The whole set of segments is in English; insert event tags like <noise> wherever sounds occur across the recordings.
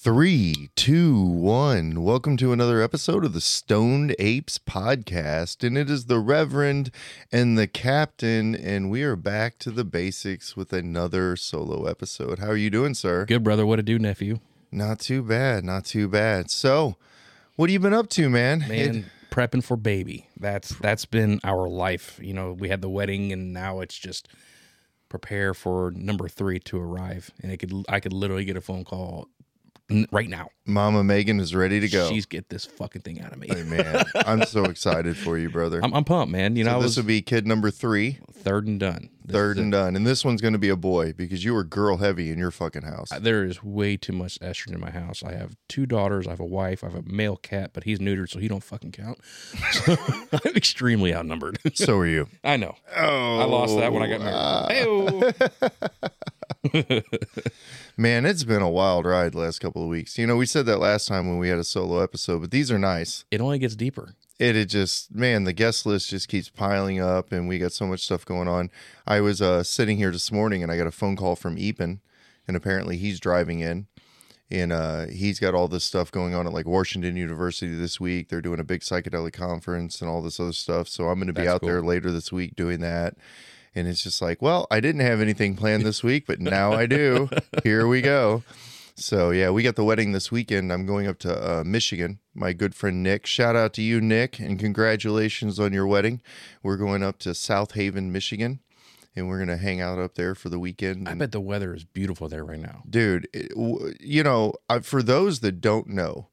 Three, two, one. Welcome to another episode of the Stoned Apes podcast. And it is the Reverend and the Captain. And we are back to the basics with another solo episode. How are you doing, sir? Good brother, what to do, nephew? Not too bad. Not too bad. So, what have you been up to, man? Man, It- prepping for baby. That's that's been our life. You know, we had the wedding and now it's just prepare for number 3 to arrive. And it could I could literally get a phone call right now. Mama Megan is ready to go. She's get this fucking thing out of me. Hey, man, I'm so <laughs> excited for you, brother. I'm, I'm pumped, man. You know, so I this was will be kid number three, third and done. This third is and done. And this one's going to be a boy because you were girl heavy in your fucking house. Uh, there is way too much estrogen in my house. I have two daughters. I have a wife. I have a male cat, but he's neutered, so he don't fucking count. <laughs> So I'm extremely outnumbered. So are you. <laughs> I know. Oh, I lost that when I got married. Ah. Hey-o. <laughs> Man, it's been a wild ride the last couple of weeks. You know, we said that last time when we had a solo episode, but these are nice. it only gets deeper. It it just man, the guest list just keeps piling up, and we got so much stuff going on. I was uh, sitting here this morning, and I got a phone call from Epen, and apparently he's driving in, and uh, he's got all this stuff going on at like Washington University this week. They're doing a big psychedelic conference and all this other stuff. So I'm going to be That's out there later this week doing that. And it's just like, well, I didn't have anything planned this week, but <laughs> now I do. Here we go. So yeah, we got the wedding this weekend. I'm going up to uh, Michigan. My good friend Nick. Shout out to you, Nick, and congratulations on your wedding. We're going up to South Haven, Michigan, and we're gonna hang out up there for the weekend. I bet the weather is beautiful there right now. dude it- w- you know for those that don't know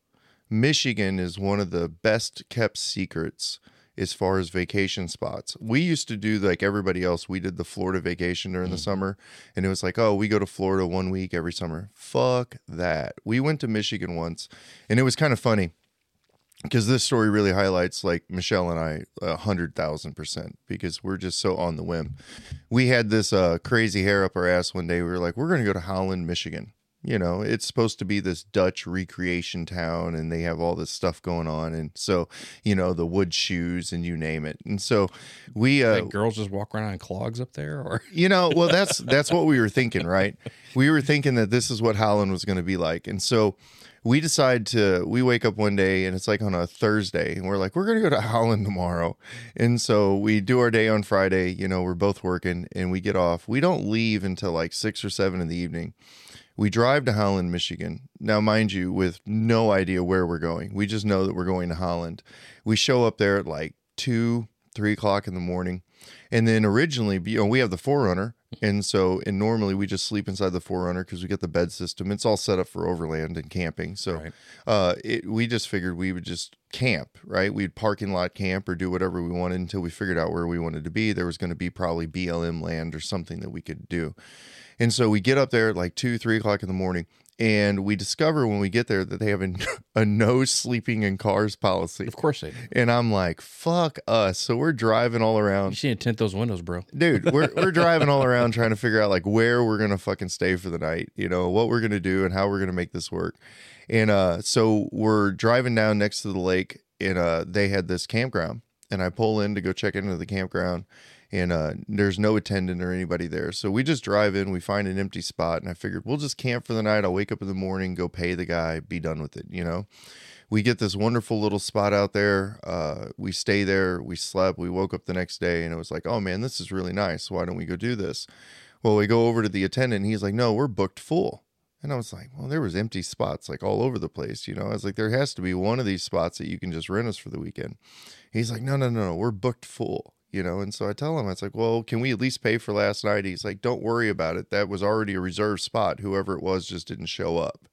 michigan is one of the best kept secrets as far as vacation spots we used to do like everybody else we did the florida vacation during the summer and it was like oh we go to florida one week every summer fuck that we went to michigan once and it was kind of funny because this story really highlights like Michelle and I a hundred thousand percent because we're just so on the whim. We had this uh, crazy hair up our ass one day. We were like, we're going to go to Holland, Michigan. You know, it's supposed to be this Dutch recreation town, and they have all this stuff going on, and so you know the wood shoes and you name it. And so we uh, Like girls just walk around in clogs up there, or <laughs> you know, well, that's that's what we were thinking, right? We were thinking that this is what Holland was going to be like, and so we decide to. We wake up one day, and it's like on a Thursday, and we're like, we're going to go to Holland tomorrow, and so we do our day on Friday. You know, we're both working, and we get off. We don't leave until like six or seven in the evening. We drive to Holland, Michigan. Now, mind you, with no idea where we're going. We just know that we're going to Holland. We show up there at like two, three o'clock in the morning. And then originally, you know, we have the Forerunner. And so, and normally we just sleep inside the Forerunner because we get the bed system. It's all set up for overland and camping. So, Right. uh, it, we just figured we would just camp, right? We'd parking lot camp or do whatever we wanted until we figured out where we wanted to be. There was going to be probably BLM land or something that we could do. And so we get up there at like two, three o'clock in the morning, and we discover when we get there that they have a, <laughs> a no sleeping in cars policy. of course they. do. And I'm like, fuck us. So we're driving all around. You should tint those windows, bro. Dude, <laughs> we're, we're driving all around trying to figure out like where we're going to fucking stay for the night, you know, what we're going to do and how we're going to make this work. And uh, so we're driving down next to the lake, and uh, they had this campground. And I pull in to go check into the campground, and uh, there's no attendant or anybody there. So we just drive in, we find an empty spot, and I figured we'll just camp for the night. I'll wake up in the morning, go pay the guy, be done with it, you know? We get this wonderful little spot out there. Uh, we stay there, we slept, we woke up the next day, and it was like, oh man, this is really nice. Why don't we go do this? Well, we go over to the attendant, and he's like, no, we're booked full. And I was like, well, there was empty spots like all over the place, you know. I was like, there has to be one of these spots that you can just rent us for the weekend. He's like, no, no, no, no, we're booked full, you know. And so I tell him, I was like, well, can we at least pay for last night? He's like, don't worry about it. That was already a reserved spot. Whoever it was just didn't show up.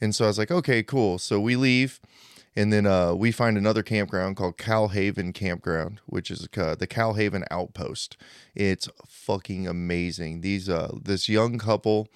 And so I was like, okay, cool. So we leave. And then uh, we find another campground called Calhaven Campground, which is uh, the Calhaven Outpost. It's fucking amazing. These uh, this young couple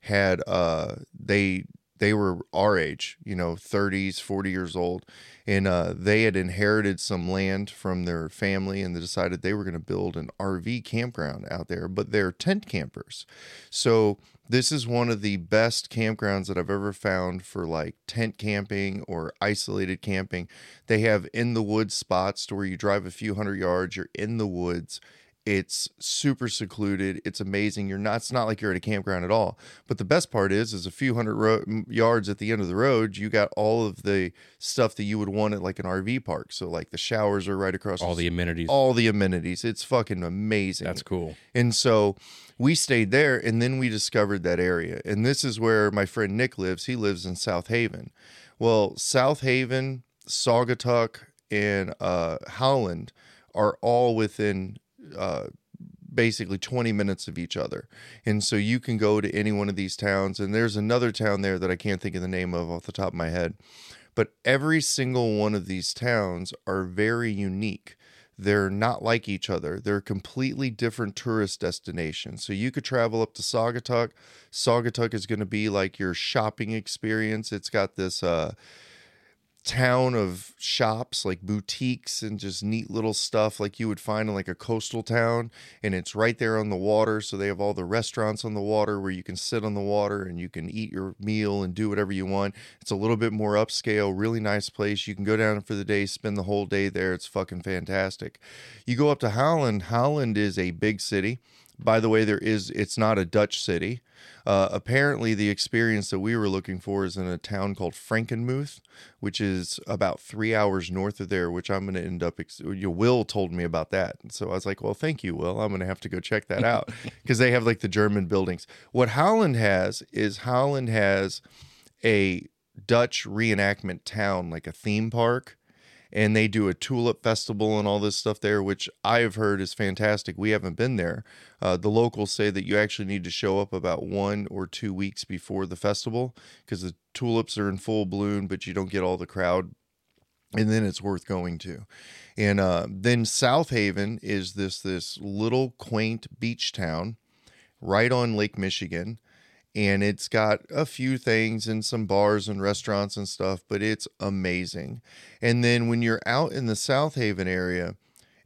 had uh, they they were our age, you know, 30s, 40 years old, and uh, they had inherited some land from their family, and they decided they were going to build an RV campground out there. But they're tent campers, so this is one of the best campgrounds that I've ever found for like tent camping or isolated camping. They have in the woods spots to where you drive a few hundred yards, you're in the woods. It's super secluded. It's amazing. You're not. It's not like you're at a campground at all. But the best part is, is a few hundred ro- yards at the end of the road, you got all of the stuff that you would want at like an RV park. So like the showers are right across. All the amenities. all the amenities. It's fucking amazing. That's cool. And so we stayed there and then we discovered that area. And this is where my friend Nick lives. He lives in South Haven. Well, South Haven, Saugatuck, and uh, Holland are all within uh, basically 20 minutes of each other. And so you can go to any one of these towns. And there's another town there that I can't think of the name of off the top of my head. But every single one of these towns are very unique. They're not like each other. They're completely different tourist destinations. So you could travel up to Saugatuck. Saugatuck is going to be like your shopping experience. It's got this uh, town of shops, like boutiques and just neat little stuff like you would find in like a coastal town. And it's right there on the water. So they have all the restaurants on the water where you can sit on the water and you can eat your meal and do whatever you want. It's a little bit more upscale, really nice place. You can go down for the day, spend the whole day there. It's fucking fantastic. You go up to Holland. Holland is a big city. By the way, there is it's not a Dutch city. Uh, apparently, the experience that we were looking for is in a town called Frankenmuth, which is about three hours north of there. Which I'm going to end up. Ex- you Will told me about that, so I was like, "Well, thank you, Will. I'm going to have to go check that <laughs> out because they have like the German buildings." What Holland has is Holland has a Dutch reenactment town, like a theme park and they do a tulip festival and all this stuff there, which I have heard is fantastic. We haven't been there. Uh, the locals say that you actually need to show up about one or two weeks before the festival because the tulips are in full bloom, but you don't get all the crowd. And then it's worth going to. And uh, then South Haven is this this little quaint beach town right on Lake Michigan and it's got a few things and some bars and restaurants and stuff, but it's amazing. And then when you're out in the South Haven area,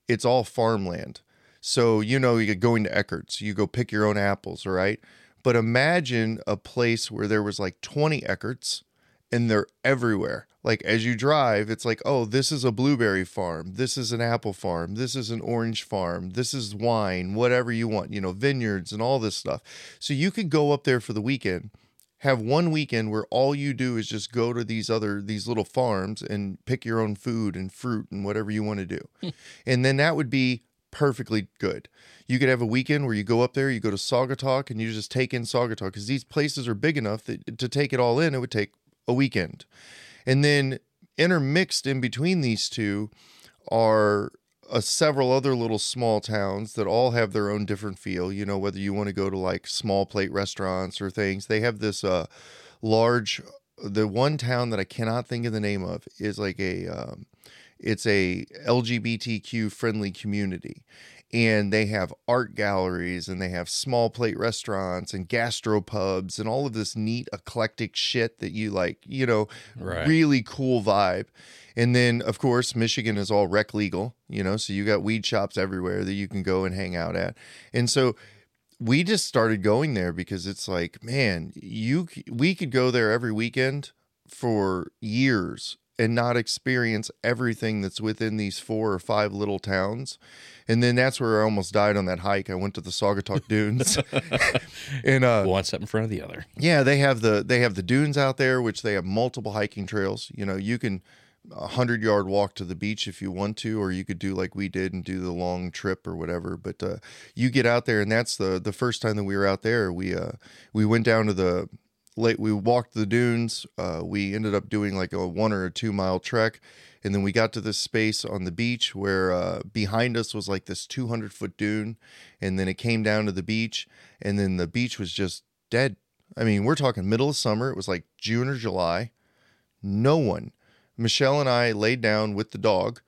it's all farmland. So, you know, you get going to Eckert's, you go pick your own apples, right? But imagine a place where there was like 20 Eckert's and they're everywhere. Like as you drive, it's like, oh, this is a blueberry farm. This is an apple farm. This is an orange farm. This is wine, whatever you want, you know, vineyards and all this stuff. So you could go up there for the weekend, have one weekend where all you do is just go to these other, these little farms and pick your own food and fruit and whatever you want to do. Hmm. and then that would be perfectly good. You could have a weekend where you go up there, you go to Saugatuck, and you just take in Saugatuck because these places are big enough that to take it all in, it would take a weekend. And then intermixed in between these two are uh, several other little small towns that all have their own different feel. You know, whether you want to go to like small plate restaurants or things, they have this uh, large. The one town that I cannot think of the name of is like a. Um, it's a LGBTQ friendly community, and they have art galleries and they have small plate restaurants and gastropubs and all of this neat eclectic shit that you like, you know, Right. really cool vibe. And then of course Michigan is all rec legal, you know, so you got weed shops everywhere that you can go and hang out at. And so we just started going there because it's like, man, you we could go there every weekend for years and not experience everything that's within these four or five little towns. And then that's where I almost died on that hike. I went to the Saugatuck Dunes. <laughs> and uh One step in front of the other. yeah, they have the they have the dunes out there, which they have multiple hiking trails. You know, you can a hundred yard walk to the beach if you want to, or you could do like we did and do the long trip or whatever. But uh, you get out there, and that's the the first time that we were out there. We uh we went down to the lake. We walked the dunes. Uh, we ended up doing like a one or a two mile trek. And then we got to this space on the beach where uh, behind us was like this 200 foot dune. And then it came down to the beach. And then the beach was just dead. I mean, we're talking middle of summer. It was like June or July. No one. Michelle and I laid down with the dog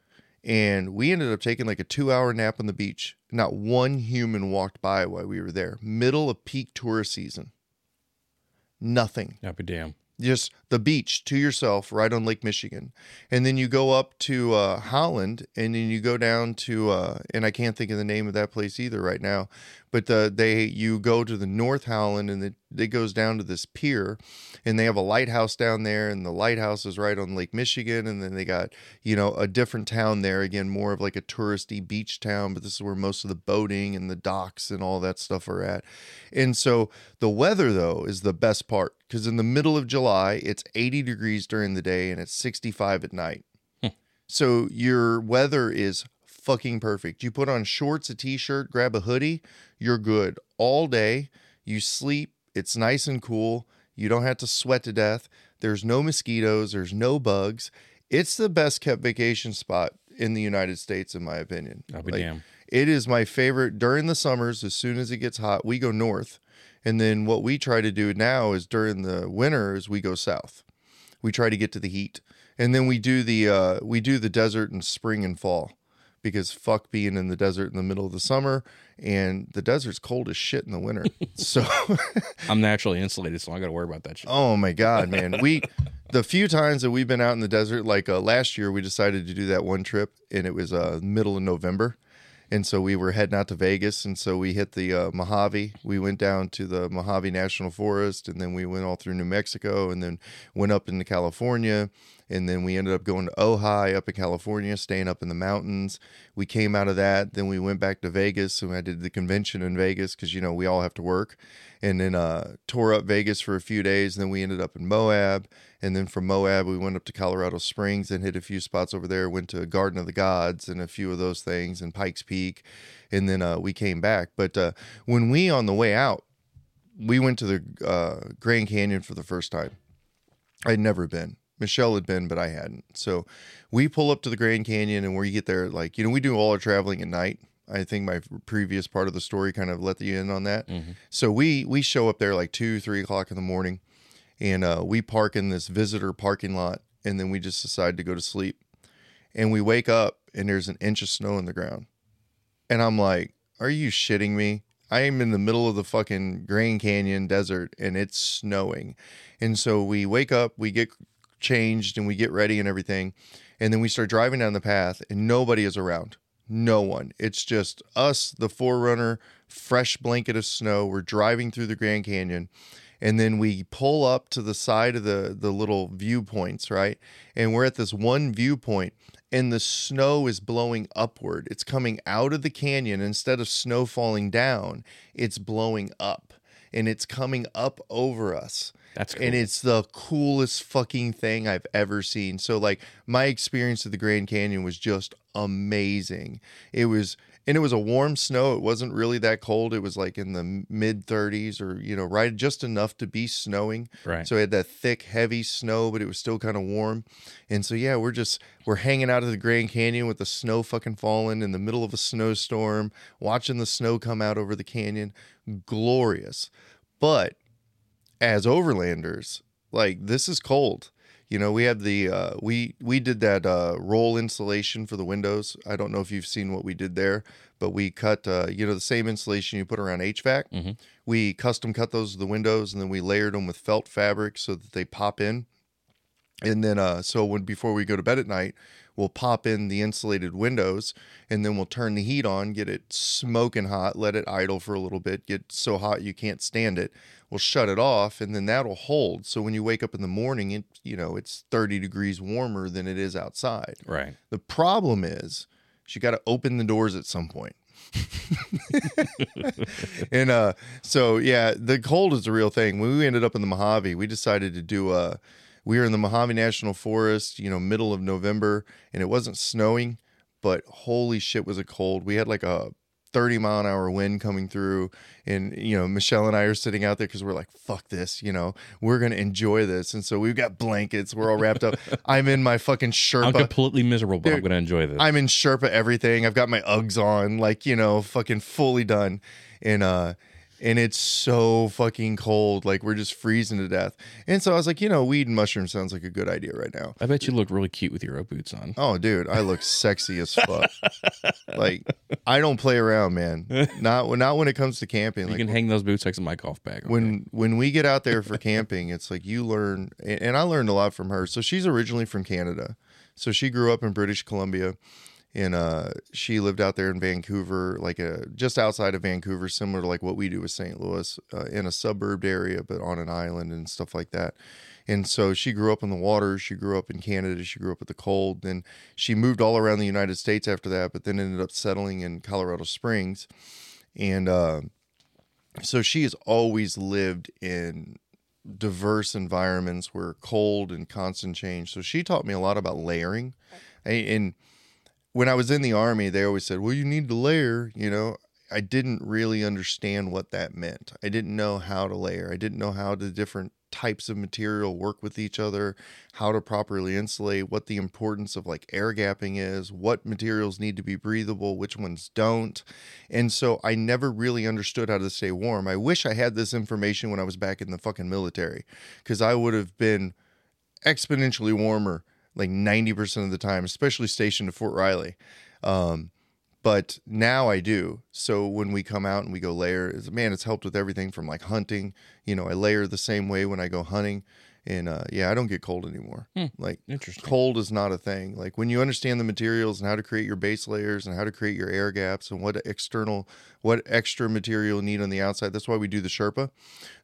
and we ended up taking like a two hour nap on the beach. Not one human walked by while we were there. Middle of peak tourist season. Nothing. Be damn. Just the beach to yourself right on Lake Michigan. And then you go up to uh, Holland and then you go down to, uh, and I can't think of the name of that place either right now, but the, they, you go to the North Holland and it goes down to this pier and they have a lighthouse down there and the lighthouse is right on Lake Michigan. And then they got, you know, a different town there again, more of like a touristy beach town, but this is where most of the boating and the docks and all that stuff are at. And so the weather though is the best part because in the middle of July, it's 80 degrees during the day and it's 65 at night. Hmm. so your weather is fucking perfect. You put on shorts, a t shirt, grab a hoodie, you're good all day. You sleep, it's nice and cool. You don't have to sweat to death. There's no mosquitoes, there's no bugs. It's the best kept vacation spot in the United States, in my opinion. I'll be Like, damned. it is my favorite during the summers. As soon as it gets hot, we go north. And then what we try to do now is during the winters, we go south. We try to get to the heat. And then we do the uh, we do the desert in spring and fall because fuck being in the desert in the middle of the summer and the desert's cold as shit in the winter. <laughs> so I'm naturally insulated, so I got to worry about that shit. Oh my god, man. <laughs> We the few times that we've been out in the desert, like uh, last year, we decided to do that one trip, and it was uh, middle of November, and so we were heading out to Vegas, and so we hit the uh, Mojave. We went down to the Mojave National Forest, and then we went all through New Mexico, and then went up into California, and then we ended up going to Ojai up in California, staying up in the mountains. We came out of that, then we went back to Vegas, and I did the convention in Vegas because you know we all have to work, and then uh, tore up Vegas for a few days. And then we ended up in Moab, and then from Moab we went up to Colorado Springs and hit a few spots over there. Went to Garden of the Gods and a few of those things, and Pikes Peak, and then uh, we came back. But uh, when we on the way out, we went to the uh, Grand Canyon for the first time. I'd never been. Michelle had been, but I hadn't. So we pull up to the Grand Canyon, and where you get there, like you know, we do all our traveling at night. I think my previous part of the story kind of let you in on that. So we we show up there like two, three o'clock in the morning, and uh, we park in this visitor parking lot, and then we just decide to go to sleep. And we wake up, and there's an inch of snow in the ground, and I'm like, "Are you shitting me?" I am in the middle of the fucking Grand Canyon desert, and it's snowing. And so we wake up, we get changed, and we get ready and everything, and then we start driving down the path, and nobody is around. No one. It's just us, the Forerunner, fresh blanket of snow. We're driving through the Grand Canyon. And then we pull up to the side of the, the little viewpoints, right? And we're at this one viewpoint, and the snow is blowing upward. It's coming out of the canyon. Instead of snow falling down, it's blowing up and it's coming up over us. That's cool. And it's the coolest fucking thing I've ever seen. So like my experience of the Grand Canyon was just amazing. It was and it was a warm snow. It wasn't really that cold. It was like in the mid 30s or you know right just enough to be snowing. Right. So it had that thick heavy snow but it was still kind of warm. And so yeah, we're just we're hanging out at the Grand Canyon with the snow fucking falling in the middle of a snowstorm, watching the snow come out over the canyon. Glorious. But as overlanders, like this is cold. You know, we have the uh, we we did that uh, roll insulation for the windows. I don't know if you've seen what we did there, but we cut uh, you know the same insulation you put around HVAC. Mhm. We custom cut those to the windows, and then we layered them with felt fabric so that they pop in. And then, uh, so when before we go to bed at night, we'll pop in the insulated windows, and then we'll turn the heat on, get it smoking hot, let it idle for a little bit, get so hot you can't stand it. We'll shut it off, and then that'll hold. So when you wake up in the morning, it you know it's thirty degrees warmer than it is outside. right. The problem is, is you got to open the doors at some point. <laughs> and uh, so yeah, the cold is a real thing. When we ended up in the Mojave, we decided to do uh we were in the Mojave National Forest, you know, middle of November, and it wasn't snowing, but holy shit was it cold. We had like a 30 mile an hour wind coming through and you know michelle and i are sitting out there because we're like fuck this you know we're gonna enjoy this and so we've got blankets we're all wrapped up <laughs> i'm in my fucking sherpa I'm completely miserable, but I'm going to enjoy this. I'm in Sherpa everything. I've got my Uggs on, like, you know, fucking fully done. And uh and it's so fucking cold. Like we're just freezing to death. And so I was like, you know, weed and mushroom sounds like a good idea right now. I bet you look really cute with your O boots on. Oh, dude, I look sexy as fuck. <laughs> like I don't play around, man. Not not when it comes to camping. you Like can hang those boots next to my golf bag. okay? when when we get out there for camping, it's like you learn, and I learned a lot from her. So she's originally from Canada, so she grew up in British Columbia, and uh, she lived out there in Vancouver, like a just outside of Vancouver, similar to like what we do with St. Louis, uh, in a suburb area, but on an island and stuff like that. And so she grew up in the water. She grew up in Canada. She grew up with the cold. Then she moved all around the United States after that, but then ended up settling in Colorado Springs. And uh, so she has always lived in diverse environments where cold and constant change. So she taught me a lot about layering. And- And when I was in the army, they always said, "Well, you need to layer." You know, I didn't really understand what that meant. I didn't know how to layer. I didn't know how the different types of material work with each other, how to properly insulate, what the importance of like air gapping is, what materials need to be breathable, which ones don't. And so I never really understood how to stay warm. I wish I had this information when I was back in the fucking military because I would have been exponentially warmer like 90% of the time, especially stationed at Fort Riley. Um, but now I do. So when we come out and we go layer, man, it's helped with everything from like hunting. You know, I layer the same way when I go hunting, and uh, yeah, I don't get cold anymore. Like Interesting. cold is not a thing. Like when you understand the materials and how to create your base layers and how to create your air gaps and what external, what extra material you need on the outside. That's why we do the Sherpa.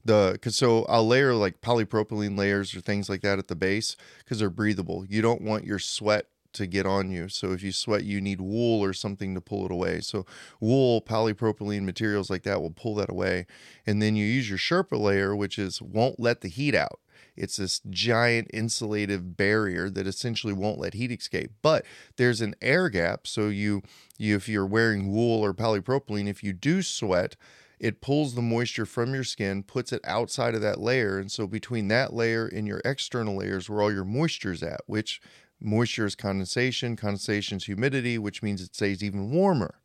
The cause so I'll layer like polypropylene layers or things like that at the base because they're breathable. You don't want your sweat to get on you. So if you sweat, you need wool or something to pull it away. So wool, polypropylene materials like that will pull that away. And then you use your Sherpa layer, which is won't let the heat out. It's this giant insulative barrier that essentially won't let heat escape. But there's an air gap. So you, you if you're wearing wool or polypropylene, if you do sweat, it pulls the moisture from your skin, puts it outside of that layer. And so between that layer and your external layers where all your moisture is at, which moisture is condensation, condensation is humidity, which means it stays even warmer.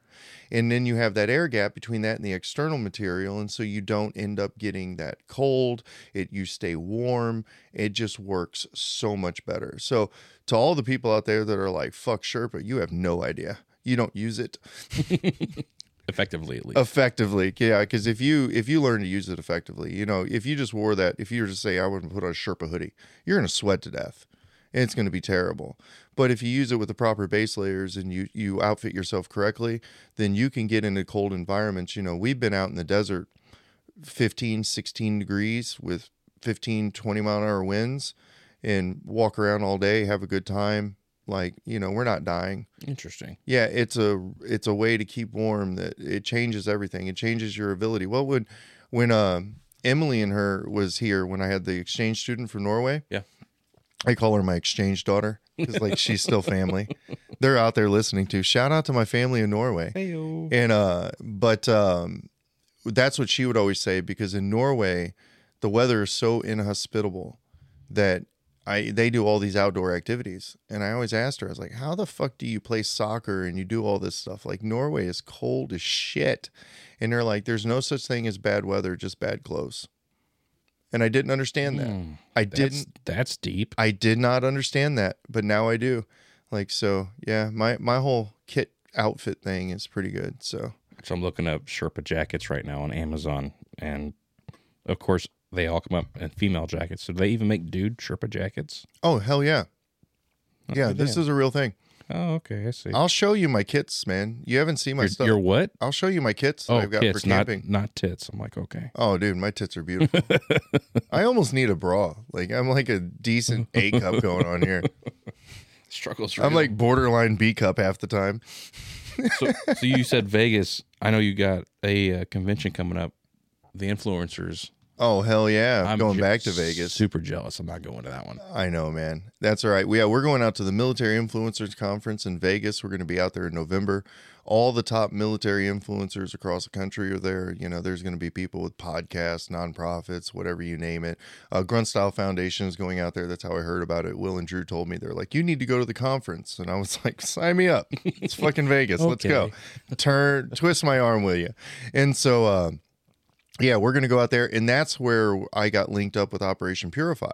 And then you have that air gap between that and the external material. And so you don't end up getting that cold. It you stay warm. It just works so much better. So to all the people out there that are like, fuck Sherpa, you have no idea. You don't use it <laughs> Effectively, at least. effectively. Yeah, because if you if you learn to use it effectively, you know, if you just wore that, if you were to say I wouldn't put on a Sherpa hoodie, you're gonna sweat to death. And it's gonna be terrible. But if you use it with the proper base layers and you you outfit yourself correctly, then you can get into cold environments. You know, we've been out in the desert 15, 16 degrees with 15, 20 mile an hour winds and walk around all day, have a good time. Like, you know, we're not dying. Interesting. Yeah, it's a it's a way to keep warm that it changes everything. It changes your ability. What would when uh, Emily and her was here when I had the exchange student from Norway, Yeah. I call her my exchange daughter because like she's still family. They're out there listening to. Shout out to my family in Norway. Hey, And uh, but um, that's what she would always say because in Norway, the weather is so inhospitable that I they do all these outdoor activities, and I always asked her, I was like, "How the fuck do you play soccer and you do all this stuff? Like Norway is cold as shit," and they're like, "There's no such thing as bad weather, just bad clothes." And I didn't understand that. Hmm. I That's, didn't. that's deep. I did not understand that, but now I do. Like so, yeah. My my whole kit outfit thing is pretty good. So So I'm looking up Sherpa jackets right now on Amazon, and of course they all come up in female jackets. So do they even make dude Sherpa jackets? Oh hell yeah. Oh, yeah, this deal. is a real thing. Oh, okay, I see. I'll show you my kits, man. You haven't seen my Your, stuff. your what? I'll show you my kits that Oh, I've got tits, for not camping. not tits. I'm like, okay. Oh, dude, my tits are beautiful. <laughs> I almost need a bra. Like I'm like a decent A cup going on here. <laughs> Struggles. I'm like borderline B cup half the time. so, so you said <laughs> Vegas. I know you got a uh, convention coming up. The influencers. Oh hell yeah! I'm going back to Vegas. Super jealous. I'm not going to that one. I know, man. That's all right. We, yeah, we're going out to the Military Influencers Conference in Vegas. We're going to be out there in November. All the top military influencers across the country are there. You know, there's going to be people with podcasts, nonprofits, whatever you name it. Uh, Grunt Style Foundation is going out there. That's how I heard about it. Will and Drew told me they're like, you need to go to the conference, and I was <laughs> like, sign me up. It's fucking Vegas. Let's go. Turn, twist my arm, will you? And so. Uh, yeah, we're gonna go out there, and that's where I got linked up with Operation Purify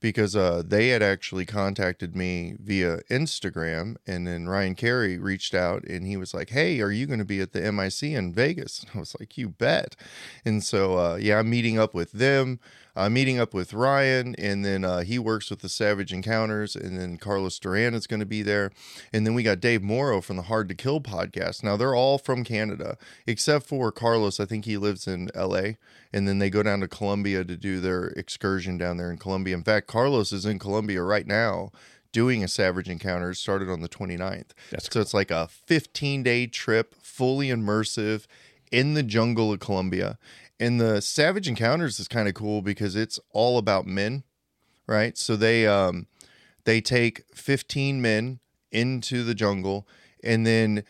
because uh, they had actually contacted me via Instagram, and then Ryan Carey reached out and he was like, "Hey, are you going to be at the MIC in Vegas?" And <laughs> I was like, "You bet!" And so, uh, yeah, I'm meeting up with them. I'm meeting up with Ryan, and then uh, he works with the Savage Encounters, and then Carlos Duran is going to be there, and then we got Dave Morrow from the Hard to Kill podcast. Now they're all from Canada, except for Carlos. I think he lives in L.A and then they go down to Colombia to do their excursion down there in Colombia. In fact, Carlos is in Colombia right now doing a Savage Encounter. Started on the 29th. That's so it's like a 15 day trip, fully immersive in the jungle of Colombia. And the Savage Encounters is kind of cool because it's all about men, right? So they um they take 15 men into the jungle and then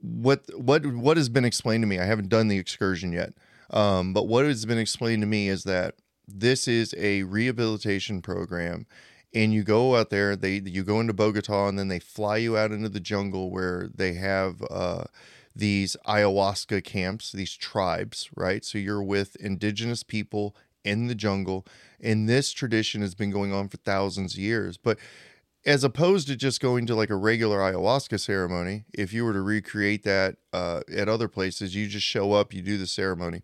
what what what has been explained to me, I haven't done the excursion yet um, but what has been explained to me is that this is a rehabilitation program and you go out there they you go into bogota and then they fly you out into the jungle where they have uh, these ayahuasca camps these tribes right? So you're with indigenous people in the jungle and this tradition has been going on for thousands of years. But as opposed to just going to like a regular ayahuasca ceremony if you were to recreate that uh, at other places you just show up you do the ceremony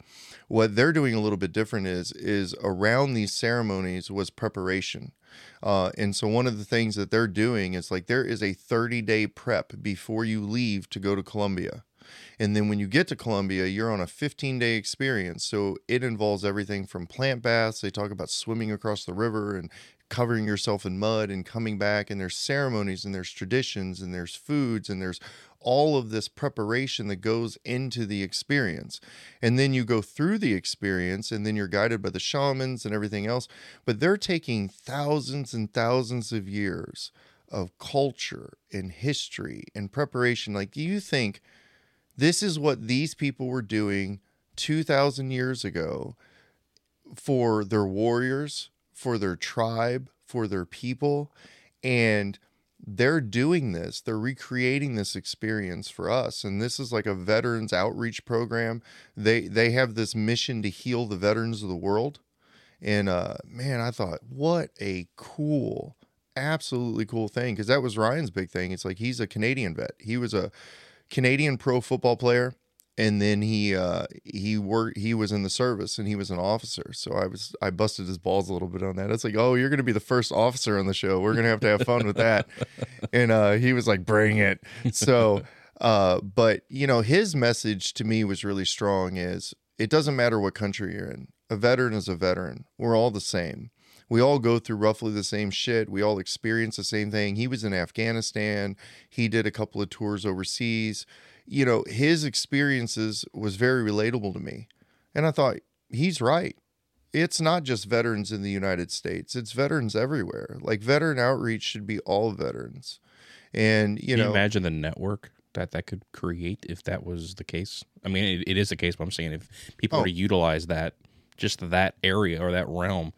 what they're doing a little bit different is is around these ceremonies was preparation uh, and so one of the things that they're doing is like there is a 30 day prep before you leave to go to colombia and then when you get to Colombia, you're on a 15 day experience. So it involves everything from plant baths. They talk about swimming across the river and covering yourself in mud and coming back and there's ceremonies and there's traditions and there's foods and there's all of this preparation that goes into the experience. And then you go through the experience and then you're guided by the shamans and everything else, but they're taking thousands and thousands of years of culture and history and preparation. Like do you think this is what these people were doing 2000 years ago for their warriors for their tribe, for their people. And they're doing this, they're recreating this experience for us. And this is like a veterans outreach program. They they have this mission to heal the veterans of the world. And uh man, I thought, what a cool, absolutely cool thing. Cause that was Ryan's big thing. It's like he's a Canadian vet. He was a Canadian pro football player and then he uh he worked he was in the service and he was an officer. So i was i busted his balls a little bit on that. It's like oh you're gonna be the first officer on the show. We're gonna have to have fun with that. <laughs> And uh he was like bring it. So uh but you know his message to me was really strong is it doesn't matter what country you're in. A veteran is a veteran. We're all the same. We all go through roughly the same shit. We all experience the same thing. He was in Afghanistan. He did a couple of tours overseas you know, his experiences was very relatable to me. And I thought, he's right. It's not just veterans in the United States, it's veterans everywhere. Like veteran outreach should be all veterans. And, you Can know, you imagine the network that that could create if that was the case? I mean, it, it is the case, but I'm saying if people Oh. were to utilize that, just that area or that realm,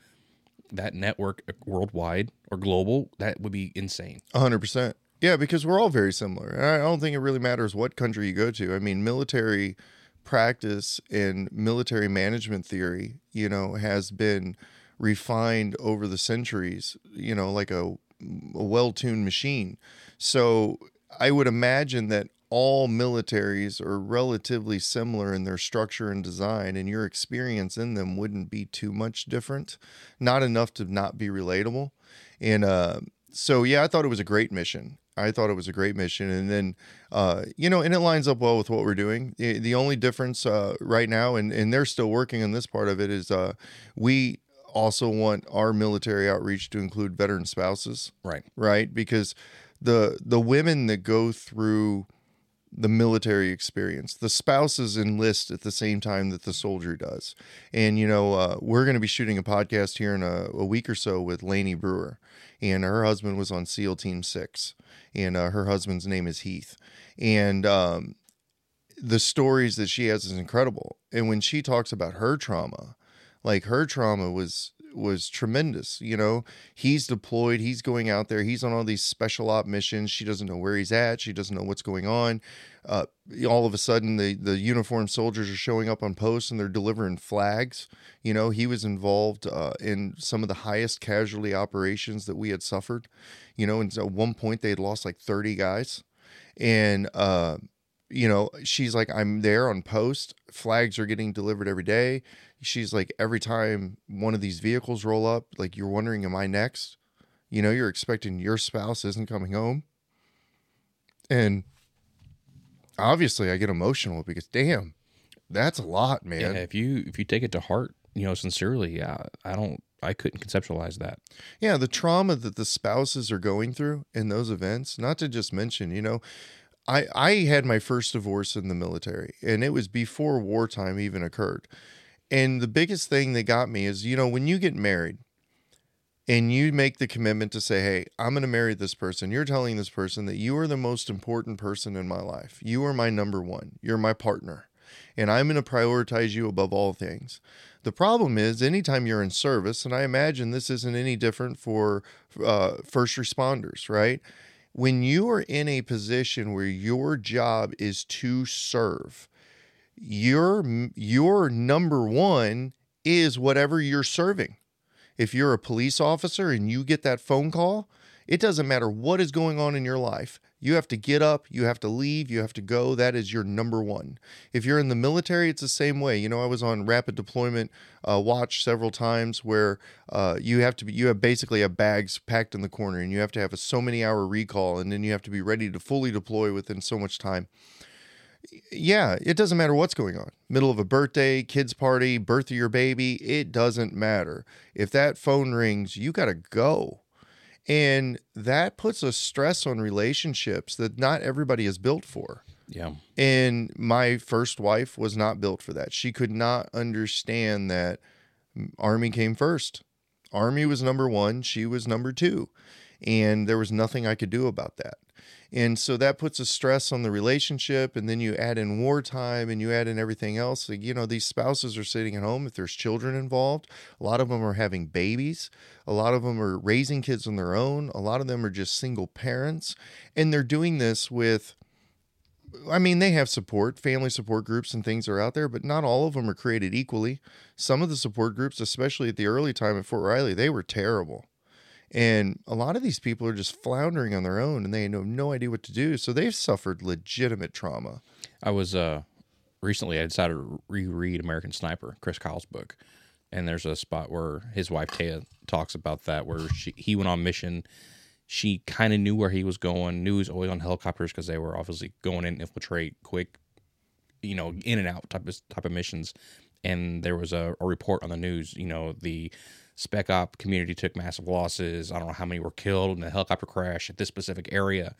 that network uh, worldwide or global, that would be insane. 100%. Yeah, because we're all very similar. I don't think it really matters what country you go to. I mean, military practice and military management theory, you know, has been refined over the centuries, you know, like a, a well tuned machine. So I would imagine that all militaries are relatively similar in their structure and design, and your experience in them wouldn't be too much different, not enough to not be relatable. And uh, so, yeah, I thought it was a great mission. I thought it was a great mission, and then uh, you know, and it lines up well with what we're doing. The, the only difference uh, right now, and and they're still working on this part of it, is uh, we also want our military outreach to include veteran spouses Right. right because the the women that go through the military experience the spouses enlist at the same time that the soldier does and you know uh, we're going to be shooting a podcast here in a, a week or so with Lainey brewer and her husband was on seal team 6 and uh, her husband's name is heath. And um, the stories that she has is incredible. And when she talks about her trauma like her trauma was was tremendous. You know, he's deployed, he's going out there, he's on all these special op missions. She doesn't know where he's at, she doesn't know what's going on. Uh, all of a sudden, the the uniformed soldiers are showing up on posts and they're delivering flags. You know, he was involved uh, in some of the highest casualty operations that we had suffered. You know, and at one point they had lost like thirty guys, and uh, you know, she's like, I'm there on post. Flags are getting delivered every day. She's like, every time one of these vehicles roll up, like you're wondering, am I next? You know, you're expecting your spouse isn't coming home. And obviously I get emotional because damn, that's a lot, man. Yeah, if you if you take it to heart, you know, sincerely, yeah, I don't I couldn't conceptualize that. Yeah, the trauma that the spouses are going through in those events, not to just mention, you know, I I had my first divorce in the military and it was before wartime even occurred. And the biggest thing that got me is, you know, when you get married and you make the commitment to say, "Hey, I'm going to marry this person." You're telling this person that you are the most important person in my life. You are my number 1. You're my partner. And I'm going to prioritize you above all things. The problem is, anytime you're in service, and I imagine this isn't any different for uh, first responders, right? When you are in a position where your job is to serve, your your number one is whatever you're serving. If you're a police officer and you get that phone call, it doesn't matter what is going on in your life. You have to get up, you have to leave, you have to go. That is your number one. If you're in the military, it's the same way. You know, I was on rapid deployment uh, watch several times where uh, you have to be, you have basically have bags packed in the corner and you have to have a so many hour recall and then you have to be ready to fully deploy within so much time yeah, it doesn't matter what's going on. Middle of a birthday, kids party, birth of your baby, it doesn't matter. If that phone rings, you got to go. And that puts a stress on relationships that not everybody is built for. Yeah. And my first wife was not built for that. She could not understand that Army came first. Army was number one, she was number two. And there was nothing I could do about that. And so that puts a stress on the relationship. And then you add in wartime and you add in everything else. Like, you know, these spouses are sitting at home. If there's children involved, a lot of them are having babies. A lot of them are raising kids on their own. A lot of them are just single parents. And they're doing this with, I mean, they have support, family support groups and things are out there, but not all of them are created equally. Some of the support groups, especially at the early time at Fort Riley, they were terrible. And a lot of these people are just floundering on their own and they have no idea what to do. So they've suffered legitimate trauma. I was uh recently I decided to reread American Sniper, Chris Kyle's book. And there's a spot where his wife Taya talks about that where she he went on mission. She kind of knew where he was going, knew he was always on helicopters because they were obviously going in, and infiltrate, quick, you know, in and out type of type of missions. And there was a, a report on the news, you know, the spec op community took massive losses. I don't know how many were killed in a helicopter crash at this specific area.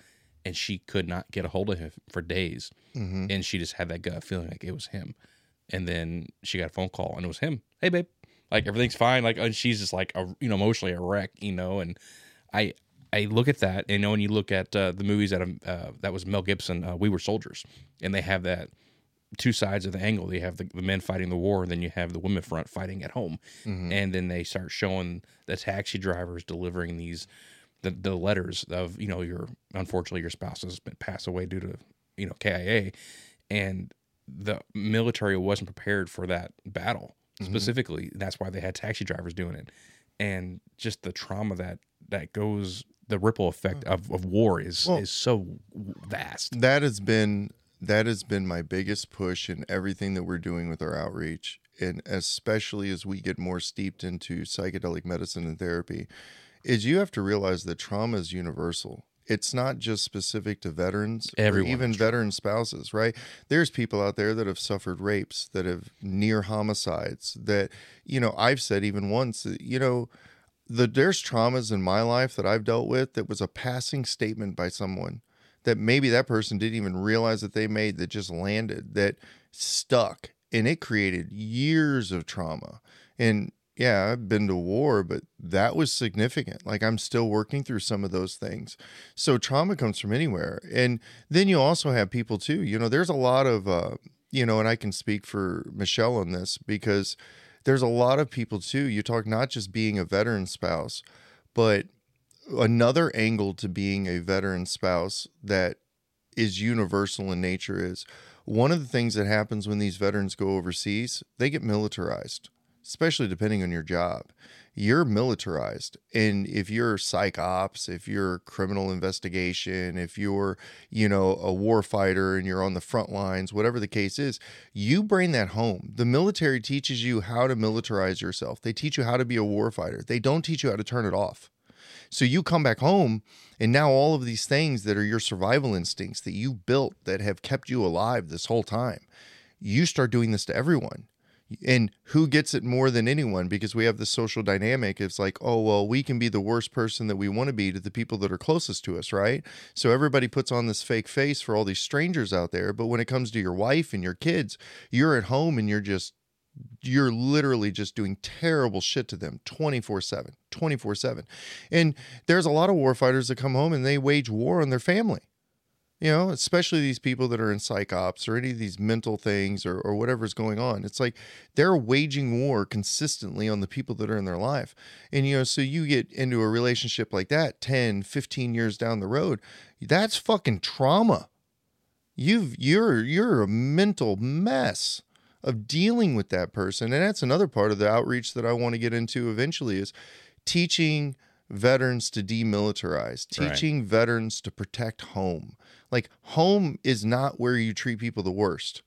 And she could not get a hold of him for days. Mm-hmm. And she just had that gut feeling like it was him. And then she got a phone call and it was him. Hey, babe, like everything's fine. Like, and she's just like, a, you know, emotionally a wreck, you know. And I, I look at that, and you know, when you look at uh, the movies that um, uh, that was Mel Gibson, uh, We Were Soldiers, and they have that two sides of the angle. You have the, the, men fighting the war, and then you have the women front fighting at home. Mm-hmm. And then they start showing the taxi drivers delivering these the, the letters of you know your unfortunately your spouse has been passed away due to you know KIA, and the military wasn't prepared for that battle mm-hmm. specifically. That's why they had taxi drivers doing it, and just the trauma that that goes the ripple effect of, of war is well, is so vast. That has been that has been my biggest push in everything that we're doing with our outreach and especially as we get more steeped into psychedelic medicine and therapy is you have to realize that trauma is universal. It's not just specific to veterans Everyone or even veteran spouses, right? There's people out there that have suffered rapes, that have near homicides, that, you know, I've said even once, you know, the there's traumas in my life that I've dealt with that was a passing statement by someone that maybe that person didn't even realize that they made that just landed that stuck and it created years of trauma. And yeah i've been to war but that was significant. Like i'm still working through some of those things. So trauma comes from anywhere. And then you also have people too. You know there's a lot of uh you know and i can speak for michelle on this because there's a lot of people too. You talk not just being a veteran spouse, but another angle to being a veteran spouse that is universal in nature is one of the things that happens when these veterans go overseas, they get militarized, especially depending on your job. You're militarized. And if you're psych ops, if you're criminal investigation, if you're, you know, a war fighter and you're on the front lines, whatever the case is, you bring that home. The military teaches you how to militarize yourself. They teach you how to be a war fighter. They don't teach you how to turn it off. So you come back home, and now all of these things that are your survival instincts that you built that have kept you alive this whole time, you start doing this to everyone. And who gets it more than anyone? Because we have the social dynamic. It's like, oh, well, we can be the worst person that we want to be to the people that are closest to us, right? So everybody puts on this fake face for all these strangers out there. But when it comes to your wife and your kids, you're at home and you're just you're literally just doing terrible shit to them 24 7 24 7 and there's a lot of warfighters that come home and they wage war on their family. You know especially these people that are in psych ops or any of these mental things or, or whatever's going on. It's like they're waging war consistently on the people that are in their life. And you know so you get into a relationship like that 10 15 years down the road that's fucking trauma. You've you're you're a mental mess of dealing with that person. And that's another part of the outreach that I want to get into eventually is teaching veterans to demilitarize, teaching right. veterans to protect home. Like home is not where you treat people the worst.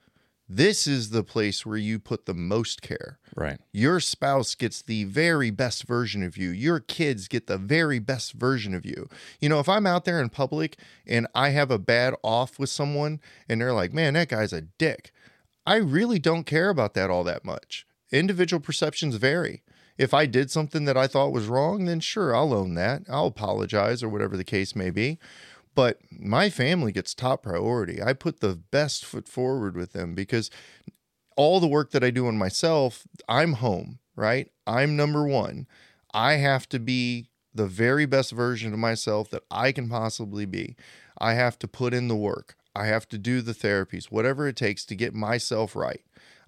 This is the place where you put the most care. Right. Your spouse gets the very best version of you. Your kids get the very best version of you. You know, if I'm out there in public and I have a bad off with someone and they're like, man, that guy's a dick. I really don't care about that all that much. Individual perceptions vary. If I did something that I thought was wrong, then sure, I'll own that. I'll apologize or whatever the case may be. But my family gets top priority. I put the best foot forward with them because all the work that I do on myself, I'm home, right? I'm number one. I have to be the very best version of myself that I can possibly be. I have to put in the work. I have to do the therapies, whatever it takes to get myself right.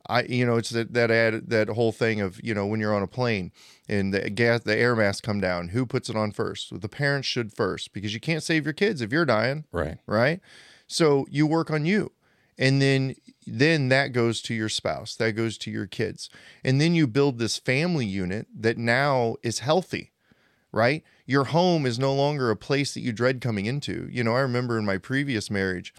I, you know, it's that that ad, that whole thing of you know when you're on a plane and the gas, the air mask come down, who puts it on first? The parents should first because you can't save your kids if you're dying, right? Right. So you work on you, and then then that goes to your spouse, that goes to your kids, and then you build this family unit that now is healthy, right? Your home is no longer a place that you dread coming into. You know, I remember in my previous marriage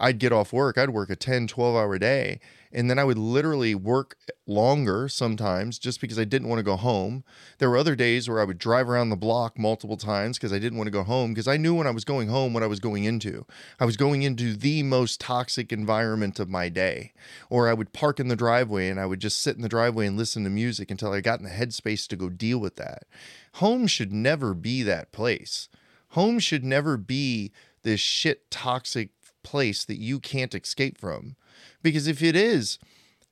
I'd get off work, I'd work a 10, 12 hour day. And then I would literally work longer sometimes just because I didn't want to go home. There were other days where I would drive around the block multiple times because I didn't want to go home because I knew when I was going home what I was going into. I was going into the most toxic environment of my day. Or I would park in the driveway and I would just sit in the driveway and listen to music until I got in the headspace to go deal with that. Home should never be that place. Home should never be this shit toxic place that you can't escape from. Because if it is,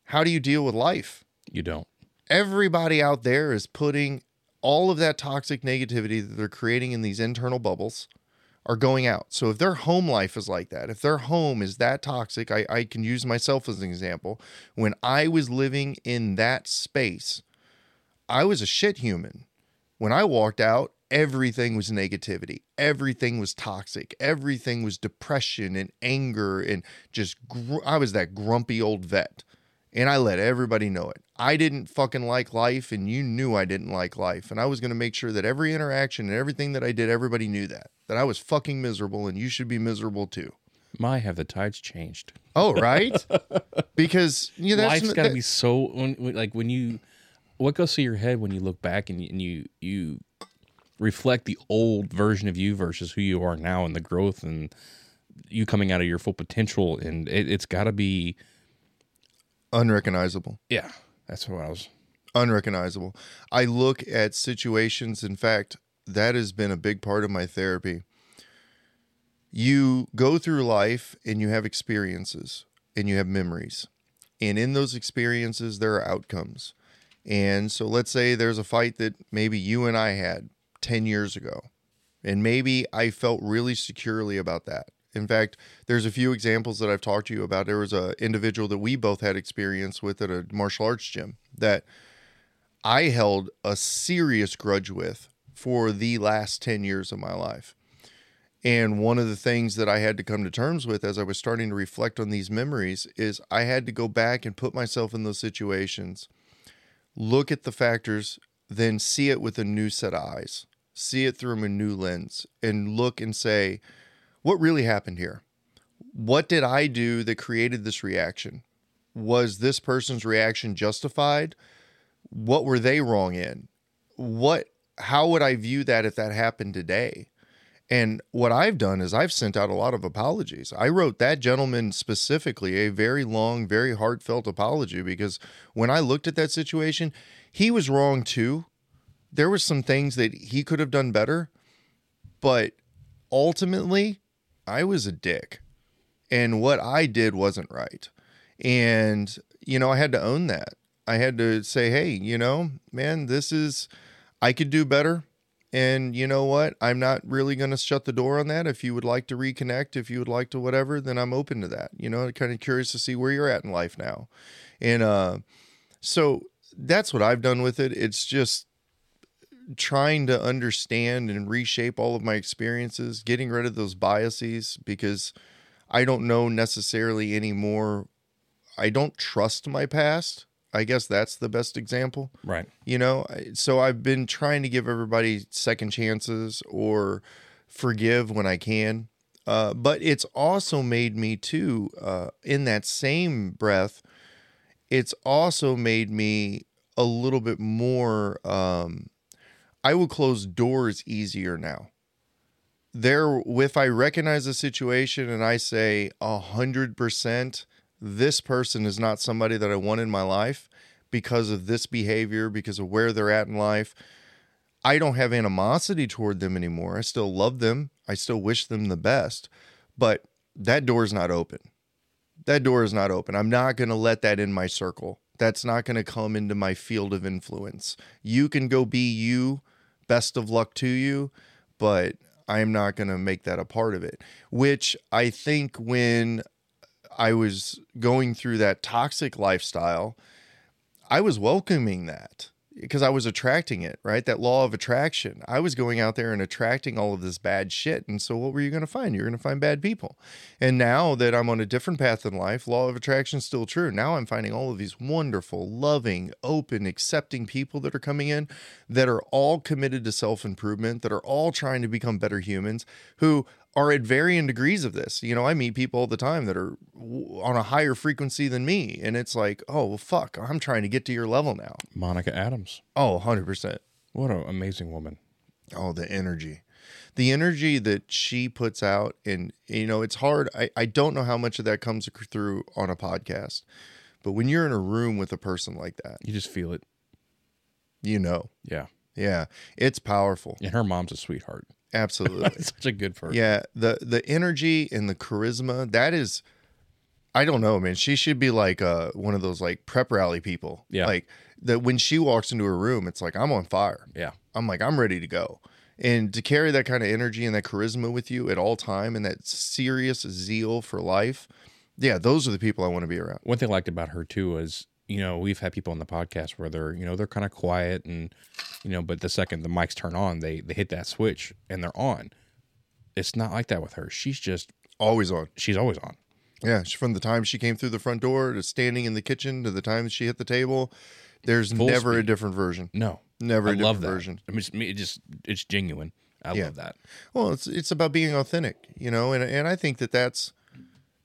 how do you deal with life? You don't. Everybody out there is putting all of that toxic negativity that they're creating in these internal bubbles are going out. So if their home life is like that, if their home is that toxic, I, I can use myself as an example. When I was living in that space, I was a shit human. When I walked out, everything was negativity. Everything was toxic. Everything was depression and anger and just gr- i was that grumpy old vet. And i let everybody know it. I didn't fucking like life and you knew i didn't like life. And i was going to make sure that every interaction and everything that i did everybody knew that that i was fucking miserable and you should be miserable too. My have the tides changed. Oh right? <laughs> Because you know, life's got to be so when, like when you what goes through your head when you look back and you, and you you reflect the old version of you versus who you are now and the growth and you coming out of your full potential. And it, has got to be unrecognizable. Yeah that's what i was unrecognizable. I look at situations in fact that has been a big part of my therapy. You go through life and you have experiences and you have memories. And in those experiences there are outcomes. And so let's say there's a fight that maybe you and I had 10 years ago. And maybe I felt really securely about that. In fact, there's a few examples that I've talked to you about. There was an individual that we both had experience with at a martial arts gym that I held a serious grudge with for the last 10 years of my life. And one of the things that I had to come to terms with as I was starting to reflect on these memories is I had to go back and put myself in those situations, look at the factors, then see it with a new set of eyes, see it through a new lens, and look and say, what really happened here? What did I do that created this reaction? Was this person's reaction justified? What were they wrong in? What how would I view that if that happened today? And what I've done is I've sent out a lot of apologies. I wrote that gentleman specifically a very long, very heartfelt apology because when I looked at that situation, he was wrong too. There was some things that he could have done better, but ultimately, I was a dick. And what I did wasn't right. And you know, I had to own that. I had to say, "Hey, you know, man, this is I could do better." And you know what? I'm not really going to shut the door on that. If you would like to reconnect, if you would like to whatever, then I'm open to that. You know, kind of curious to see where you're at in life now. And uh, so that's what I've done with it. It's just trying to understand and reshape all of my experiences, getting rid of those biases because I don't know necessarily anymore. I don't trust my past. I guess that's the best example Right. you know so i've been trying to give everybody second chances or forgive when i can uh, but it's also made me too uh, in that same breath it's also made me a little bit more um, i will close doors easier now. There if i recognize a situation and i say a hundred percent this person is not somebody that i want in my life because of this behavior because of where they're at in life i don't have animosity toward them anymore. I still love them. I still wish them the best. But that door is not open. That door is not open. I'm not going to let that in my circle. That's not going to come into my field of influence. You can go be you best of luck to you but i'm not going to make that a part of it. Which i think when i was going through that toxic lifestyle I was welcoming that because I was attracting it, right? That law of attraction. I was going out there and attracting all of this bad shit. And so what were you going to find? You're going to find bad people. And now that I'm on a different path in life, law of attraction is still true. Now I'm finding all of these wonderful, loving, open, accepting people that are coming in that are all committed to self-improvement, that are all trying to become better humans who are at varying degrees of this. You know, I meet people all the time that are w- on a higher frequency than me. And it's like, oh, well, fuck, I'm trying to get to your level now. Monica Adams. Oh, 100%. What an amazing woman. Oh, the energy. The energy that she puts out. And, you know, it's hard. I, I don't know how much of that comes through on a podcast. But when you're in a room with a person like that, You just feel it. you know, Yeah. yeah, it's powerful. And her mom's a sweetheart. Absolutely. <laughs> Such a good person. Yeah, the the energy and the charisma that is I don't know, man. She should be like uh one of those like prep rally people. Yeah. Like that when she walks into a room, it's like I'm on fire. Yeah. I'm like I'm ready to go. And to carry that kind of energy and that charisma with you at all time and that serious zeal for life, yeah, those are the people I want to be around. One thing I liked about her too was, you know, we've had people on the podcast where they're, you know, they're kind of quiet and, you know, but the second the mics turn on, they they hit that switch and they're on. It's not like that with her. She's just Always on. she's always on. Yeah, from the time she came through the front door to standing in the kitchen to the time she hit the table, there's Full never a different version. No. Never a I different love that. version. I mean, it's, it just it's genuine. I Yeah. love that. Well, it's it's about being authentic, you know, and and I think that that's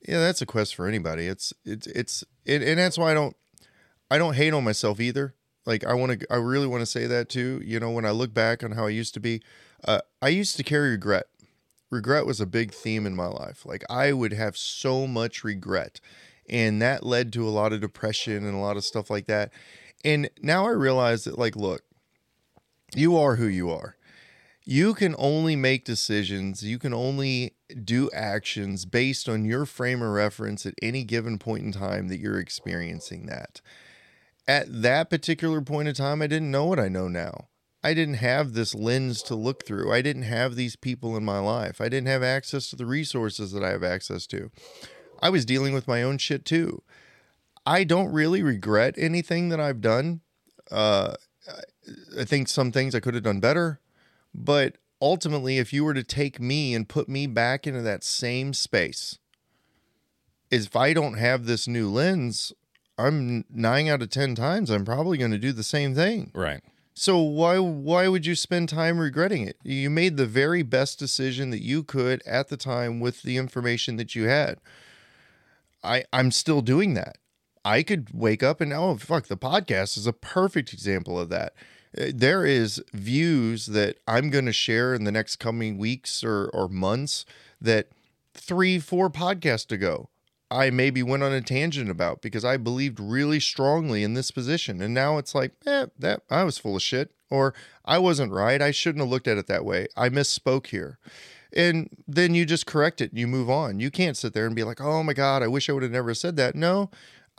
yeah, that's a quest for anybody. It's it's it's it, and that's why I don't I don't hate on myself either. Like I want to I really want to say that too. You know, when I look back on how I used to be, uh, I used to carry regret. Regret was a big theme in my life. Like I would have so much regret, and that led to a lot of depression and a lot of stuff like that. And now I realize that, like, look, you are who you are you can only make decisions, you can only do actions based on your frame of reference at any given point in time that you're experiencing that. At that particular point in time, I didn't know what I know now. I didn't have this lens to look through. I didn't have these people in my life. I didn't have access to the resources that I have access to. I was dealing with my own shit too. I don't really regret anything that I've done. Uh, I think some things I could have done better, but ultimately, if you were to take me and put me back into that same space, if I don't have this new lens, I'm nine out of ten times I'm probably going to do the same thing. Right. So why why would you spend time regretting it? You made the very best decision that you could at the time with the information that you had. I I'm still doing that. I could wake up and oh fuck the podcast is a perfect example of that. Uh, There is views that I'm going to share in the next coming weeks or or months that 3 4 podcasts ago I maybe went on a tangent about because I believed really strongly in this position. And now it's like, eh, that I was full of shit, or I wasn't right. I shouldn't have looked at it that way. I misspoke here. And then you just correct it and you move on. You can't sit there and be like, oh my God, I wish I would have never said that. No,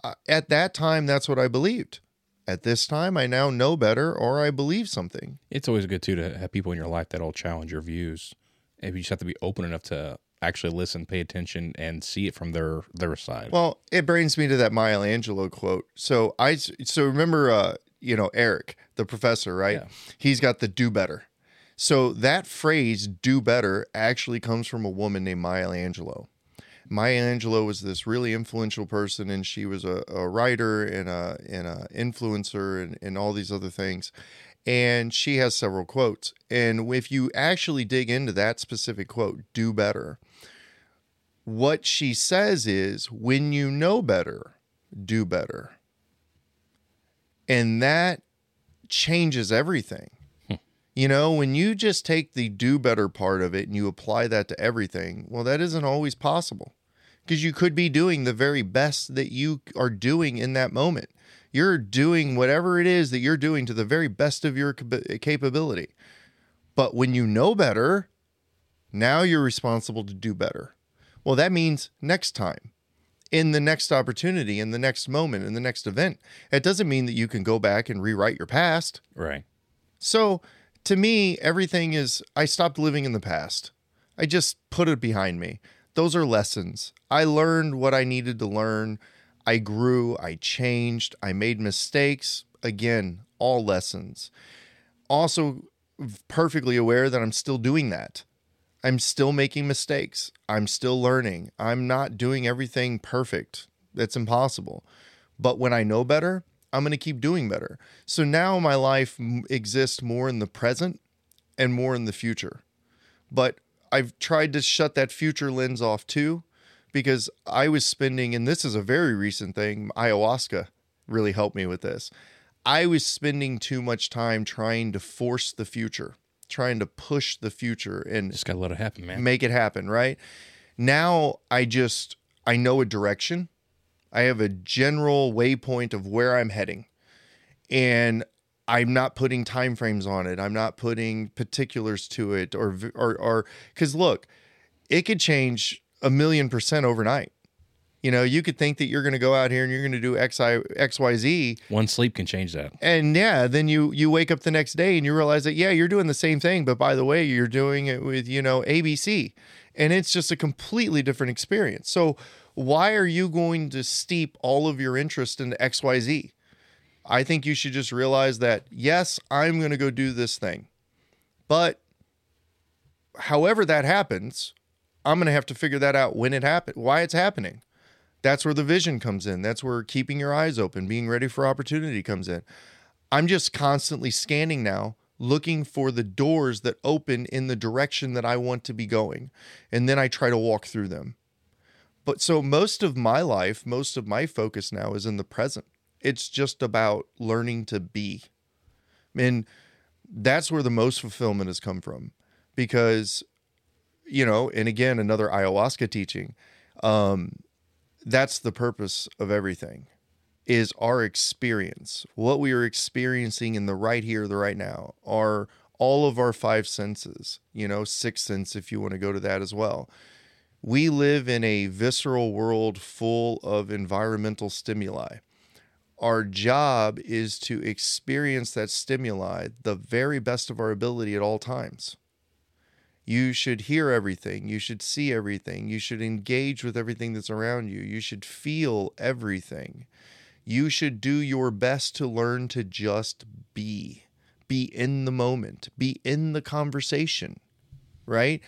uh, at that time, that's what I believed. At this time, I now know better or I believe something. It's always good too to have people in your life that'll challenge your views. And you just have to be open enough to actually listen, pay attention, and see it from their their side. Well, it brings me to that Maya Angelou quote. So I so remember uh, you know, Eric, the professor, right? Yeah. He's got the do better. So that phrase do better actually comes from a woman named Maya Angelou. Maya Angelou was this really influential person and she was a, a writer and a and a influencer and, and all these other things. And she has several quotes. And if you actually dig into that specific quote, do better, what she says is when you know better, do better. And that changes everything. Hmm. You know, when you just take the do better part of it and you apply that to everything, well, that isn't always possible because you could be doing the very best that you are doing in that moment. You're doing whatever it is that you're doing to the very best of your capability. But when you know better, now you're responsible to do better. Well, that means next time, in the next opportunity, in the next moment, in the next event. It doesn't mean that you can go back and rewrite your past. right. So to me, everything is, I stopped living in the past. I just put it behind me. Those are lessons. I learned what I needed to learn. I grew, I changed, I made mistakes. Again, all lessons. Also, perfectly aware that I'm still doing that. I'm still making mistakes. I'm still learning. I'm not doing everything perfect. That's impossible. But when I know better, I'm going to keep doing better. So now my life exists more in the present and more in the future. But I've tried to shut that future lens off too because I was spending, and this is a very recent thing, ayahuasca really helped me with this. I was spending too much time trying to force the future, trying to push the future and Just gotta let it happen, man. make it happen, right? Now I just I know a direction. I have a general waypoint of where I'm heading. And I'm not putting time frames on it. I'm not putting particulars to it or or or cuz look, it could change a million percent overnight. You know, you could think that you're going to go out here and you're going to do X, I, X, Y, Z, One sleep can change that. and yeah, then you you wake up the next day and you realize that yeah, you're doing the same thing, but by the way, you're doing it with, you know, ABC. And it's just a completely different experience. So why are you going to steep all of your interest into XYZ? I think you should just realize that yes, I'm going to go do this thing. But however that happens, I'm going to have to figure that out when it happens, why it's happening. That's where the vision comes in. That's where keeping your eyes open, being ready for opportunity comes in. I'm just constantly scanning now, looking for the doors that open in the direction that I want to be going. And then I try to walk through them. But so most of my life, most of my focus now is in the present. It's just about learning to be. And that's where the most fulfillment has come from. Because, you know, and again, another ayahuasca teaching. Um, that's the purpose of everything is our experience. What we are experiencing in the right here the right now are all of our five senses you know six sense if you want to go to that as well. We live in a visceral world full of environmental stimuli. Our job is to experience that stimuli the very best of our ability at all times you should hear everything. You should see everything. You should engage with everything that's around you. You should feel everything. You should do your best to learn to just be, be in the moment, be in the conversation, right?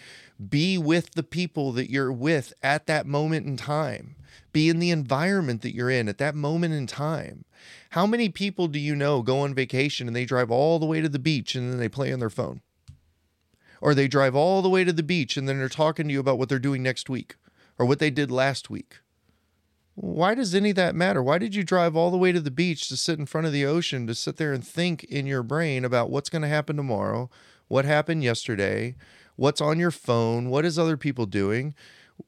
Be with the people that you're with at that moment in time. Be in the environment that you're in at that moment in time. How many people do you know go on vacation and they drive all the way to the beach and then they play on their phone? Or they drive all the way to the beach and then they're talking to you about what they're doing next week or what they did last week. Why does any of that matter? Why did you drive all the way to the beach to sit in front of the ocean to sit there and think in your brain about what's going to happen tomorrow, what happened yesterday, what's on your phone, what is other people doing?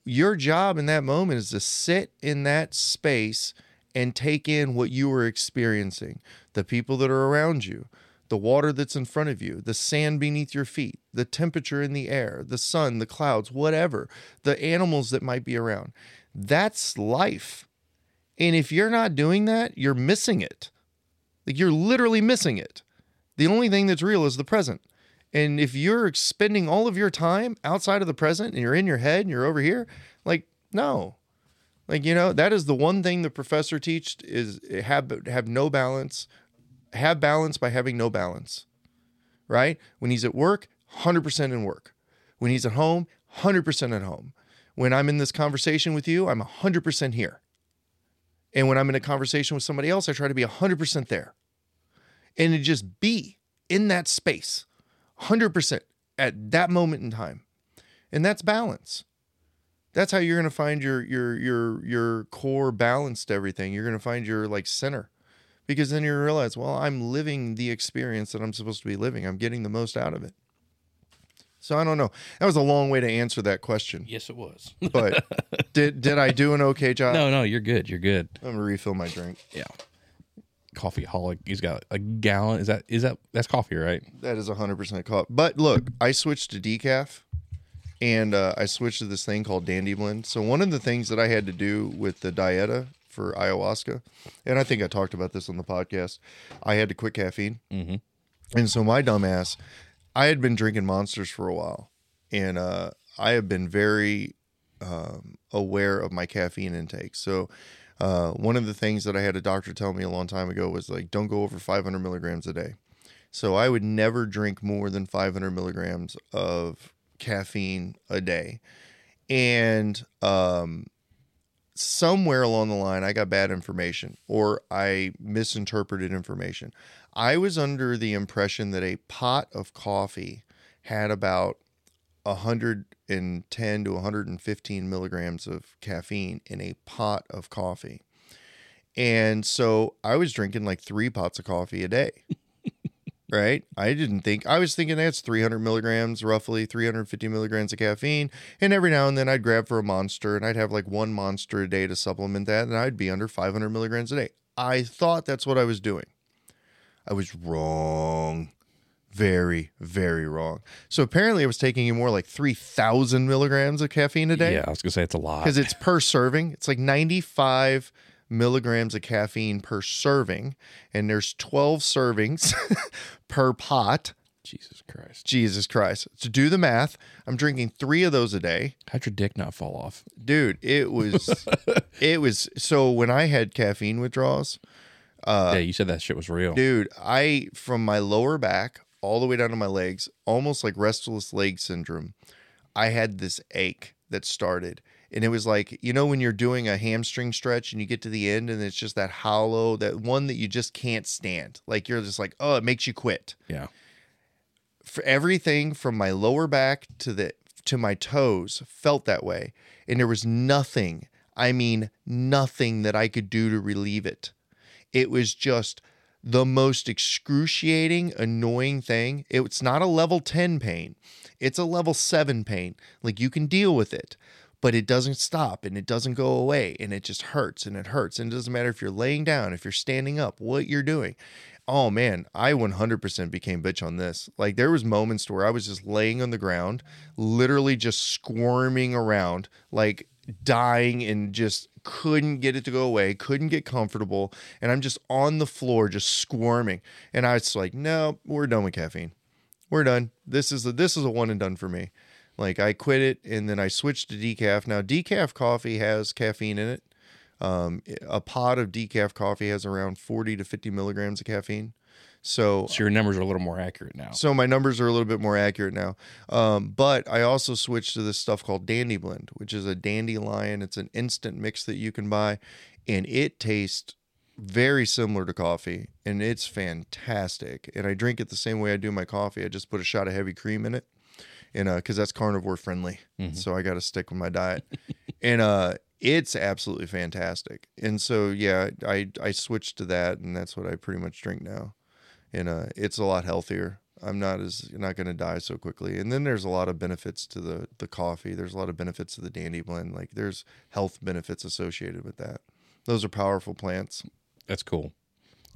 Your job in that moment is to sit in that space and take in what you are experiencing, the people that are around you, the water that's in front of you, the sand beneath your feet, the temperature in the air, the sun, the clouds, whatever, the animals that might be around. That's life. And if you're not doing that, you're missing it. Like you're literally missing it. The only thing that's real is the present. And if you're spending all of your time outside of the present and you're in your head and you're over here, like, no. Like, you know, that is the one thing the professor teached is have have no balance. Have balance by having no balance. Right? When he's at work, 100% in work. When he's at home, 100% at home. When I'm in this conversation with you, I'm 100% here. And when I'm in a conversation with somebody else, I try to be 100% there. And to just be in that space 100% at that moment in time. And that's balance. That's how you're going to find your your your your core balance to everything. You're going to find your like center. Because then you realize, well, I'm living the experience that I'm supposed to be living. I'm getting the most out of it. So I don't know. That was a long way to answer that question. Yes, it was. <laughs> But did did I do an okay job? no, no, you're good. You're good. I'm gonna refill my drink. Yeah. Coffee holic. He's got a gallon. Is that is that that's coffee, right? That is 100% coffee. But look, I switched to decaf and uh, I switched to this thing called Dandy Blend. So one of the things that I had to do with the dieta for ayahuasca, and I think I talked about this on the podcast, I had to quit caffeine. Mm-hmm. And so my dumbass, I had been drinking monsters for a while, and uh, I have been very um, aware of my caffeine intake. So uh, one of the things that I had a doctor tell me a long time ago was like, don't go over 500 milligrams a day. So I would never drink more than 500 milligrams of caffeine a day. And um, somewhere along the line, I got bad information or I misinterpreted information. I was under the impression that a pot of coffee had about 110 to 115 milligrams of caffeine in a pot of coffee. And so I was drinking like three pots of coffee a day. Right? I didn't think, I was thinking that's 300 milligrams, roughly 350 milligrams of caffeine. And every now and then I'd grab for a monster and I'd have like one monster a day to supplement that. And I'd be under 500 milligrams a day. I thought that's what I was doing. I was wrong. Very, very wrong. So apparently, I was taking more like 3,000 milligrams of caffeine a day. Yeah, I was gonna say it's a lot. Because it's per serving. It's like 95 milligrams of caffeine per serving. And there's 12 servings <laughs> per pot. Jesus Christ. Jesus Christ. To do the math, I'm drinking three of those a day. How'd your dick not fall off? Dude, it was, <laughs> it was, so when I had caffeine withdrawals, Uh, yeah, you said that shit was real. Dude, I from my lower back all the way down to my legs, almost like restless leg syndrome. I had this ache that started. And it was like, you know, when you're doing a hamstring stretch and you get to the end and it's just that hollow, that one that you just can't stand. Like you're just like, oh, it makes you quit. Yeah. For everything from my lower back to the to my toes felt that way. And there was nothing, I mean nothing that I could do to relieve it. It was just the most excruciating, annoying thing. It's not a level 10 pain, it's a level 7 pain. Like you can deal with it, but it doesn't stop and it doesn't go away and it just hurts and it hurts. And it doesn't matter if you're laying down, if you're standing up, what you're doing. Oh man, I 100% became bitch on this. Like there was moments where I was just laying on the ground, literally just squirming around, like dying and just couldn't get it to go away, couldn't get comfortable, and I'm just on the floor just squirming. And I was like, "No, we're done with caffeine. We're done. This is a, this is a one and done for me." Like I quit it and then I switched to decaf. Now decaf coffee has caffeine in it. Um, a pot of decaf coffee has around 40 to 50 milligrams of caffeine. So, So your numbers are a little more accurate now. so my numbers are a little bit more accurate now. Um, but I also switched to this stuff called Dandy Blend, which is a dandelion. It's an instant mix that you can buy, and it tastes very similar to coffee, and it's fantastic. And I drink it the same way I do my coffee. I just put a shot of heavy cream in it, and uh, because that's carnivore friendly, so I got to stick with my diet. <laughs> and uh, it's absolutely fantastic. And so yeah, I I switched to that, and that's what I pretty much drink now and uh, it's a lot healthier. I'm not as not going to die so quickly. And then there's a lot of benefits to the the coffee. There's a lot of benefits to the Dandy Blend. Like there's health benefits associated with that. Those are powerful plants. That's cool.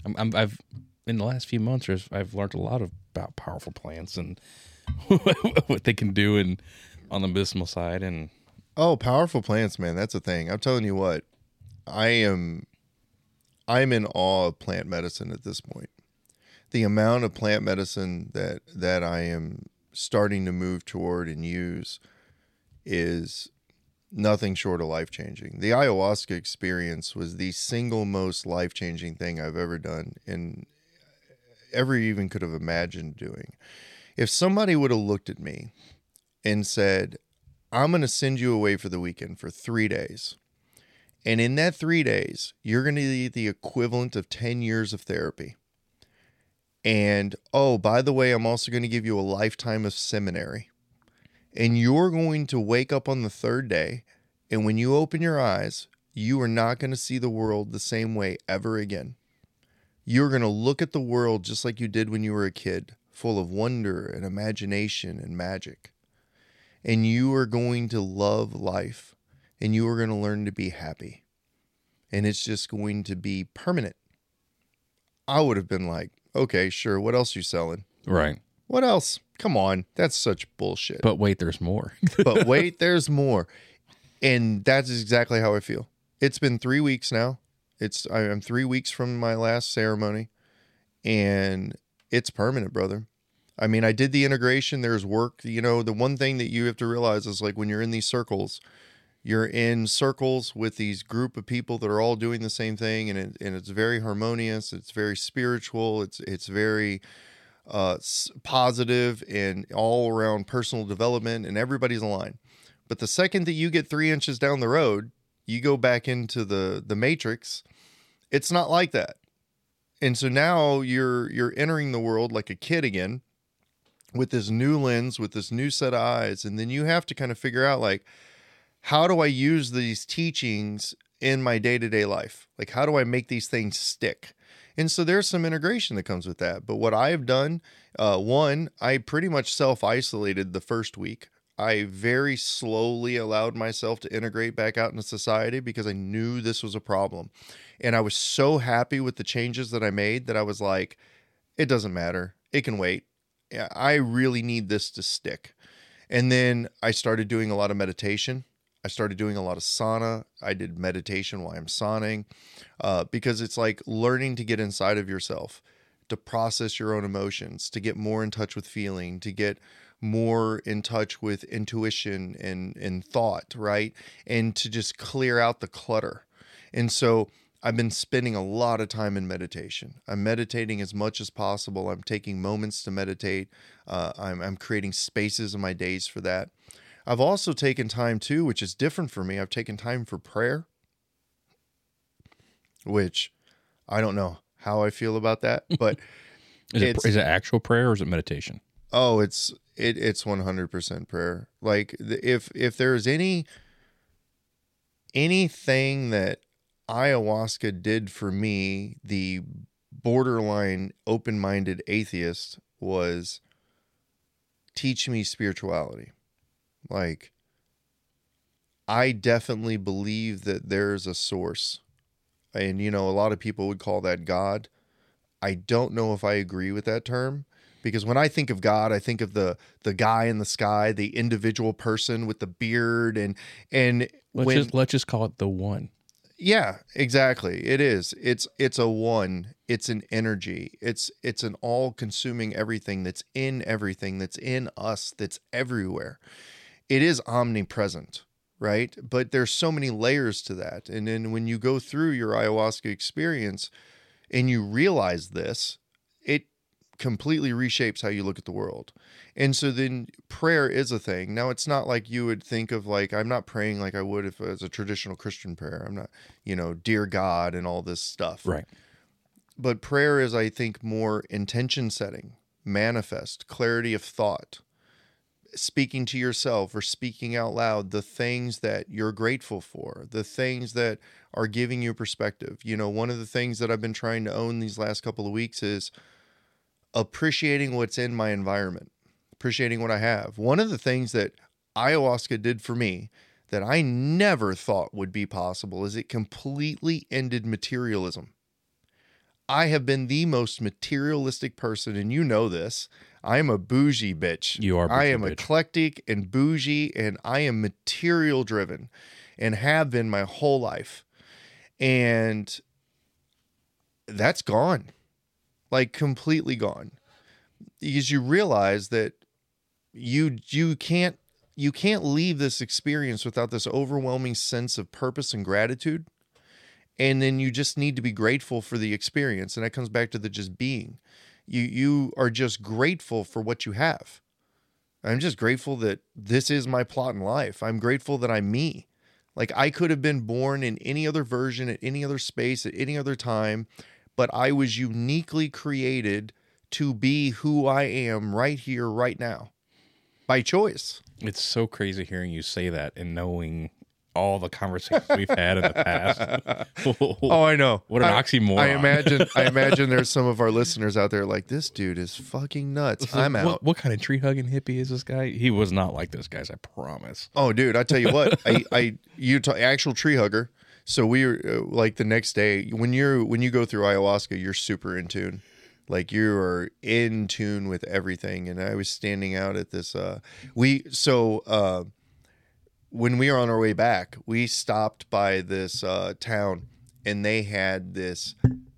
I'm, I'm, I've in the last few months, I've, I've learned a lot of, about powerful plants and <laughs> what they can do and on the medicinal side. And Oh, powerful plants, man. That's a thing. I'm telling you what. I am I'm in awe of plant medicine at this point. The amount of plant medicine that that I am starting to move toward and use is nothing short of life changing. The ayahuasca experience was the single most life changing thing I've ever done and ever even could have imagined doing. If somebody would have looked at me and said, I'm going to send you away for the weekend for three days. And in that three days, you're going to need the equivalent of 10 years of therapy. And oh, by the way, I'm also going to give you a lifetime of seminary. And you're going to wake up on the third day. And when you open your eyes, you are not going to see the world the same way ever again. You're going to look at the world just like you did when you were a kid, full of wonder and imagination and magic. And you are going to love life and you are going to learn to be happy. And it's just going to be permanent. I would have been like, okay, sure. What else are you selling? right. What else? Come on. That's such bullshit. But wait, there's more. <laughs> but wait, <laughs> there's more. And that's exactly how I feel. It's been three weeks now. It's I- I'm three weeks from my last ceremony, and it's permanent, brother. I mean, I did the integration. There's work. You know, the one thing that you have to realize is like when you're in these circles, you're in circles with these group of people that are all doing the same thing, and it, and it's very harmonious. It's very spiritual. It's it's very uh, positive and all around personal development, and everybody's aligned. But the second that you get three inches down the road, you go back into the the matrix. It's not like that, and so now you're you're entering the world like a kid again, with this new lens, with this new set of eyes, and then you have to kind of figure out like, how do I use these teachings in my day to day life? Like, how do I make these things stick? And so there's some integration that comes with that. But what I have done, uh, one, I pretty much self isolated the first week. I very slowly allowed myself to integrate back out into society because I knew this was a problem. And I was so happy with the changes that I made that I was like, it doesn't matter. It can wait. I really need this to stick. And then I started doing a lot of meditation. I started doing a lot of sauna. I did meditation while I'm sauning uh, because it's like learning to get inside of yourself, to process your own emotions, to get more in touch with feeling, to get more in touch with intuition and, and thought, right? And to just clear out the clutter. And so I've been spending a lot of time in meditation. I'm meditating as much as possible. I'm taking moments to meditate. Uh, I'm, I'm creating spaces in my days for that. I've also taken time too, which is different for me. I've taken time for prayer, which I don't know how I feel about that, but <laughs> Is it, is it actual prayer or is it meditation? oh, it's it it's 100% prayer. Like if if there's any anything that ayahuasca did for me, the borderline open-minded atheist was teach me spirituality. Like I definitely believe that there's a source. And you know, a lot of people would call that God. I don't know if I agree with that term because when I think of God, I think of the the guy in the sky, the individual person with the beard and and Let's when just let's just call it the one. yeah, exactly. It is. It's it's a one. It's an energy. It's it's an all-consuming everything that's in everything that's in us that's everywhere. It is omnipresent, right? But there's so many layers to that. And then when you go through your ayahuasca experience and you realize this, it completely reshapes how you look at the world. And so then prayer is a thing. Now it's not like you would think of like I'm not praying like I would if it was a traditional Christian prayer. I'm not, you know, dear God and all this stuff. Right. But prayer is I think more intention setting, manifest, clarity of thought, speaking to yourself or speaking out loud the things that you're grateful for, the things that are giving you perspective. You know, one of the things that I've been trying to own these last couple of weeks is appreciating what's in my environment, appreciating what I have. One of the things that ayahuasca did for me that I never thought would be possible is it completely ended materialism. I have been the most materialistic person, and you know this. I am a bougie bitch. You are I am bitch. eclectic and bougie, and I am material driven and have been my whole life. And that's gone, like completely gone. Because you realize that you you can't you can't leave this experience without this overwhelming sense of purpose and gratitude. And then you just need to be grateful for the experience. And that comes back to the just being. You you are just grateful for what you have. I'm just grateful that this is my plot in life. I'm grateful that i'm me. Like i could have been born in any other version at any other space at any other time but i was uniquely created to be who i am right here right now by choice It's so crazy hearing you say that and knowing all the conversations we've had in the past. <laughs> <laughs> Oh, I know. What an I- oxymoron. I imagine. I imagine there's some of our listeners out there like this dude is fucking nuts. I'm out. What, what kind of tree hugging hippie is this guy? He was not like those guys. I promise. Oh, dude, I tell you what. I, I, you t- actual tree hugger. So we were uh, like the next day when you're when you go through ayahuasca, you're super in tune. Like you are in tune with everything. And I was standing out at this. Uh, we so uh, when we were on our way back, we stopped by this uh, town, and they had this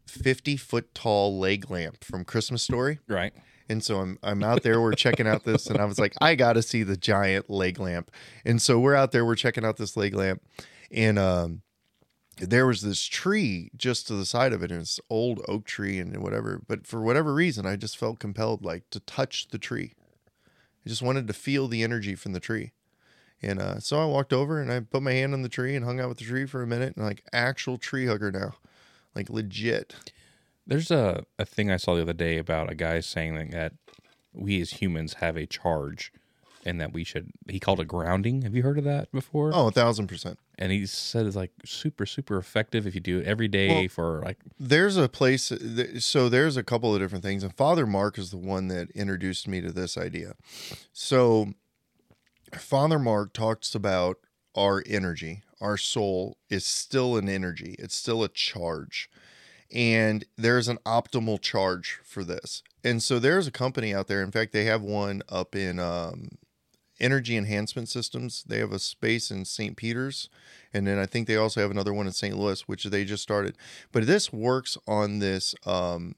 50 foot tall leg lamp from Christmas Story. Right. And so I'm I'm out there, we're checking out this, and I was like, I gotta see the giant leg lamp. And so we're out there, we're checking out this leg lamp, and um there was this tree just to the side of it, and it's old oak tree and whatever. But for whatever reason, I just felt compelled like to touch the tree. I just wanted to feel the energy from the tree. And uh, so I walked over and I put my hand on the tree and hung out with the tree for a minute, and like actual tree hugger now, like legit. There's a, a thing I saw the other day about a guy saying that, that we as humans have a charge and that we should, he called it grounding. Have you heard of that before? Oh, a thousand percent. And he said it's like super, super effective if you do it every day Well, for like, there's a place th- so there's a couple of different things and father mark is the one that introduced me to this idea. So father mark talks about our energy. Our soul is still an energy. It's still a charge. And there's an optimal charge for this. And so there's a company out there. In fact they have one up in um, energy enhancement systems. They have a space in st peter's and then i think they also have another one in st louis which they just started. But this works on this um,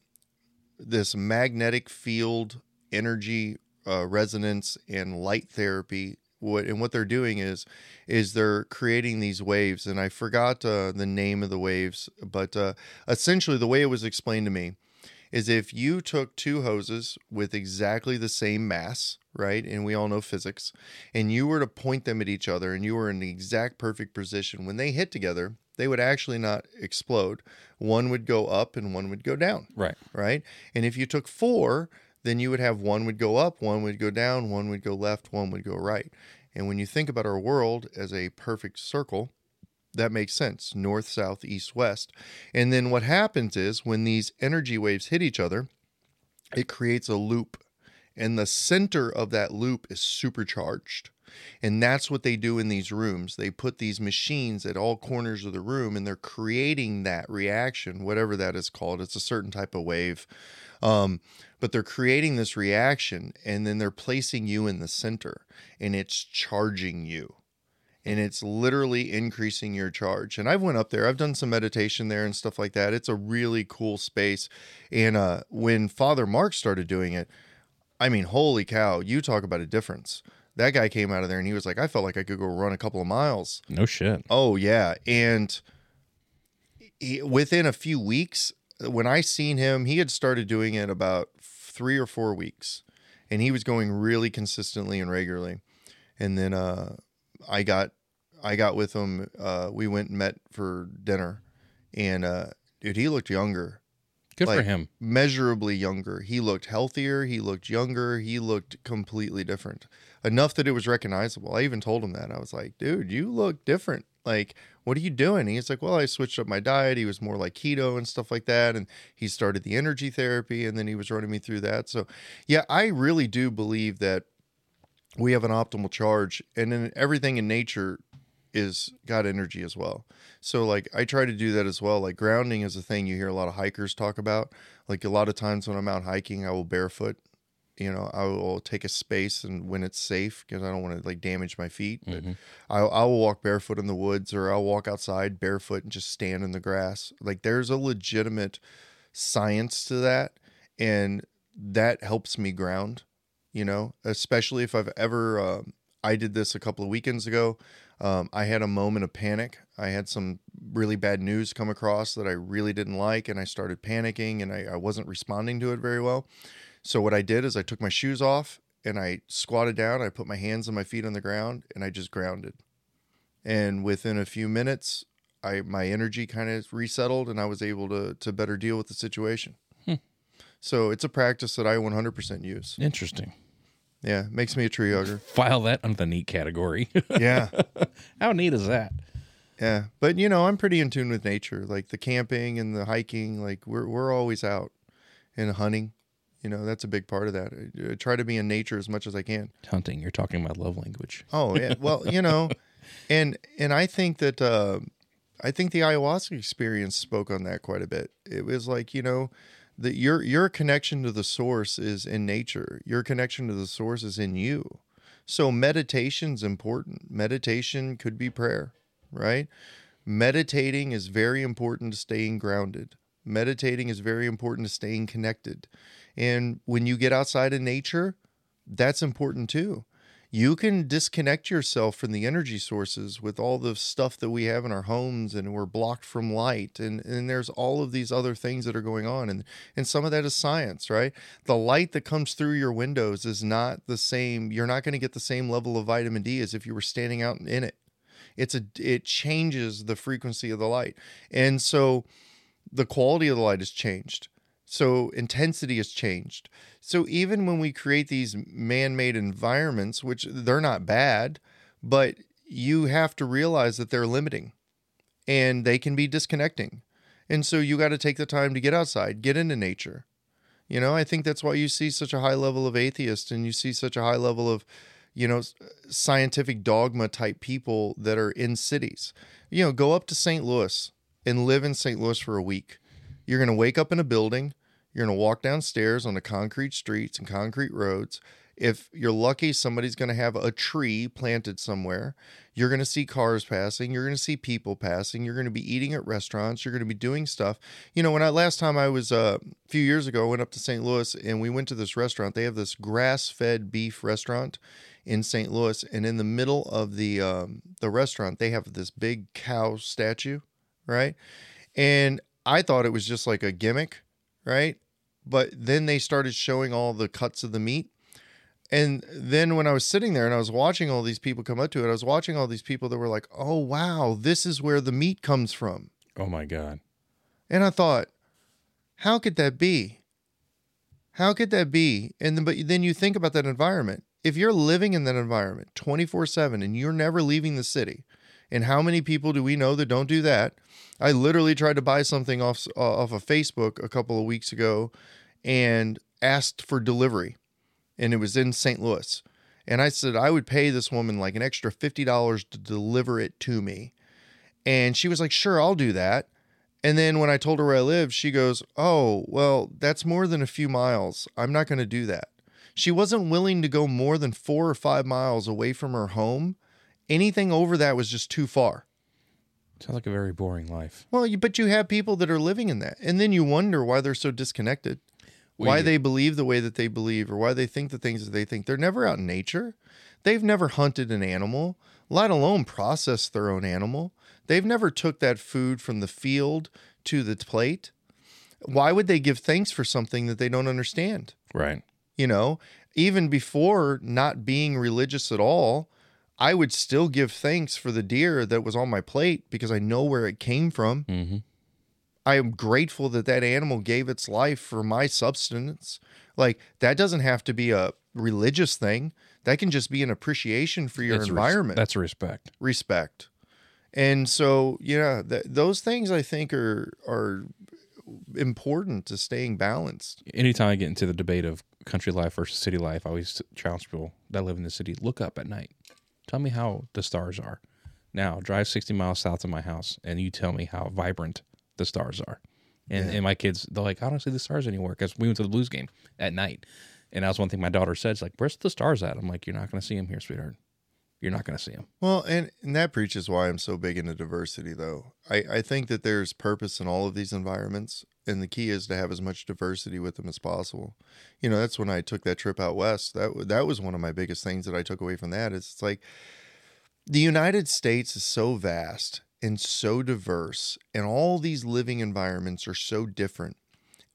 this magnetic field energy uh, resonance and light therapy. What and what they're doing is is they're creating these waves and i forgot uh, the name of the waves but uh, essentially the way it was explained to me is if you took two hoses with exactly the same mass right and we all know physics and you were to point them at each other and you were in the exact perfect position when they hit together they would actually not explode one would go up and one would go down right. right? And if you took four, then you would have one would go up, one would go down, one would go left, one would go right. And when you think about our world as a perfect circle, that makes sense north, south, east, west. And then what happens is when these energy waves hit each other, it creates a loop. And the center of that loop is supercharged. And that's what they do in these rooms. They put these machines at all corners of the room and they're creating that reaction, whatever that is called. It's a certain type of wave. Um, but they're creating this reaction and then they're placing you in the center and it's charging you and it's literally increasing your charge and i've went up there i've done some meditation there and stuff like that it's a really cool space and uh, when father mark started doing it i mean holy cow you talk about a difference That guy came out of there and he was like, I felt like I could go run a couple of miles. No shit. Oh yeah, and he, within a few weeks, when I seen him, he had started doing it about three or four weeks, and he was going really consistently and regularly. And then uh, I got I got with him. Uh, we went and met for dinner, and uh, dude, he looked younger Good for him. measurably younger. He looked healthier. He looked younger. He looked completely different. Enough that it was recognizable. I even told him that. I was like, dude, you look different. Like, what are you doing? He's like, well, I switched up my diet. He was more like keto and stuff like that. And he started the energy therapy and then he was running me through that. So, yeah, I really do believe that we have an optimal charge and then everything in nature is got energy as well. So like I try to do that as well. Like grounding is a thing you hear a lot of hikers talk about. Like a lot of times when I'm out hiking, I will barefoot. You know, I will take a space and when it's safe because I don't want to like damage my feet. But I, I will walk barefoot in the woods or I'll walk outside barefoot and just stand in the grass. Like there's a legitimate science to that, and that helps me ground. You know, especially if I've ever. Um, I did this a couple of weekends ago. Um, I had a moment of panic. I had some really bad news come across that I really didn't like, and I started panicking and I, I wasn't responding to it very well. So, what I did is I took my shoes off and I squatted down. I put my hands and my feet on the ground and I just grounded. And within a few minutes, I my energy kind of resettled and I was able to to better deal with the situation. So it's a practice that I 100% use. Interesting. Yeah, makes me a tree hugger. <laughs> File that under the neat category. <laughs> Yeah. How neat is that? Yeah, but you know, I'm pretty in tune with nature, like the camping and the hiking. Like we're we're always out and hunting. You know, that's a big part of that. I, I try to be in nature as much as I can. Hunting. You're talking my love language. Oh yeah, <laughs> well you know, and and I think that uh, I think the ayahuasca experience spoke on that quite a bit. It was like you know that your your connection to the source is in nature. Your connection to the source is in you. So meditation's important. Meditation could be prayer, right? Meditating is very important to staying grounded. Meditating is very important to staying connected. And when you get outside in nature, that's important too. You can disconnect yourself from the energy sources with all the stuff that we have in our homes and we're blocked from light and, and there's all of these other things that are going on and and some of that is science, right? The light that comes through your windows is not the same. You're not going to get the same level of vitamin D as if you were standing out in it. It's a it changes the frequency of the light. And so the quality of the light has changed. So intensity has changed. So even when we create these man-made environments, which they're not bad, but you have to realize that they're limiting and they can be disconnecting. And so you got to take the time to get outside, get into nature. You know, I think that's why you see such a high level of atheists and you see such a high level of, you know, scientific dogma type people that are in cities. You know, go up to St. Louis and live in St. Louis for a week. You're going to wake up in a building. You're going to walk downstairs on the concrete streets and concrete roads. If you're lucky, somebody's going to have a tree planted somewhere. You're going to see cars passing. You're going to see people passing. You're going to be eating at restaurants. You're going to be doing stuff. You know, when I last time I was uh, a few years ago, I went up to St. Louis and we went to this restaurant. They have this grass-fed beef restaurant in St. Louis, and in the middle of the um, the restaurant, they have this big cow statue, right? And I thought it was just like a gimmick, right? But then they started showing all the cuts of the meat. And then when I was sitting there and I was watching all these people come up to it, I was watching all these people that were like, oh, wow, this is where the meat comes from. Oh my God. And I thought, how could that be? How could that be? And then, but then you think about that environment. If you're living in that environment 24 7 and you're never leaving the city, and how many people do we know that don't do that? I literally tried to buy something off uh, off of Facebook a couple of weeks ago and asked for delivery, and it was in St. Louis. And I said I would pay this woman like an extra $50 to deliver it to me. And she was like, "Sure, I'll do that." And then when I told her where I lived, she goes, "Oh, well, that's more than a few miles. I'm not going to do that." She wasn't willing to go more than 4 or 5 miles away from her home. Anything over that was just too far. Sounds like a very boring life. Well, you, but you have people that are living in that, and then you wonder why they're so disconnected. why they believe the way that they believe, or why they think the things that they think. They're never out in nature. They've never hunted an animal, let alone processed their own animal. They've never took that food from the field to the plate. Why would they give thanks for something that they don't understand? Right. You know, even before not being religious at all, I would still give thanks for the deer that was on my plate because I know where it came from. Mm-hmm. I am grateful that that animal gave its life for my subsistence. Like that doesn't have to be a religious thing. That can just be an appreciation for your That's res- environment, that's respect. respect. And so, yeah, th- those things I think are are important to staying balanced. Anytime I get into the debate of country life versus city life, I always challenge people that live in the city: look up at night. Tell me how the stars are. Now, drive 60 miles south of my house, and you tell me how vibrant the stars are. And, Yeah. and my kids, they're like, I don't see the stars anywhere because we went to the Blues game at night. And that was one thing my daughter said. It's like, where's the stars at? I'm like, you're not going to see them here, sweetheart. You're not going to see them. Well, and, and that preaches why I'm so big into diversity, though. I, I think that there's purpose in all of these environments, and the key is to have as much diversity with them as possible. You know, that's when I took that trip out west. That that was one of my biggest things that I took away from that. Is it's like the United States is so vast and so diverse, and all these living environments are so different.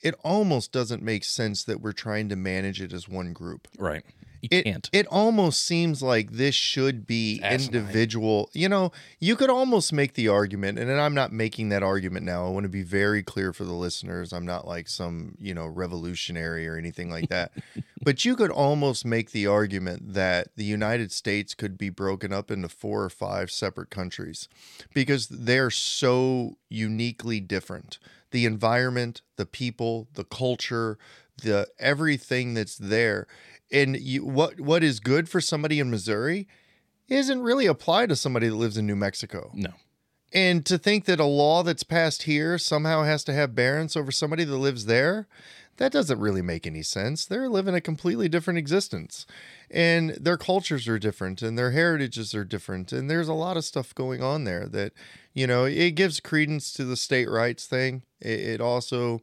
It almost doesn't make sense that we're trying to manage it as one group Right. You it, can't. it almost seems like this should be individual. You know, you could almost make the argument, and I'm not making that argument now. I want to be very clear for the listeners. I'm not like some, you know, revolutionary or anything like that. <laughs> but you could almost make the argument that the United States could be broken up into four or five separate countries because they're so uniquely different. The environment, the people, the culture, the everything that's there and you, what what is good for somebody in Missouri isn't really applied to somebody that lives in New Mexico. no. And to think that a law that's passed here somehow has to have bearance over somebody that lives there, that doesn't really make any sense. They're living a completely different existence. And their cultures are different and their heritages are different. And there's a lot of stuff going on there that, you know, it gives credence to the state rights thing. It, it also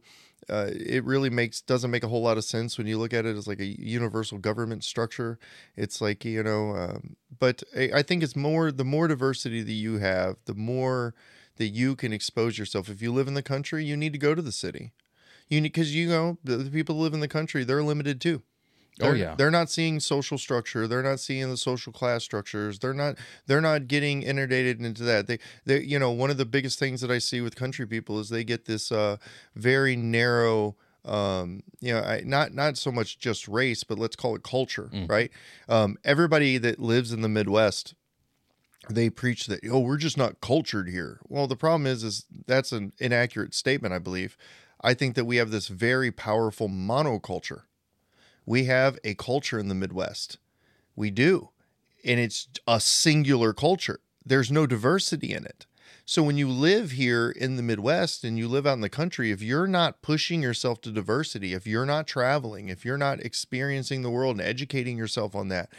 uh, it really makes doesn't make a whole lot of sense when you look at it as like a universal government structure. It's like you know, um, but I, think it's more the more diversity that you have, the more that you can expose yourself. If you live in the country, you need to go to the city. You need because you know the, the people that live in the country they're limited too. Oh, They're- yeah. they're not seeing social structure. They're not seeing the social class structures. They're not they're not getting inundated into that. They they you know one of the biggest things that I see with country people is they get this uh, very narrow um you know I, not not so much just race but let's call it culture Mm. right um everybody that lives in the midwest they preach that oh we're just not cultured here well the problem is is that's an inaccurate statement i believe i think that we have this very powerful monoculture we have a culture in the midwest. We do. And it's a singular culture. There's no diversity in it. So when you live here in the midwest and you live out in the country if you're not pushing yourself to diversity if you're not traveling if you're not experiencing the world and educating yourself on that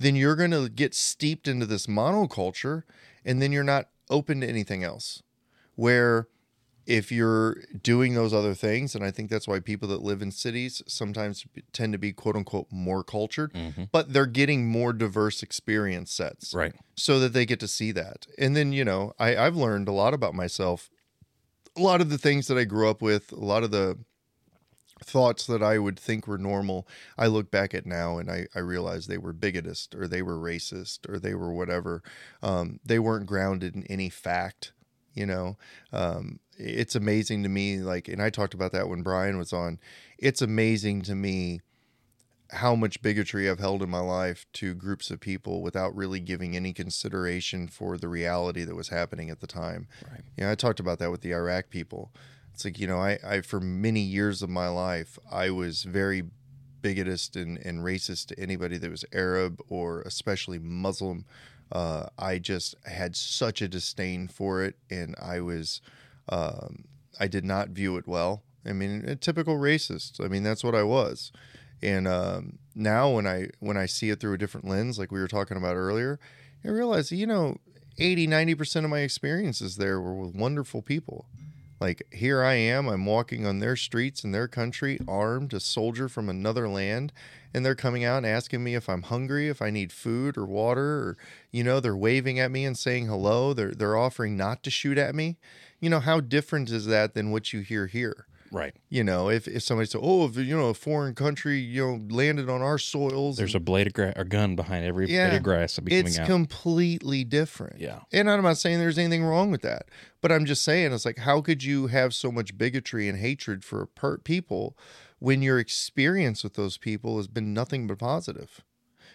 then you're going to get steeped into this monoculture and then you're not open to anything else. Where if you're doing those other things, and I think that's why people that live in cities sometimes tend to be quote unquote more cultured, Mhm. but they're getting more diverse experience sets Right. so that they get to see that. And then, you know, I, I've learned a lot about myself. A lot of the things that I grew up with, a lot of the thoughts that I would think were normal, I look back at now and I, I realize they were bigotist or they were racist or they were whatever. Um, they weren't grounded in any fact, you know. Um, it's amazing to me, like, and I talked about that when Brian was on. It's amazing to me how much bigotry I've held in my life to groups of people without really giving any consideration for the reality that was happening at the time. Right. Yeah, I talked about that with the Iraq people. It's like, you know, I, I for many years of my life, I was very bigotist and, and racist to anybody that was Arab or especially Muslim. Uh, I just had such a disdain for it, and I was, um, I did not view it well. I mean, a typical racist. I mean, that's what I was. And um, now, when I when I see it through a different lens, like we were talking about earlier, I realize, you know, 80, 90% of my experiences there were with wonderful people Like here I am, I'm walking on their streets in their country, armed, a soldier from another land, and they're coming out and asking me if I'm hungry, if I need food or water, or you know, they're waving at me and saying hello. They're they're offering not to shoot at me. You know, how different is that than what you hear here? Right. You know, if, if somebody said, "Oh, if you know a foreign country, you know, landed on our soils," There's a blade of grass, a gun behind every blade of grass that be coming it's out. completely different. Yeah. And I'm not saying there's anything wrong with that, but I'm just saying it's like, how could you have so much bigotry and hatred for per- people when your experience with those people has been nothing but positive?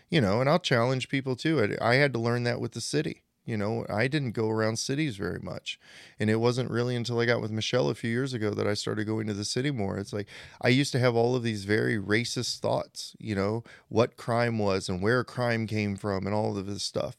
You know, and I'll challenge people too. I, I had to learn that with the city. You know, I didn't go around cities very much. And it wasn't really until I got with Michelle a few years ago that I started going to the city more. It's like I used to have all of these very racist thoughts, you know, what crime was and where crime came from and all of this stuff.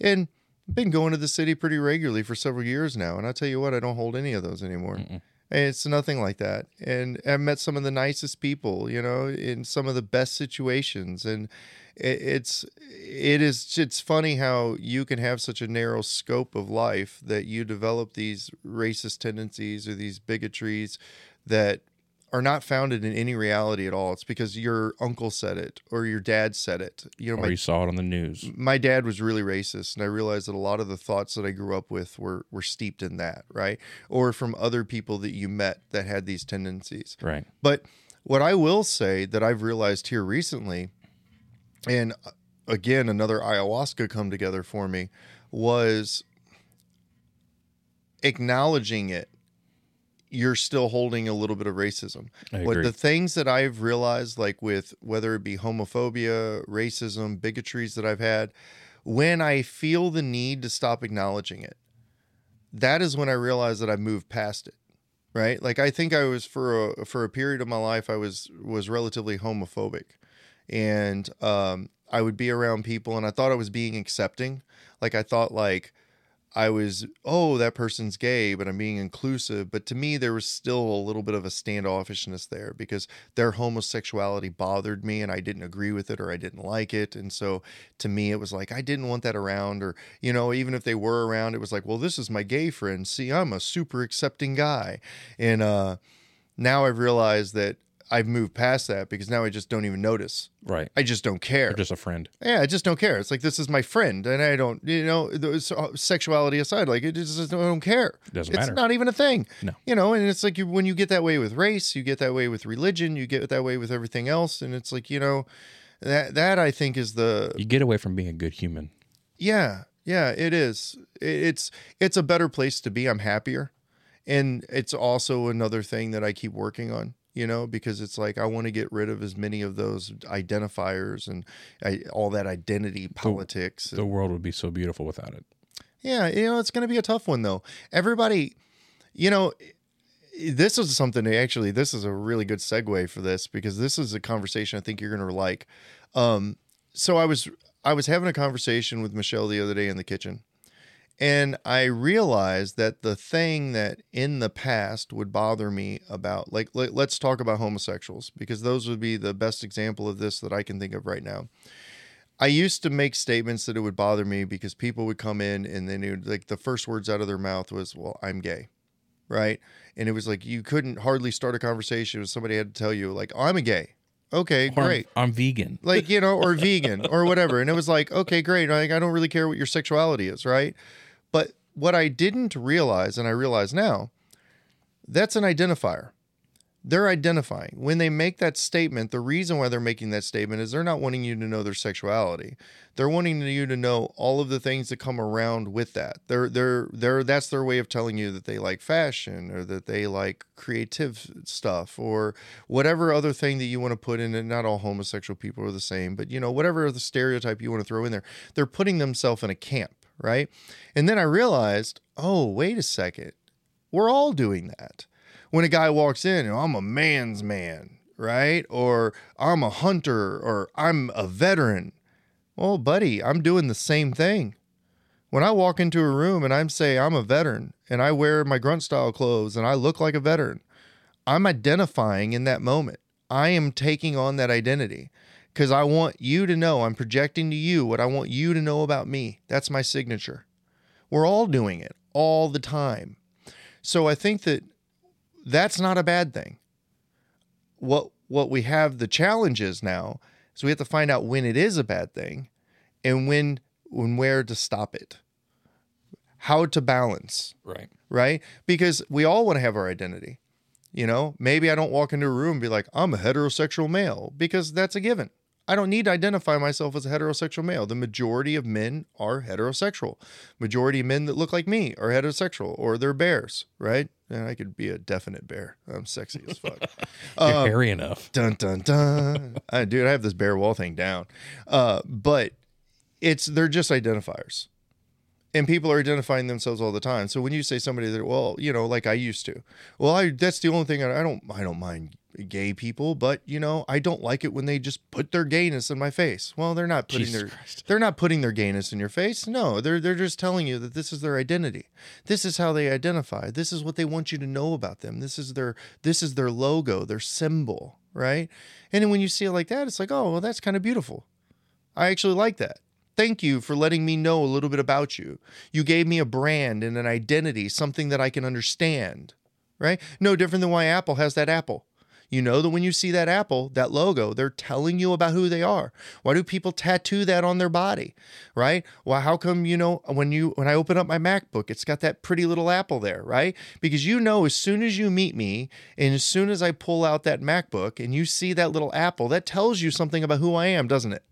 And I've been going to the city pretty regularly for several years now. And I tell you what, I don't hold any of those anymore. Mm-mm. And It's nothing like that. And I've met some of the nicest people, you know, in some of the best situations. And it, it's it is it's funny how you can have such a narrow scope of life that you develop these racist tendencies or these bigotries that are not founded in any reality at all. It's because your uncle said it or your dad said it. You know, or my you saw it on the news. my dad was really racist and i realized that a lot of the thoughts that i grew up with were were steeped in that right or from other people that you met that had these tendencies Right. but what i will say that i've realized here recently and uh, again another ayahuasca come together for me was acknowledging it you're still holding a little bit of racism I what the things that I've realized, like with whether it be homophobia, racism, bigotries that I've had, when I feel the need to stop acknowledging it, that is when I realize that I've moved past it. Right? Like I think I was for a for a period of my life I was was relatively homophobic. And um I would be around people and I thought I was being accepting. Like I thought like I was, oh, that person's gay, but I'm being inclusive. But to me, there was still a little bit of a standoffishness there because their homosexuality bothered me and I didn't agree with it or I didn't like it. And so to me, it was like, I didn't want that around. Or, you know, even if they were around, it was like, well, this is my gay friend. See, I'm a super accepting guy. And uh, now I've realized that I've moved past that because now I just don't even notice. Right. I just don't care. Or just a friend. Yeah, I just don't care. It's like this is my friend, and I don't, you know, so- uh, sexuality aside, like it just I don't care. Doesn't it's matter. It's not even a thing. No. you know, and it's like you, when you get that way with race, you get that way with religion, you get that way with everything else, and it's like you know, that that I think is the You get away from being a good human. yeah, yeah, it is. It- It's it's a better place to be. I'm happier, and it's also another thing that I keep working on. You know, because it's like I want to get rid of as many of those identifiers and I, all that identity politics. The world would be so beautiful without it. Yeah, you know, it's going to be a tough one though. Everybody, you know, this is something actually this is a really good segue for this because this is a conversation I think you're going to like. Um so I was I was having a conversation with Michelle the other day in the kitchen. And I realized that the thing that in the past would bother me about, like, let, let's talk about homosexuals, because those would be the best example of this that I can think of right now. I used to make statements that it would bother me because people would come in and then it would, like the first words out of their mouth was, "Well, I'm gay," right? And it was like you couldn't hardly start a conversation with somebody had to tell you like, "I'm a gay." Okay, Or I'm- great. I'm, vegan. Like you know, or <laughs> vegan or whatever, and it was like, okay, great. Like I don't really care what your sexuality is, right? What I didn't realize, and I realize now, that's an identifier. They're identifying. When they make that statement, the reason why they're making that statement is they're not wanting you to know their sexuality. They're wanting you to know all of the things that come around with that. They're they're they're that's their way of telling you that they like fashion or that they like creative stuff or whatever other thing that you want to put in and not all homosexual people are the same, but you know, whatever the stereotype you want to throw in there, they're putting themselves in a camp, right? And then I realized, oh, wait a second. We're all doing that when a guy walks in, I'm a man's man, right? Or I'm a hunter or I'm a veteran. Well, buddy, I'm doing the same thing. When I walk into a room and I'm say I'm a veteran and I wear my grunt style clothes and I look like a veteran, I'm identifying in that moment. I am taking on that identity because I want you to know, I'm projecting to you what I want you to know about me. That's my signature. We're all doing it all the time. So I think that that's not a bad thing. What what we have the challenge is now is we have to find out when it is a bad thing and when when where to stop it. How to balance Right. right? Because we all want to have our identity. You know, maybe I don't walk into a room and be like, I'm a heterosexual male because that's a given. I don't need to identify myself as a heterosexual male. The majority of men are heterosexual. Majority of men that look like me are heterosexual or they're bears, right? And I could be a definite bear. I'm sexy as fuck. <laughs> You're Um, hairy enough. Dun dun dun. I, dude, I have this bear wall thing down. Uh, but it's they're just identifiers. And people are identifying themselves all the time. So when you say somebody that, well, you know, like I used to, well, I that's the only thing I, I don't I don't mind gay people, but you know, I don't like it when they just put their gayness in my face. Well, they're not putting Jesus their Christ. they're not putting their gayness in your face. No, they're they're just telling you that this is their identity. This is how they identify. This is what they want you to know about them. This is their this is their logo, their symbol, right? And then when you see it like that, it's like, oh, well, that's kind of beautiful. I actually like that. Thank you for letting me know a little bit about you. You gave me a brand and an identity, something that I can understand, right? No different than why Apple has that apple. You know that when you see that apple, that logo, they're telling you about who they are. Why do people tattoo that on their body, right? Well, how come you know when you when I open up my MacBook, it's got that pretty little apple there, right? Because you know as soon as you meet me and as soon as I pull out that MacBook and you see that little apple, that tells you something about who I am, doesn't it?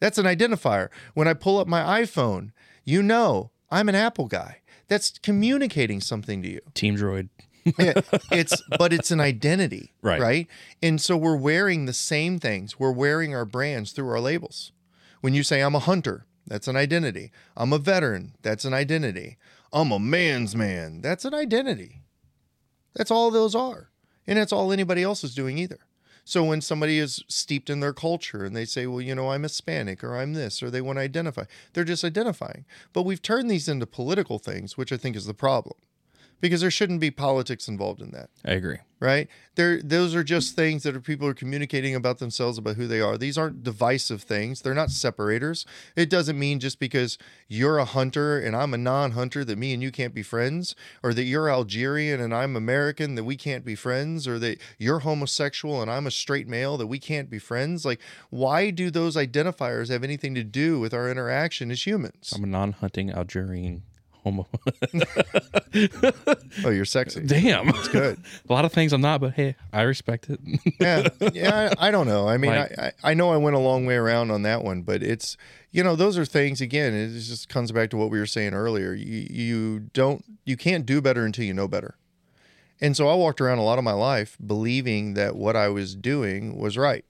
That's an identifier. When I pull up my iPhone, you know I'm an Apple guy. That's communicating something to you. Team Droid. Yeah, it's but it's an identity, Right. Right. And so we're wearing the same things. We're wearing our brands through our labels. When you say I'm a hunter, that's an identity. I'm a veteran, that's an identity. I'm a man's man, that's an identity. That's all those are. And that's all anybody else is doing either. So when somebody is steeped in their culture and they say, well, you know, I'm Hispanic or I'm this, or they want to identify, they're just identifying. But we've turned these into political things, which I think is the problem because there shouldn't be politics involved in that. I agree. right? There those are just things that are people are communicating about themselves about who they are. These aren't divisive things. They're not separators. It doesn't mean just because you're a hunter and i'm a non-hunter that me and you can't be friends or that you're algerian and i'm american that we can't be friends or that you're homosexual and i'm a straight male that we can't be friends. Like why do those identifiers have anything to do with our interaction as humans? I'm a non-hunting Algerian homo. oh you're sexy Damn. it's good <laughs> A lot of things I'm not, but hey, I respect it. <laughs> yeah, yeah. I, I don't know. I mean, Like- I, I I know I went a long way around on that one, but it's you know those are things. Again, it just comes back to what we were saying earlier. You you don't you can't do better until you know better. And so I walked around a lot of my life believing that what I was doing was right.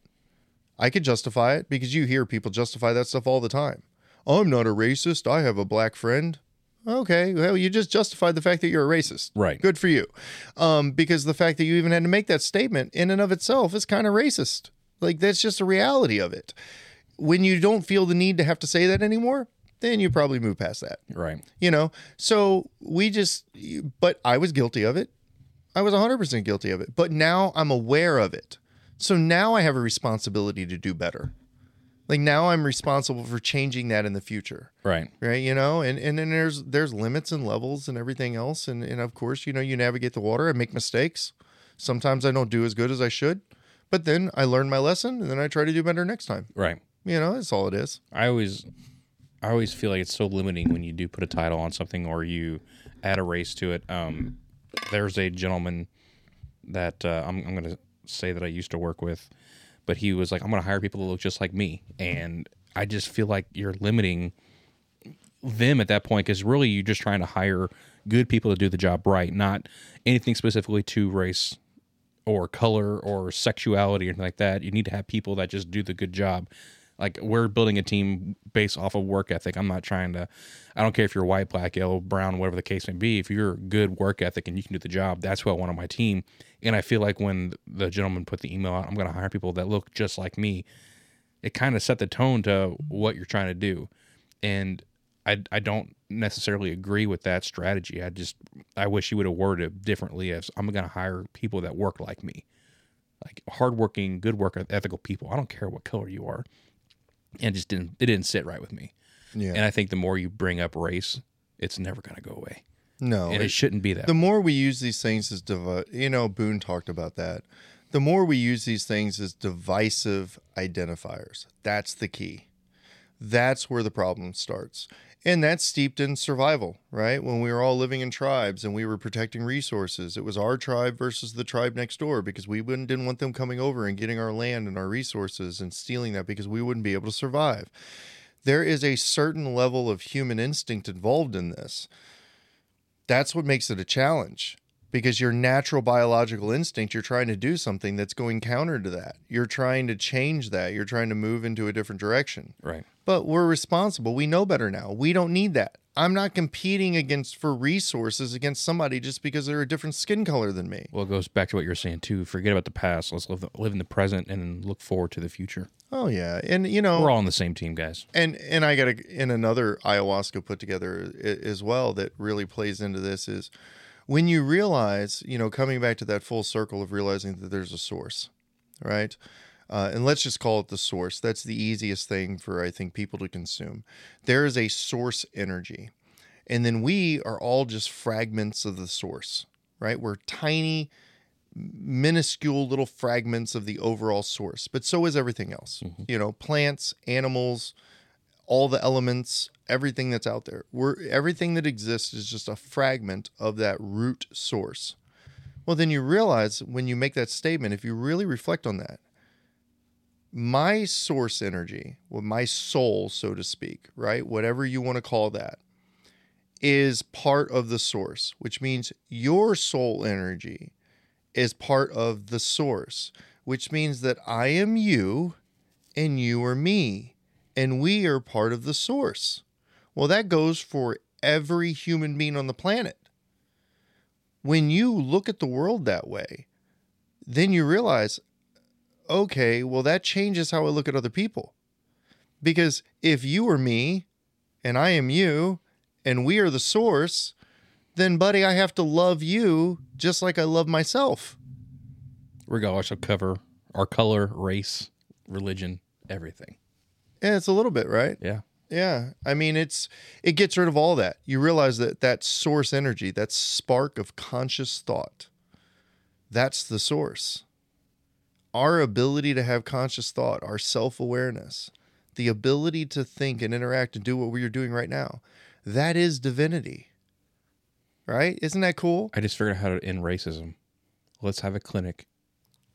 I could justify it because you hear people justify that stuff all the time. I'm not a racist. I have a black friend. Okay, well, you just justified the fact that you're a racist. Right. Good for you. Um, because the fact that you even had to make that statement in and of itself is kind of racist. Like that's just a reality of it. When you don't feel the need to have to say that anymore, then you probably move past that. right. You know? So we just but I was guilty of it. I was 100% guilty of it. But now I'm aware of it. So now I have a responsibility to do better. Like now I'm responsible for changing that in the future Right. right you know and and then there's there's limits and levels and everything else and and of course you know you navigate the water i make mistakes sometimes i don't do as good as i should but then i learn my lesson and then i try to do better next time Right. you know that's all it is I always I always feel like it's so limiting when you do put a title on something or you add a race to it. Um, there's a gentleman that uh, I'm, I'm going to say that I used to work with, but he was like, I'm going to hire people that look just like me, and I just feel like you're limiting them at that point because really you're just trying to hire good people to do the job right, not anything specifically to race or color or sexuality or anything like that. You need to have people that just do the good job. Like we're building a team based off of work ethic. I'm not trying to. I don't care if you're white, black, yellow, brown, whatever the case may be. If you're good work ethic and you can do the job, that's who I want on my team. And I feel like when the gentleman put the email out, I'm going to hire people that look just like me. It kind of set the tone to what you're trying to do, and I I don't necessarily agree with that strategy. I just I wish you would have worded it differently. As I'm going to hire people that work like me like hardworking, good work ethical people. I don't care what color you are. And just didn't it didn't sit right with me. yeah And I think the more you bring up race, it's never gonna go away. No, and it, it- shouldn't be that. the more we use these things as devi- you know boone talked about that the more we use these things as divisive identifiers that's the key that's where the problem starts and that's steeped in survival right? When we were all living in tribes and we were protecting resources it was our tribe versus the tribe next door because we didn't want them coming over and getting our land and our resources and stealing that because we wouldn't be able to survive. There is a certain level of human instinct involved in this. That's what makes it a challenge because your natural biological instinct you're trying to do something that's going counter to that you're trying to change that you're trying to move into a different direction right. but we're responsible we know better now we don't need that i'm not competing against for resources against somebody just because they're a different skin color than me Well, it goes back to what you're saying too. Forget about the past. Let's live, live in the present and look forward to the future. oh yeah and you know We're all on the same team, guys. and and I got a, in another ayahuasca put together as well that really plays into this is when you realize, you know, coming back to that full circle of realizing that there's a source, right? Uh, and let's just call it the source. That's the easiest thing for I think people to consume. There is a source energy, and then we are all just fragments of the source, right? We're tiny, minuscule little fragments of the overall source, but so is everything else. You know, plants, animals, all the elements, everything that's out there. We're everything that exists is just a fragment of that root source. Well, then you realize when you make that statement, if you really reflect on that, my source energy, well, my soul, so to speak, right? Whatever you want to call that, is part of the source, which means your soul energy is part of the source, which means that I am you and you are me and we are part of the source. Well, that goes for every human being on the planet. When you look at the world that way, then you realize, okay, well, that changes how I look at other people. Because if you are me and I am you and we are the source, then, buddy, I have to love you just like I love myself. Regardless of cover, our color, race, religion, everything. Yeah, it's a little bit, right? Yeah. Yeah, I mean it's it gets rid of all that. You realize that that source energy, that spark of conscious thought, that's the source. Our ability to have conscious thought, our self-awareness, the ability to think and interact and do what we're doing right now, that is divinity. Right? Isn't that cool? I just figured out how to end racism. Let's have a clinic,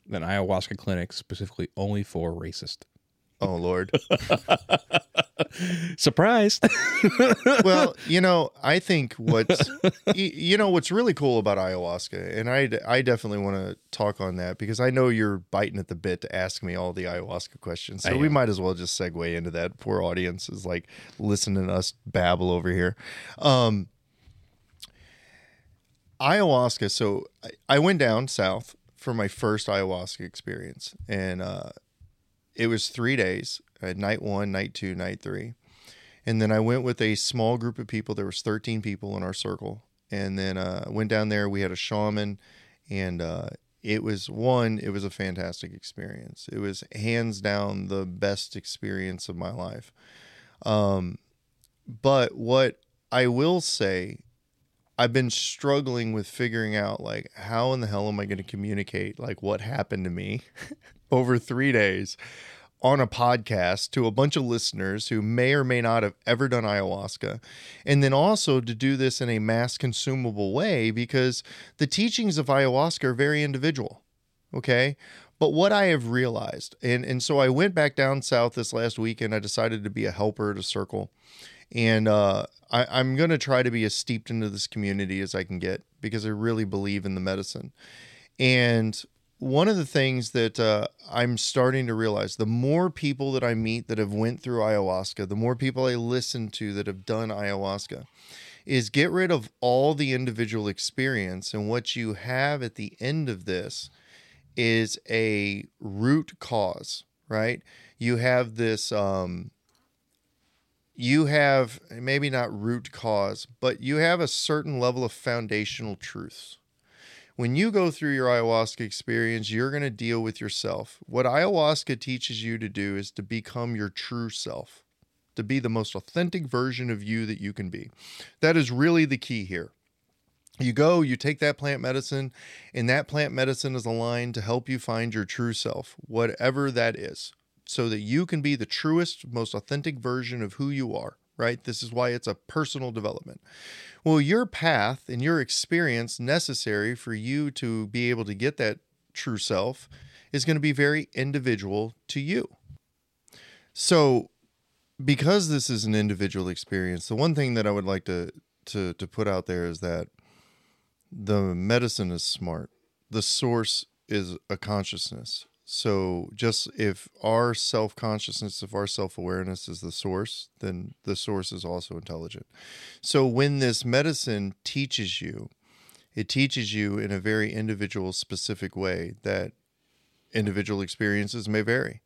an ayahuasca clinic specifically only for racist. Oh Lord. <laughs> Surprise! <laughs> well, you know, I think what's you know what's really cool about ayahuasca, and I I definitely want to talk on that because I know you're biting at the bit to ask me all the ayahuasca questions, so we might as well just segue into that. Poor audience is like listening to us babble over here. Um, ayahuasca. So I, I went down south for my first ayahuasca experience, and uh, it was three days. Had night one, night two, night three and then I went with a small group of people. There was 13 people in our circle, and then uh, went down there. We had a shaman, and uh, it was one. It was a fantastic experience. It was hands down the best experience of my life. Um, but what I will say, I've been struggling with figuring out like how in the hell am I going to communicate like what happened to me <laughs> over three days on a podcast to a bunch of listeners who may or may not have ever done ayahuasca. And then also to do this in a mass consumable way because the teachings of ayahuasca are very individual. Okay. But what I have realized, and, and so I went back down south this last weekend. I decided to be a helper at a circle. And uh, I, I'm going to try to be as steeped into this community as I can get because I really believe in the medicine. And one of the things that uh, I'm starting to realize, the more people that I meet that have went through ayahuasca, the more people I listen to that have done ayahuasca, is get rid of all the individual experience, and what you have at the end of this is a root cause, right? You have this. Um, you have maybe not root cause, but you have a certain level of foundational truths when you go through your ayahuasca experience, you're going to deal with yourself. What ayahuasca teaches you to do is to become your true self, to be the most authentic version of you that you can be. That is really the key here. You go, you take that plant medicine, and that plant medicine is aligned to help you find your true self, whatever that is, so that you can be the truest, most authentic version of who you are, right? This is why it's a personal development. Well, your path and your experience necessary for you to be able to get that true self is going to be very individual to you. So, because this is an individual experience, the one thing that I would like to to to put out there is that the medicine is smart. The source is a consciousness. So just if our self consciousness, if our self awareness is the source, then the source is also intelligent. So when this medicine teaches you, it teaches you in a very individual, specific way that individual experiences may vary.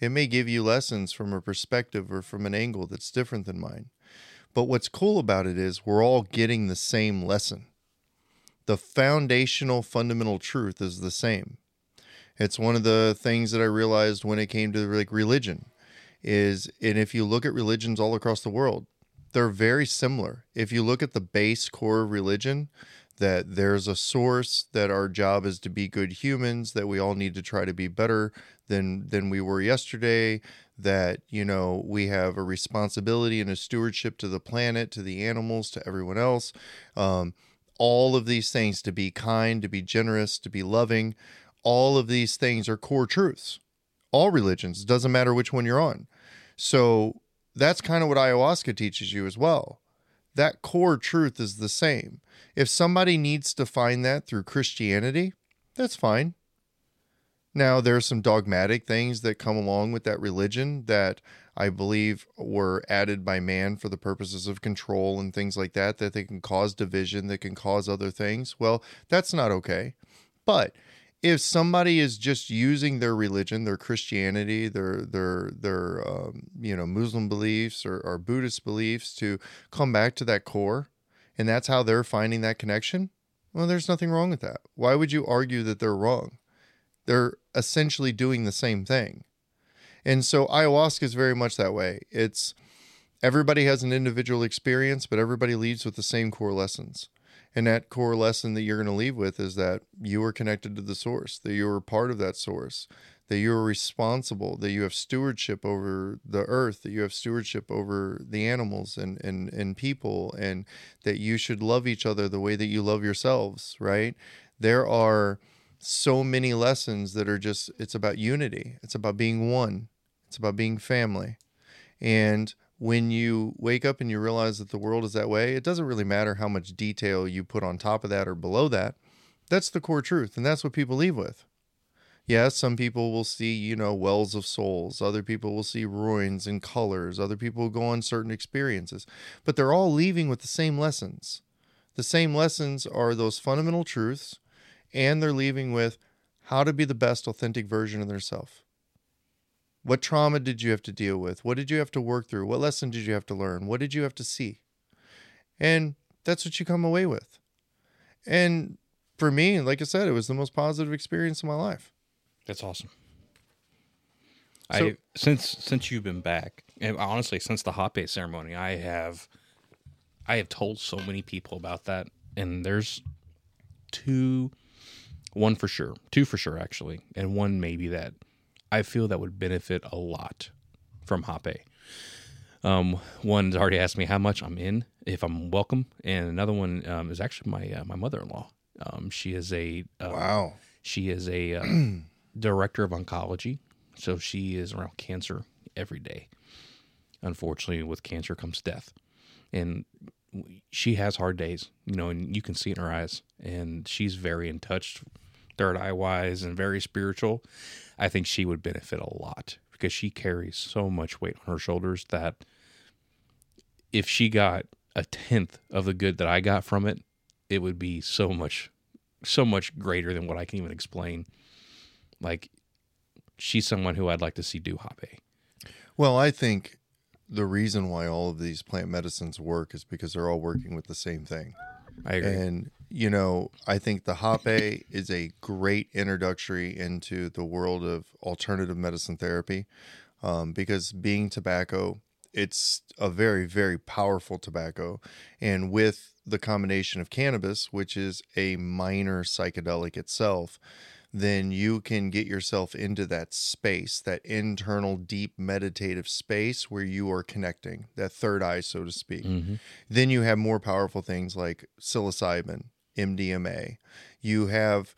It may give you lessons from a perspective or from an angle that's different than mine. But what's cool about it is we're all getting the same lesson. The foundational fundamental truth is the same. It's one of the things that I realized when it came to like religion is and if you look at religions all across the world, they're very similar. If you look at the base core of religion, that there's a source that our job is to be good humans that we all need to try to be better than than we were yesterday that you know we have a responsibility and a stewardship to the planet to the animals to everyone else um, all of these things to be kind to be generous to be loving all of these things are core truths. All religions doesn't matter which one you're on. So that's kind of what ayahuasca teaches you as well. That core truth is the same. If somebody needs to find that through christianity that's fine. Now, there are some dogmatic things that come along with that religion that I believe were added by man for the purposes of control and things like that, that they can cause division, that can cause other things. Well, that's not okay. But if somebody is just using their religion, their Christianity, their their their um, you know Muslim beliefs or, or Buddhist beliefs to come back to that core, and that's how they're finding that connection, well, there's nothing wrong with that. Why would you argue that they're wrong? they're essentially doing the same thing. And so ayahuasca is very much that way. It's everybody has an individual experience, but everybody leaves with the same core lessons. And that core lesson that you're going to leave with is that you are connected to the source, that you are part of that source, that you are responsible, that you have stewardship over the earth, that you have stewardship over the animals and, and, and people, and that you should love each other the way that you love yourselves, right? There are so many lessons that are just it's about unity. It's about being one. It's about being family. And when you wake up and you realize that the world is that way it doesn't really matter how much detail you put on top of that or below that. That's the core truth and that's what people leave with. Yes some people will see you know wells of souls. Other people will see ruins and colors. Other people will go on certain experiences. But they're all leaving with the same lessons. The same lessons are those fundamental truths and they're leaving with how to be the best authentic version of themselves. What trauma did you have to deal with? What did you have to work through? What lesson did you have to learn? What did you have to see? And that's what you come away with. And for me, like I said, it was the most positive experience of my life. That's awesome. So, I since since you've been back, and honestly, since the hot ceremony, I have I have told so many people about that, and there's two one for sure, two for sure actually, and one maybe that I feel that would benefit a lot from Hape. Um, one's already asked me how much I'm in, if I'm welcome, and another one um, is actually my uh, my mother-in-law. Um, she is a uh, wow. She is a uh, <clears throat> director of oncology, so she is around cancer every day. Unfortunately, with cancer comes death, and she has hard days, you know, and you can see it in her eyes. And she's very in touch, third eye wise, and very spiritual. I think she would benefit a lot because she carries so much weight on her shoulders that if she got a tenth of the good that I got from it, it would be so much, so much greater than what I can even explain. Like, she's someone who I'd like to see do Hape. Well, I think the reason why all of these plant medicines work is because they're all working with the same thing. I agree. And you know, I think the Hape is a great introductory into the world of alternative medicine therapy, um, because being tobacco it's a very very powerful tobacco and with the combination of cannabis which is a minor psychedelic itself then you can get yourself into that space that internal deep meditative space where you are connecting that third eye so to speak Mm-hmm. then you have more powerful things like psilocybin MDMA you have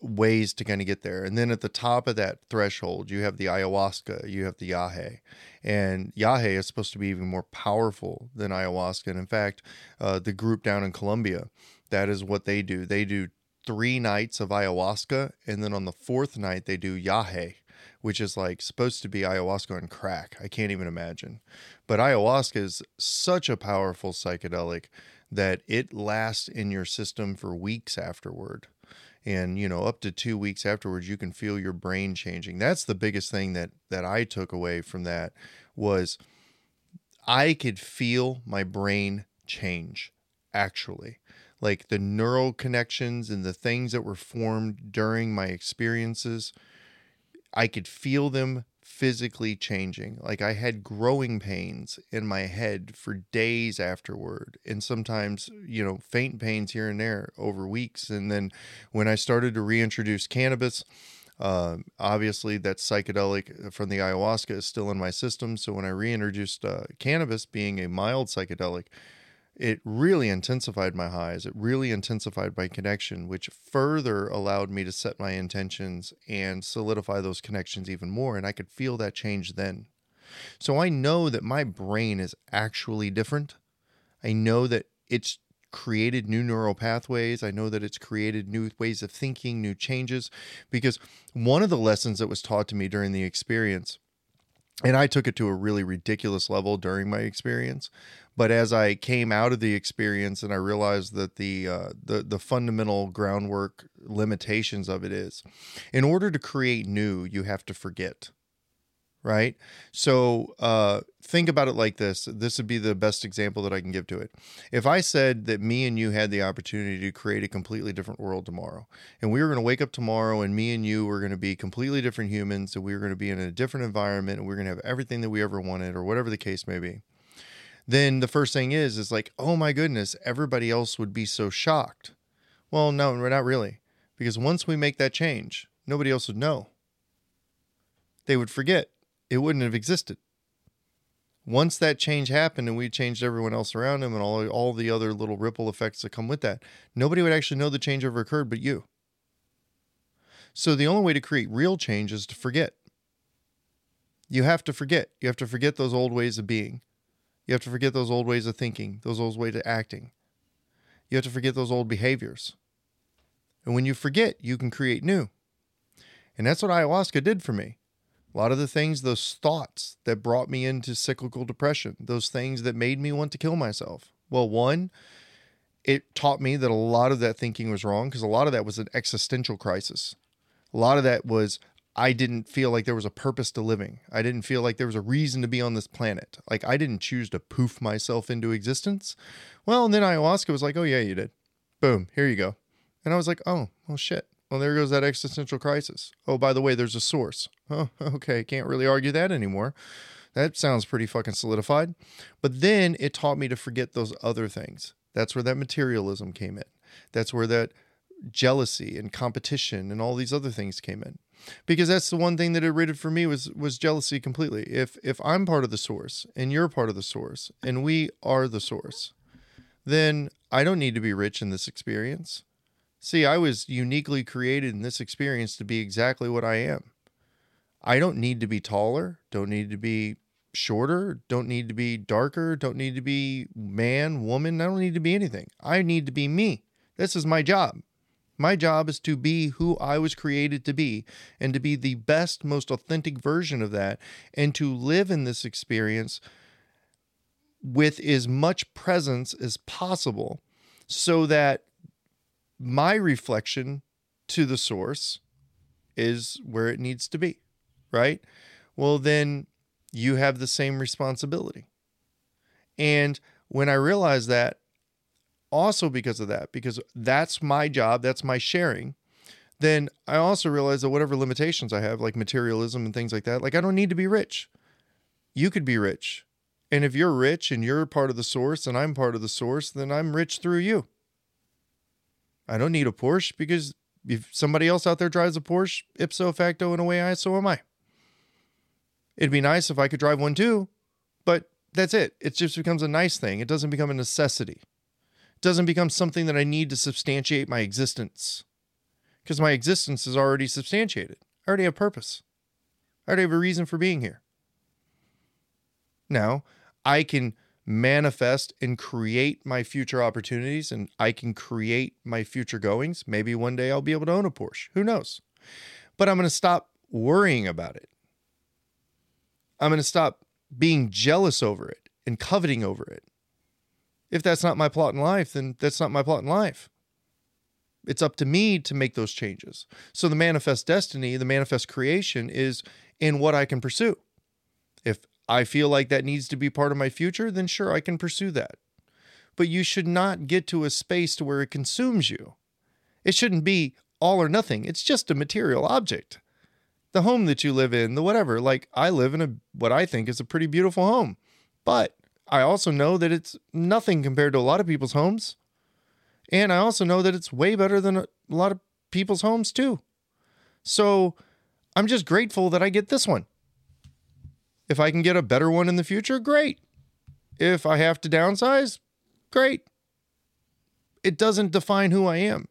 ways to kind of get there. And then at the top of that threshold, you have the ayahuasca, you have the yahe. And yahe is supposed to be even more powerful than ayahuasca. And in fact, uh, the group down in Colombia, that is what they do. They do three nights of ayahuasca, and then on the fourth night, they do yahe. Which is like supposed to be ayahuasca and crack. I can't even imagine. But ayahuasca is such a powerful psychedelic that it lasts in your system for weeks afterward. And you know up to 2 weeks afterwards you can feel your brain changing. That's the biggest thing that that I took away from that was I could feel my brain change actually. Like the neural connections and the things that were formed during my experiences I could feel them physically changing. Like I had growing pains in my head for days afterward, and sometimes, you know, faint pains here and there over weeks. And then when I started to reintroduce cannabis, um, obviously that psychedelic from the ayahuasca is still in my system. So when I reintroduced uh, cannabis, being a mild psychedelic, it really intensified my highs. It really intensified my connection, which further allowed me to set my intentions and solidify those connections even more. And I could feel that change then. So I know that my brain is actually different. I know that it's created new neural pathways. I know that it's created new ways of thinking, new changes. Because one of the lessons that was taught to me during the experience, and I took it to a really ridiculous level during my experience, but as I came out of the experience and I realized that the uh, the the fundamental groundwork limitations of it is, in order to create new, you have to forget, right? So uh, think about it like this. This would be the best example that I can give to it. If I said that me and you had the opportunity to create a completely different world tomorrow, and we were going to wake up tomorrow, and me and you were going to be completely different humans, and we were going to be in a different environment, and we are going to have everything that we ever wanted, or whatever the case may be then the first thing is is like oh my goodness everybody else would be so shocked. Well no we're not really because once we make that change nobody else would know. They would forget. It wouldn't have existed. Once that change happened and we changed everyone else around them and all, all the other little ripple effects that come with that nobody would actually know the change ever occurred but you. So the only way to create real change is to forget. You have to forget. You have to forget those old ways of being you have to forget those old ways of thinking, those old ways of acting. You have to forget those old behaviors. And when you forget, you can create new. And that's what ayahuasca did for me. A lot of the things, those thoughts that brought me into cyclical depression, those things that made me want to kill myself. Well, one, it taught me that a lot of that thinking was wrong because a lot of that was an existential crisis. A lot of that was I didn't feel like there was a purpose to living. I didn't feel like there was a reason to be on this planet. Like I didn't choose to poof myself into existence. Well, and then ayahuasca was like, oh, yeah, you did. Boom, here you go. And I was like, oh, well, shit. Well, there goes that existential crisis. Oh, by the way, there's a source. Oh, <laughs> okay. Can't really argue that anymore. That sounds pretty fucking solidified. But then it taught me to forget those other things. That's where that materialism came in. That's where that jealousy and competition and all these other things came in because that's the one thing that it rated for me was was jealousy completely. If if i'm part of the source and you're part of the source and we are the source then i don't need to be rich in this experience. See i was uniquely created in this experience to be exactly what i am. I don't need to be taller don't need to be shorter don't need to be darker don't need to be man woman i don't need to be anything. I need to be me. This is my job my job is to be who I was created to be and to be the best, most authentic version of that and to live in this experience with as much presence as possible so that my reflection to the source is where it needs to be, right? Well, then you have the same responsibility. And when I realized that, also because of that, because that's my job, that's my sharing, then I also realize that whatever limitations I have, like materialism and things like that, like I don't need to be rich. You could be rich And if you're rich and you're part of the source and I'm part of the source, then I'm rich through you. I don't need a Porsche because if somebody else out there drives a Porsche, ipso facto, in a way, I so am I. It'd be nice if I could drive one too, but that's it. It just becomes a nice thing. It doesn't become a necessity. Doesn't become something that I need to substantiate my existence because my existence is already substantiated. I already have purpose. I already have a reason for being here. Now, I can manifest and create my future opportunities and I can create my future goings. Maybe one day I'll be able to own a Porsche. Who knows? But I'm going to stop worrying about it. I'm going to stop being jealous over it and coveting over it. If that's not my plot in life, then that's not my plot in life. It's up to me to make those changes. So the manifest destiny, the manifest creation is in what I can pursue. If I feel like that needs to be part of my future, then sure, I can pursue that. But you should not get to a space to where it consumes you. It shouldn't be all or nothing. It's just a material object. The home that you live in, the whatever. Like I live in a what I think is a pretty beautiful home. But I also know that it's nothing compared to a lot of people's homes. And I also know that it's way better than a lot of people's homes too. So I'm just grateful that I get this one. If I can get a better one in the future, great. If I have to downsize, great. It doesn't define who I am.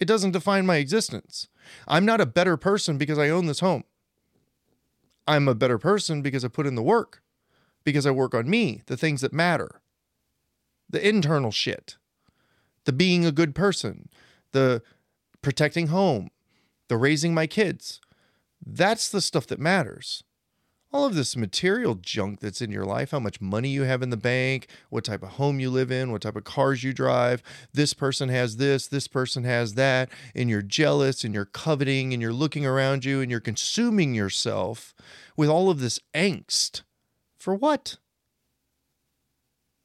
It doesn't define my existence. I'm not a better person because I own this home. I'm a better person because I put in the work, because I work on me, the things that matter, the internal shit, the being a good person, the protecting home, the raising my kids. That's the stuff that matters all of this material junk that's in your life, how much money you have in the bank, what type of home you live in, what type of cars you drive. This person has this, this person has that, and you're jealous and you're coveting and you're looking around you and you're consuming yourself with all of this angst. For what?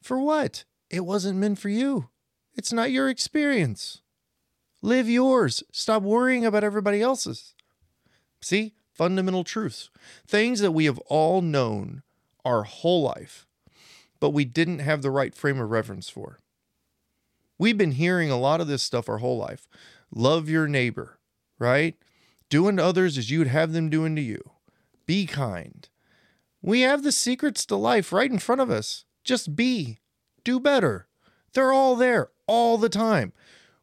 For what? It wasn't meant for you. It's not your experience. Live yours. Stop worrying about everybody else's. See, fundamental truths, things that we have all known our whole life, but we didn't have the right frame of reference for. We've been hearing a lot of this stuff our whole life. Love your neighbor, right? Do unto others as you would have them do unto you. Be kind. We have the secrets to life right in front of us. Just be. Do better. They're all there all the time.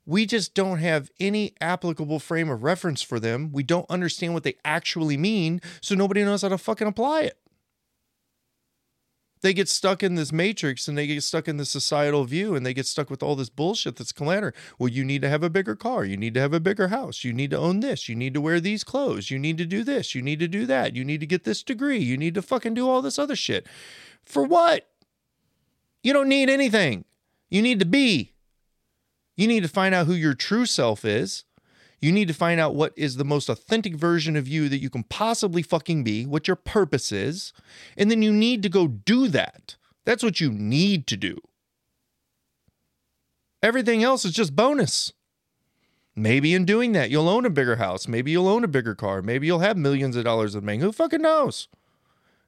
We just don't have any applicable frame of reference for them. We don't understand what they actually mean, so nobody knows how to fucking apply it. They get stuck in this matrix and they get stuck in the societal view and they get stuck with all this bullshit that's clatter. Well, you need to have a bigger car. You need to have a bigger house. You need to own this. You need to wear these clothes. You need to do this. You need to do that. You need to get this degree. You need to fucking do all this other shit. For what? You don't need anything. You need to be. You need to find out who your true self is. You need to find out what is the most authentic version of you that you can possibly fucking be, what your purpose is. And then you need to go do that. That's what you need to do. Everything else is just bonus. Maybe in doing that, you'll own a bigger house. Maybe you'll own a bigger car. Maybe you'll have millions of dollars of money. Who fucking knows?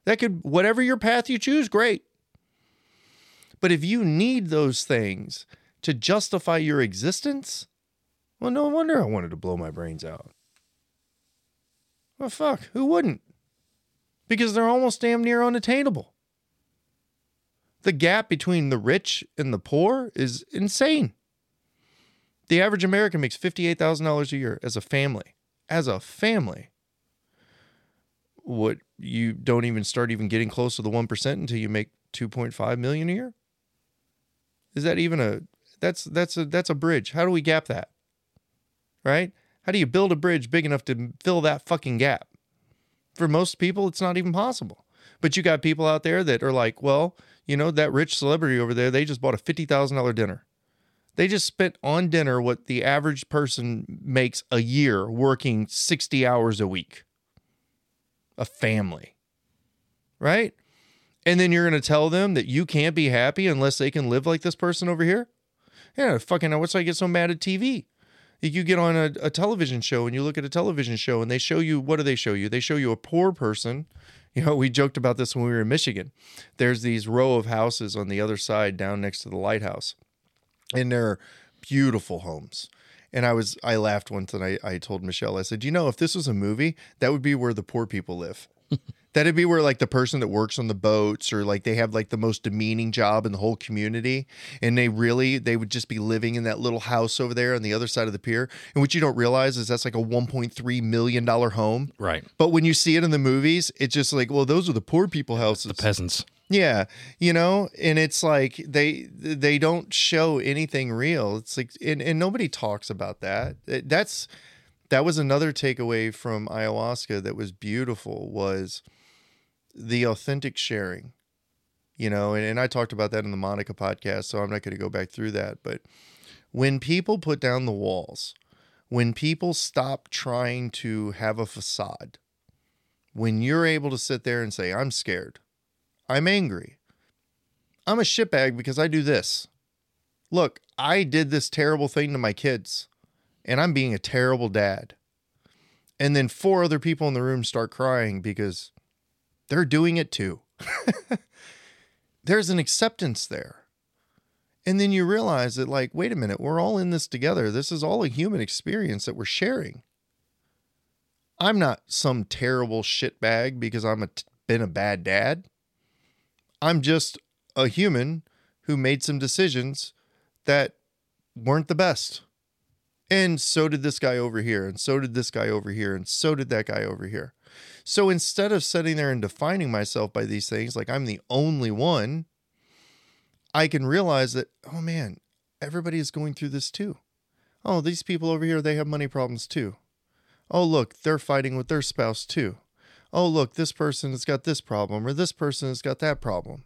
That could, whatever your path you choose, great. But if you need those things, to justify your existence? Well, no wonder I wanted to blow my brains out. Well, fuck, who wouldn't? Because they're almost damn near unattainable. The gap between the rich and the poor is insane. The average American makes $58,000 a year as a family. As a family. What you don't even start even getting close to the 1% until you make 2.5 million a year? Is that even a that's that's a that's a bridge. How do we gap that? Right? How do you build a bridge big enough to fill that fucking gap? For most people, it's not even possible. But you got people out there that are like, well, you know, that rich celebrity over there, they just bought a $50,000 dinner. They just spent on dinner what the average person makes a year working 60 hours a week. A family. Right? And then you're going to tell them that you can't be happy unless they can live like this person over here? Yeah, fucking, what's I get so mad at TV? You get on a, a television show and you look at a television show and they show you, what do they show you? They show you a poor person You know, we joked about this when we were in Michigan. There's these row of houses on the other side down next to the lighthouse, and they're beautiful homes. And I was, I laughed once and I, I told Michelle, I said, you know, if this was a movie, that would be where the poor people live. That'd be where like the person that works on the boats or like they have like the most demeaning job in the whole community. And they really, they would just be living in that little house over there on the other side of the pier. And what you don't realize is that's like a $1.3 million home. Right. But when you see it in the movies, it's just like, well, those are the poor people houses. The peasants. Yeah, you know, and it's like they they don't show anything real. It's like and, and nobody talks about that. That's that was another takeaway from ayahuasca that was beautiful was the authentic sharing. You know, and, and I talked about that in the Monica podcast, so I'm not going to go back through that. But when people put down the walls, when people stop trying to have a facade, when you're able to sit there and say, I'm scared, I'm angry. I'm a shitbag because I do this. Look, I did this terrible thing to my kids, and I'm being a terrible dad. And then four other people in the room start crying because they're doing it too. <laughs> There's an acceptance there. And then you realize that, like, wait a minute, we're all in this together. This is all a human experience that we're sharing. I'm not some terrible shitbag because I'm a t- been a bad dad. I'm just a human who made some decisions that weren't the best. And so did this guy over here, and so did this guy over here, and so did that guy over here. So instead of sitting there and defining myself by these things like I'm the only one, I can realize that, oh man, everybody is going through this too. Oh, these people over here, they have money problems too. Oh, look, they're fighting with their spouse too oh look this person has got this problem or this person has got that problem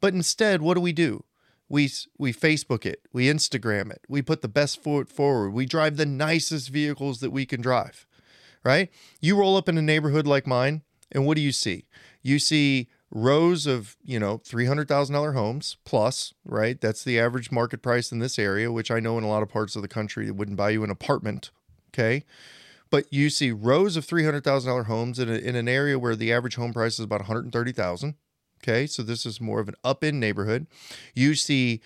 but instead what do we do we we facebook it we instagram it we put the best foot forward we drive the nicest vehicles that we can drive right you roll up in a neighborhood like mine and what do you see you see rows of you know $300000 homes plus right that's the average market price in this area which i know in a lot of parts of the country it wouldn't buy you an apartment okay but you see rows of three hundred thousand dollar homes in, a, in an area where the average home price is about one hundred thirty thousand. Okay, so this is more of an up in neighborhood. You see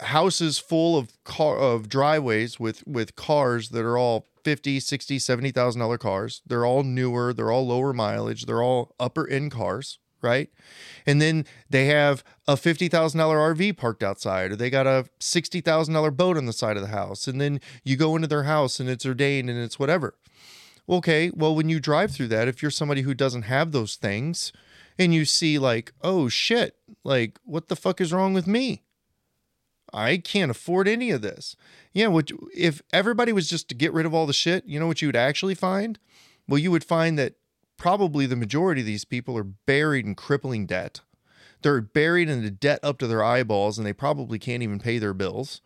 houses full of car of driveways with with cars that are all 50 60 70,000 dollar cars. They're all newer, they're all lower mileage, they're all upper end cars, right? And then they have a $50,000 RV parked outside, or they got a $60,000 boat on the side of the house. And then you go into their house and it's ordained and it's whatever. Okay, well, when you drive through that, if you're somebody who doesn't have those things and you see, like, oh shit, like, what the fuck is wrong with me? I can't afford any of this. Yeah, which if everybody was just to get rid of all the shit, you know what you would actually find? Well, you would find that probably the majority of these people are buried in crippling debt. They're buried in the debt up to their eyeballs and they probably can't even pay their bills.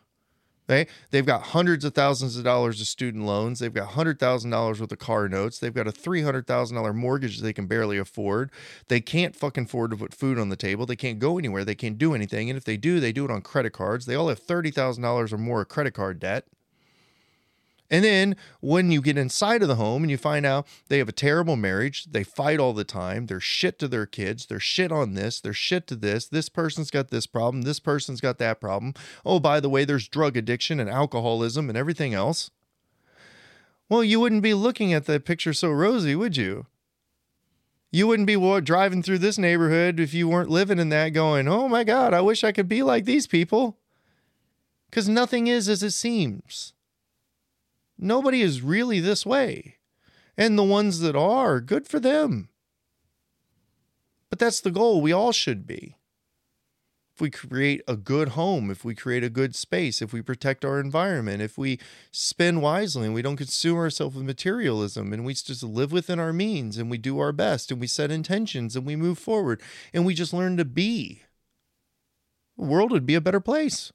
They they've got hundreds of thousands of dollars of student loans. They've got hundred thousand dollars worth of car notes. They've got a three hundred thousand dollar mortgage they can barely afford. They can't fucking afford to put food on the table. They can't go anywhere. They can't do anything. And if they do, they do it on credit cards. They all have thirty thousand dollars or more of credit card debt. And then when you get inside of the home and you find out they have a terrible marriage, they fight all the time, they're shit to their kids, they're shit on this, they're shit to this, this person's got this problem, this person's got that problem. Oh, by the way, there's drug addiction and alcoholism and everything else. Well, you wouldn't be looking at the picture so rosy, would you? You wouldn't be driving through this neighborhood if you weren't living in that going, oh my God, I wish I could be like these people. Because nothing is as it seems nobody is really this way. And the ones that are, good for them. But that's the goal. We all should be. If we create a good home, if we create a good space, if we protect our environment, if we spend wisely and we don't consume ourselves with materialism and we just live within our means and we do our best and we set intentions and we move forward and we just learn to be, the world would be a better place.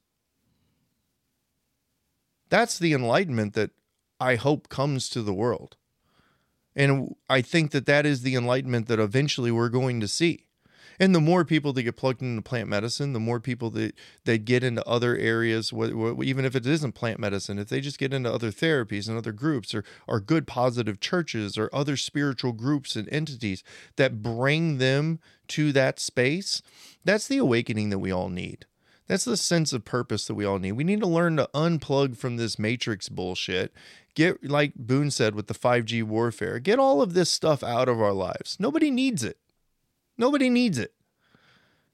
That's the enlightenment that I hope comes to the world. And I think that that is the enlightenment that eventually we're going to see. And the more people that get plugged into plant medicine, the more people that that get into other areas, even if it isn't plant medicine, if they just get into other therapies and other groups, or or good positive churches, or other spiritual groups and entities that bring them to that space, that's the awakening that we all need. That's the sense of purpose that we all need. We need to learn to unplug from this matrix bullshit. Get, like Boone said with the 5G warfare, get all of this stuff out of our lives. Nobody needs it. Nobody needs it.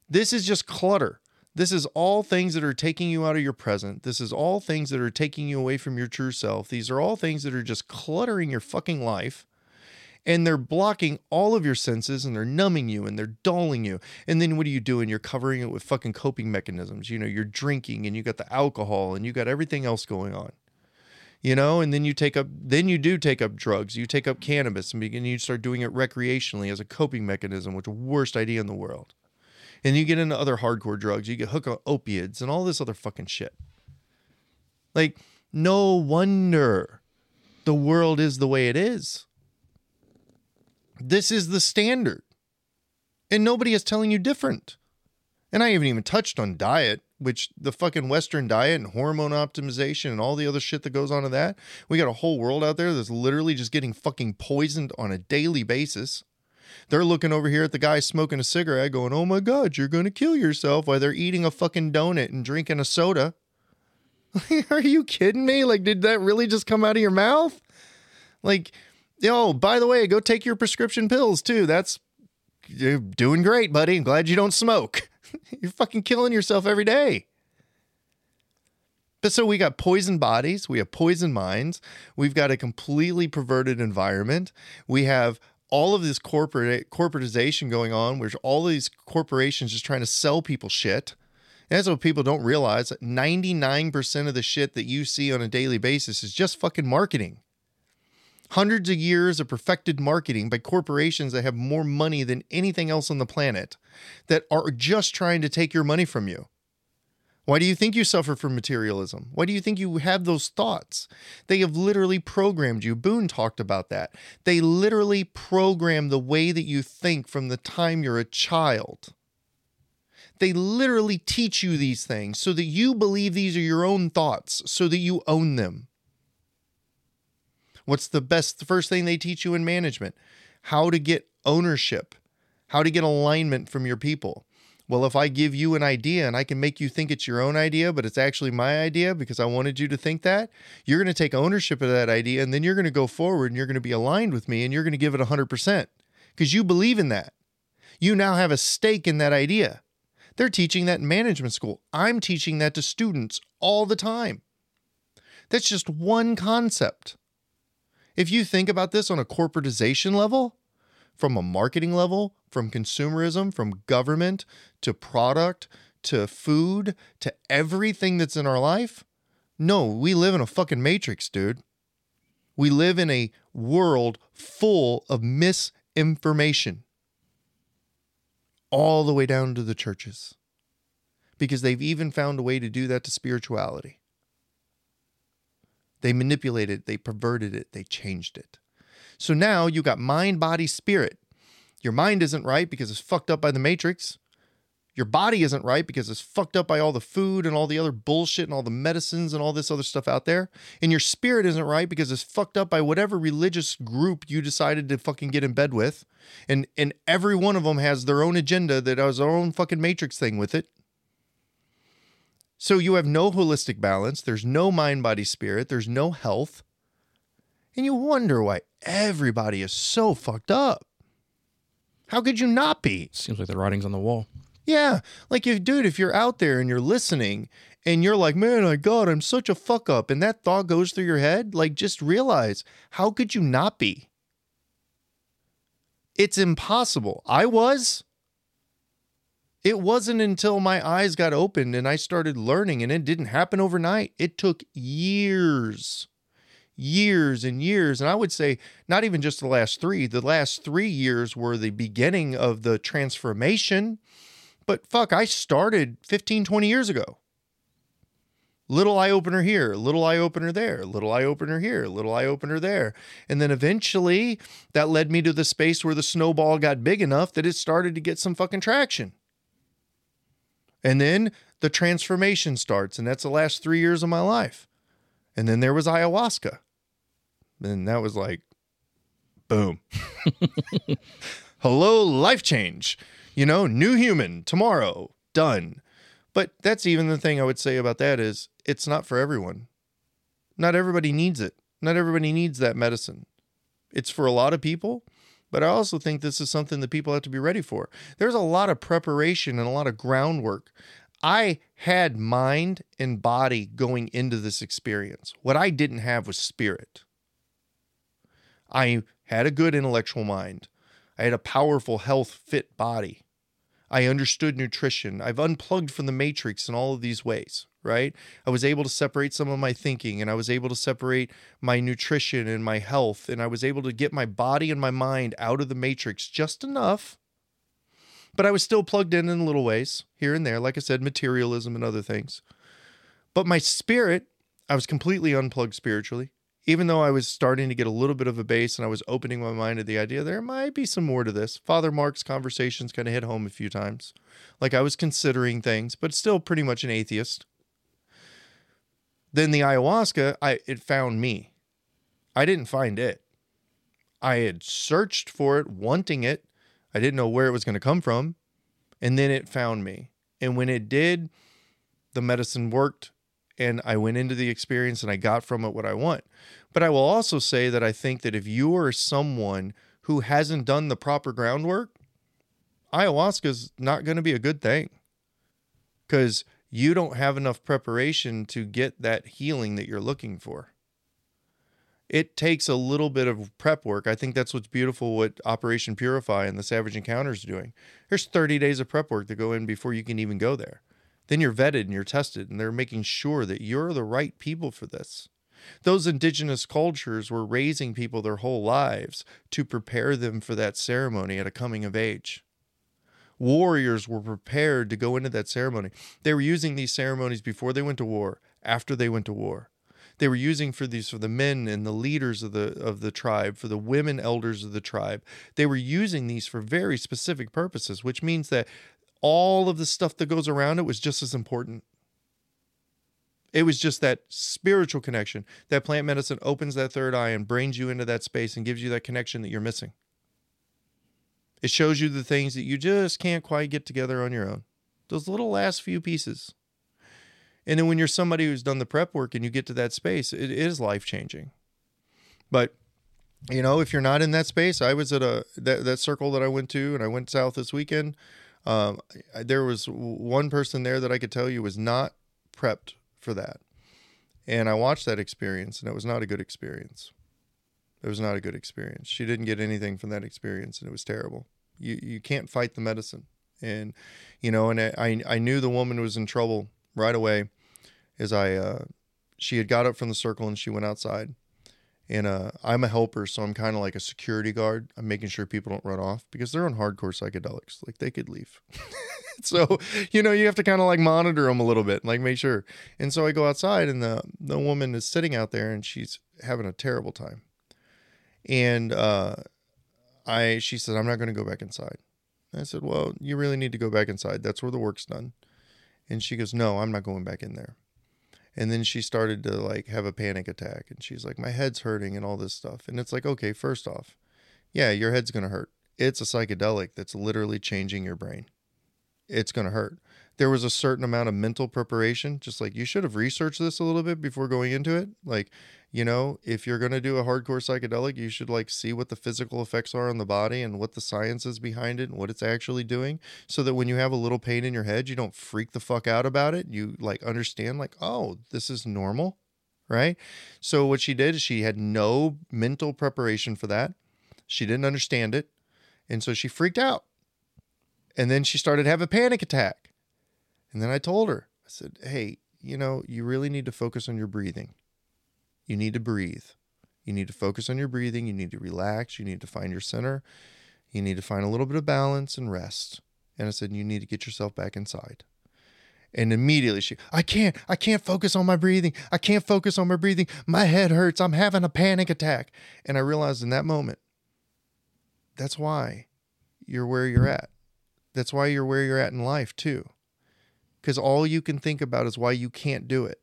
This is just clutter. This is all things that are taking you out of your present. This is all things that are taking you away from your true self. These are all things that are just cluttering your fucking life. And they're blocking all of your senses and they're numbing you and they're dulling you. And then what are you doing? You're covering it with fucking coping mechanisms. You know, you're drinking and you got the alcohol and you got everything else going on you know and then you take up then you do take up drugs you take up cannabis and begin you start doing it recreationally as a coping mechanism which worst idea in the world and you get into other hardcore drugs you get hooked on opiates and all this other fucking shit like no wonder the world is the way it is this is the standard and nobody is telling you different and i haven't even touched on diet which the fucking Western diet and hormone optimization and all the other shit that goes on to that. We got a whole world out there that's literally just getting fucking poisoned on a daily basis. They're looking over here at the guy smoking a cigarette going, oh my God, you're going to kill yourself while they're eating a fucking donut and drinking a soda. <laughs> Are you kidding me? Like, did that really just come out of your mouth? Like, yo, by the way, go take your prescription pills too. That's you're doing great, buddy. I'm glad you don't smoke. <laughs> You're fucking killing yourself every day. But so we got poisoned bodies, we have poisoned minds, we've got a completely perverted environment, we have all of this corporate corporatization going on, where all these corporations just trying to sell people shit. And that's what people don't realize. 99% of the shit that you see on a daily basis is just fucking marketing hundreds of years of perfected marketing by corporations that have more money than anything else on the planet that are just trying to take your money from you. Why do you think you suffer from materialism? Why do you think you have those thoughts? They have literally programmed you. Boone talked about that. They literally program the way that you think from the time you're a child. They literally teach you these things so that you believe these are your own thoughts, so that you own them. What's the best the first thing they teach you in management? How to get ownership, how to get alignment from your people. Well, if I give you an idea and I can make you think it's your own idea, but it's actually my idea because I wanted you to think that, you're going to take ownership of that idea and then you're going to go forward and you're going to be aligned with me and you're going to give it 100% because you believe in that. You now have a stake in that idea. They're teaching that in management school. I'm teaching that to students all the time. That's just one concept. If you think about this on a corporatization level, from a marketing level, from consumerism, from government to product to food to everything that's in our life, no, we live in a fucking matrix, dude. We live in a world full of misinformation, all the way down to the churches, because they've even found a way to do that to spirituality. They manipulated it, they perverted it, they changed it. So now you got mind, body, spirit. Your mind isn't right because it's fucked up by the matrix. Your body isn't right because it's fucked up by all the food and all the other bullshit and all the medicines and all this other stuff out there. And your spirit isn't right because it's fucked up by whatever religious group you decided to fucking get in bed with. And and every one of them has their own agenda that has their own fucking matrix thing with it. So you have no holistic balance, there's no mind, body, spirit, there's no health. And you wonder why everybody is so fucked up. How could you not be? Seems like the writing's on the wall. Yeah. Like if dude, if you're out there and you're listening and you're like, man, I God, I'm such a fuck up, and that thought goes through your head, like just realize how could you not be? It's impossible. I was. It wasn't until my eyes got opened and I started learning, and it didn't happen overnight. It took years, years and years. And I would say, not even just the last three, the last three years were the beginning of the transformation. But fuck, I started 15, 20 years ago. little eye opener here, little eye opener there, little eye opener here, little eye opener there. And then eventually that led me to the space where the snowball got big enough that it started to get some fucking traction. And then the transformation starts, and that's the last three years of my life. And then there was ayahuasca. And that was like, boom. <laughs> Hello, life change. You know, new human tomorrow, done. But that's even the thing I would say about that is it's not for everyone. Not everybody needs it. Not everybody needs that medicine. It's for a lot of people, but I also think this is something that people have to be ready for. There's a lot of preparation and a lot of groundwork. I had mind and body going into this experience. What I didn't have was spirit. I had a good intellectual mind. I had a powerful, health, fit body. I understood nutrition. I've unplugged from the matrix in all of these ways, right? I was able to separate some of my thinking and I was able to separate my nutrition and my health and I was able to get my body and my mind out of the matrix just enough. But I was still plugged in in little ways here and there, like I said, materialism and other things. But my spirit, I was completely unplugged spiritually even though I was starting to get a little bit of a base and I was opening my mind to the idea there might be some more to this. Father Mark's conversations kind of hit home a few times. Like I was considering things, but still pretty much an atheist. Then the ayahuasca, I it found me. I didn't find it. I had searched for it, wanting it. I didn't know where it was going to come from. And then it found me. And when it did, the medicine worked and I went into the experience and I got from it what I want. But I will also say that I think that if you are someone who hasn't done the proper groundwork, ayahuasca is not going to be a good thing because you don't have enough preparation to get that healing that you're looking for. It takes a little bit of prep work. I think that's what's beautiful what Operation Purify and the Savage Encounters are doing. There's 30 days of prep work to go in before you can even go there then you're vetted and you're tested, and they're making sure that you're the right people for this. Those indigenous cultures were raising people their whole lives to prepare them for that ceremony at a coming of age. Warriors were prepared to go into that ceremony. They were using these ceremonies before they went to war, after they went to war. They were using for these for the men and the leaders of the of the tribe, for the women elders of the tribe. They were using these for very specific purposes, which means that all of the stuff that goes around it was just as important. It was just that spiritual connection. That plant medicine opens that third eye and brings you into that space and gives you that connection that you're missing. It shows you the things that you just can't quite get together on your own. Those little last few pieces. And then when you're somebody who's done the prep work and you get to that space, it is life changing. But you know, if you're not in that space, I was at a that, that circle that I went to and I went south this weekend. Um, there was one person there that I could tell you was not prepped for that. And I watched that experience and it was not a good experience. It was not a good experience. She didn't get anything from that experience and it was terrible. You you can't fight the medicine. And you know, and I I knew the woman was in trouble right away as I uh she had got up from the circle and she went outside and uh, I'm a helper, so I'm kind of like a security guard. I'm making sure people don't run off because they're on hardcore psychedelics. Like they could leave. <laughs> so, you know, you have to kind of like monitor them a little bit, like make sure. And so I go outside, and the the woman is sitting out there, and she's having a terrible time. And uh, I, she said, I'm not going to go back inside. I said, Well, you really need to go back inside. That's where the work's done. And she goes, No, I'm not going back in there and then she started to like have a panic attack and she's like my head's hurting and all this stuff and it's like okay first off yeah your head's going to hurt it's a psychedelic that's literally changing your brain it's going to hurt there was a certain amount of mental preparation just like you should have researched this a little bit before going into it. Like you know if you're going to do a hardcore psychedelic you should like see what the physical effects are on the body and what the science is behind it and what it's actually doing so that when you have a little pain in your head you don't freak the fuck out about it. You like understand like oh this is normal right? So what she did is she had no mental preparation for that. She didn't understand it and so she freaked out. And then she started have a panic attack and then i told her i said hey you know you really need to focus on your breathing you need to breathe. You need to focus on your breathing. You need to relax. You need to find your center. You need to find a little bit of balance and rest. And I said, you need to get yourself back inside. And immediately she, I can't, I can't focus on my breathing. I can't focus on my breathing. My head hurts. I'm having a panic attack. And I realized in that moment, that's why you're where you're at. That's why you're where you're at in life, too. Because all you can think about is why you can't do it.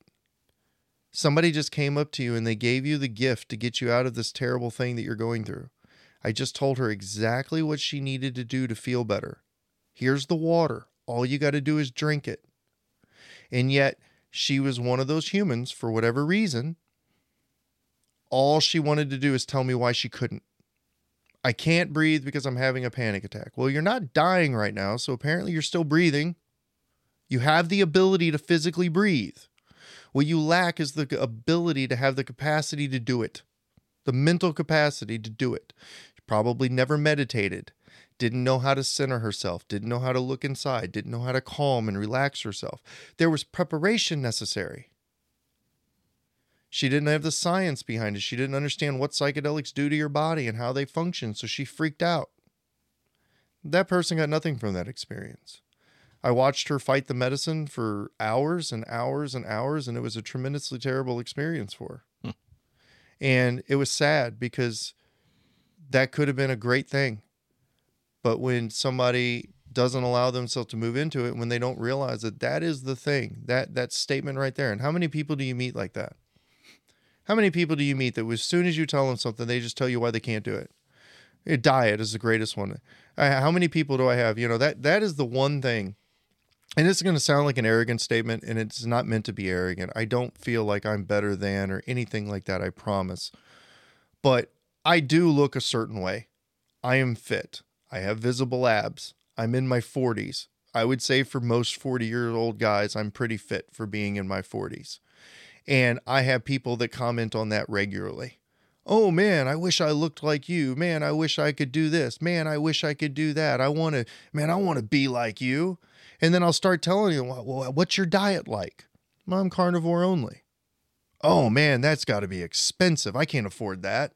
Somebody just came up to you and they gave you the gift to get you out of this terrible thing that you're going through. I just told her exactly what she needed to do to feel better. Here's the water. All you got to do is drink it. And yet, she was one of those humans, for whatever reason, all she wanted to do is tell me why she couldn't. I can't breathe because I'm having a panic attack. Well, you're not dying right now, so apparently you're still breathing. You have the ability to physically breathe. What you lack is the ability to have the capacity to do it, the mental capacity to do it. You probably never meditated, didn't know how to center herself, didn't know how to look inside, didn't know how to calm and relax herself. There was preparation necessary. She didn't have the science behind it. She didn't understand what psychedelics do to your body and how they function, so she freaked out. That person got nothing from that experience. I watched her fight the medicine for hours and hours and hours, and it was a tremendously terrible experience for her. Hmm. And it was sad because that could have been a great thing. But when somebody doesn't allow themselves to move into it, when they don't realize that that is the thing, that that statement right there. And how many people do you meet like that? How many people do you meet that as soon as you tell them something, they just tell you why they can't do it? A diet is the greatest one. Uh, how many people do I have? You know that that is the one thing and this is going to sound like an arrogant statement, and it's not meant to be arrogant. I don't feel like I'm better than or anything like that, I promise. But I do look a certain way. I am fit. I have visible abs. I'm in my 40s. I would say for most 40 year old guys, I'm pretty fit for being in my 40s. And I have people that comment on that regularly. Oh man, I wish I looked like you. Man, I wish I could do this. Man, I wish I could do that. I want to, man, I want to be like you. And then I'll start telling you, well, what's your diet like? Well, I'm carnivore only. Oh man, that's got to be expensive. I can't afford that.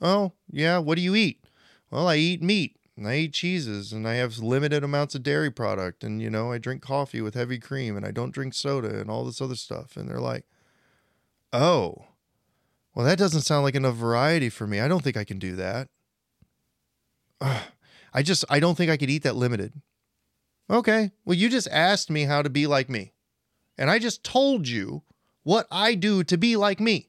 Oh, yeah. What do you eat? Well, I eat meat and I eat cheeses and I have limited amounts of dairy product. And, you know, I drink coffee with heavy cream and I don't drink soda and all this other stuff. And they're like, oh, well, that doesn't sound like enough variety for me. I don't think I can do that. Ugh. <sighs> I just, I don't think I could eat that limited. Okay. Well, you just asked me how to be like me. And I just told you what I do to be like me.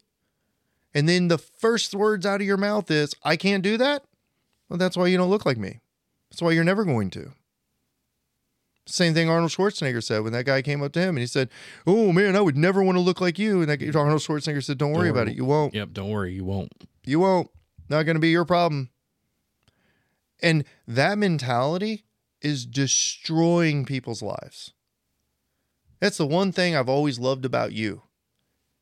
And then the first words out of your mouth is, I can't do that? Well, that's why you don't look like me. That's why you're never going to. Same thing Arnold Schwarzenegger said when that guy came up to him and he said, Oh man, I would never want to look like you. And that, Arnold Schwarzenegger said, Don't worry don't about it. You won't. Yep, don't worry. You won't. You won't. Not going to be your problem. And that mentality is destroying people's lives. That's the one thing I've always loved about you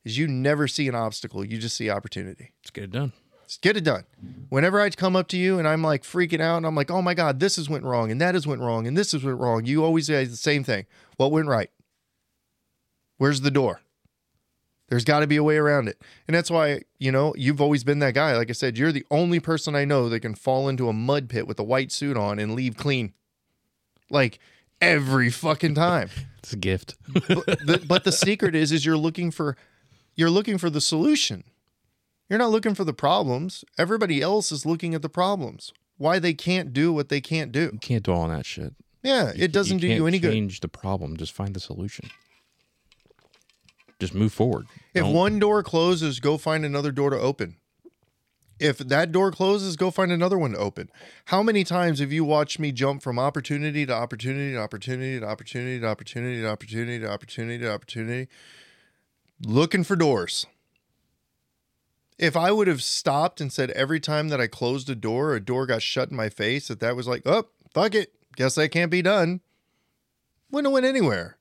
is you never see an obstacle, you just see opportunity. Let's get it done. Let's get it done. Whenever I come up to you and I'm like freaking out and I'm like, "Oh my god, this has went wrong and that has went wrong and this has went wrong." You always say the same thing. What went right? Where's the door? There's got to be a way around it. And that's why, you know, you've always been that guy. Like I said, you're the only person I know that can fall into a mud pit with a white suit on and leave clean like every fucking time. <laughs> It's a gift. but, the, but the secret is is you're looking for you're looking for the solution. You're not looking for the problems. Everybody else is looking at the problems. Why they can't do what they can't do. You can't dwell on that shit. Yeah, it doesn't you do you any change good. Change the problem. Just find the solution. Just move forward. If Don't... one door closes, go find another door to open. If that door closes, go find another one to open. How many times have you watched me jump from opportunity to opportunity to opportunity to opportunity to opportunity to opportunity to opportunity to opportunity, looking for doors? If I would have stopped and said every time that I closed a door, a door got shut in my face, that that was like, oh, fuck it, guess that can't be done, wouldn't have went anywhere.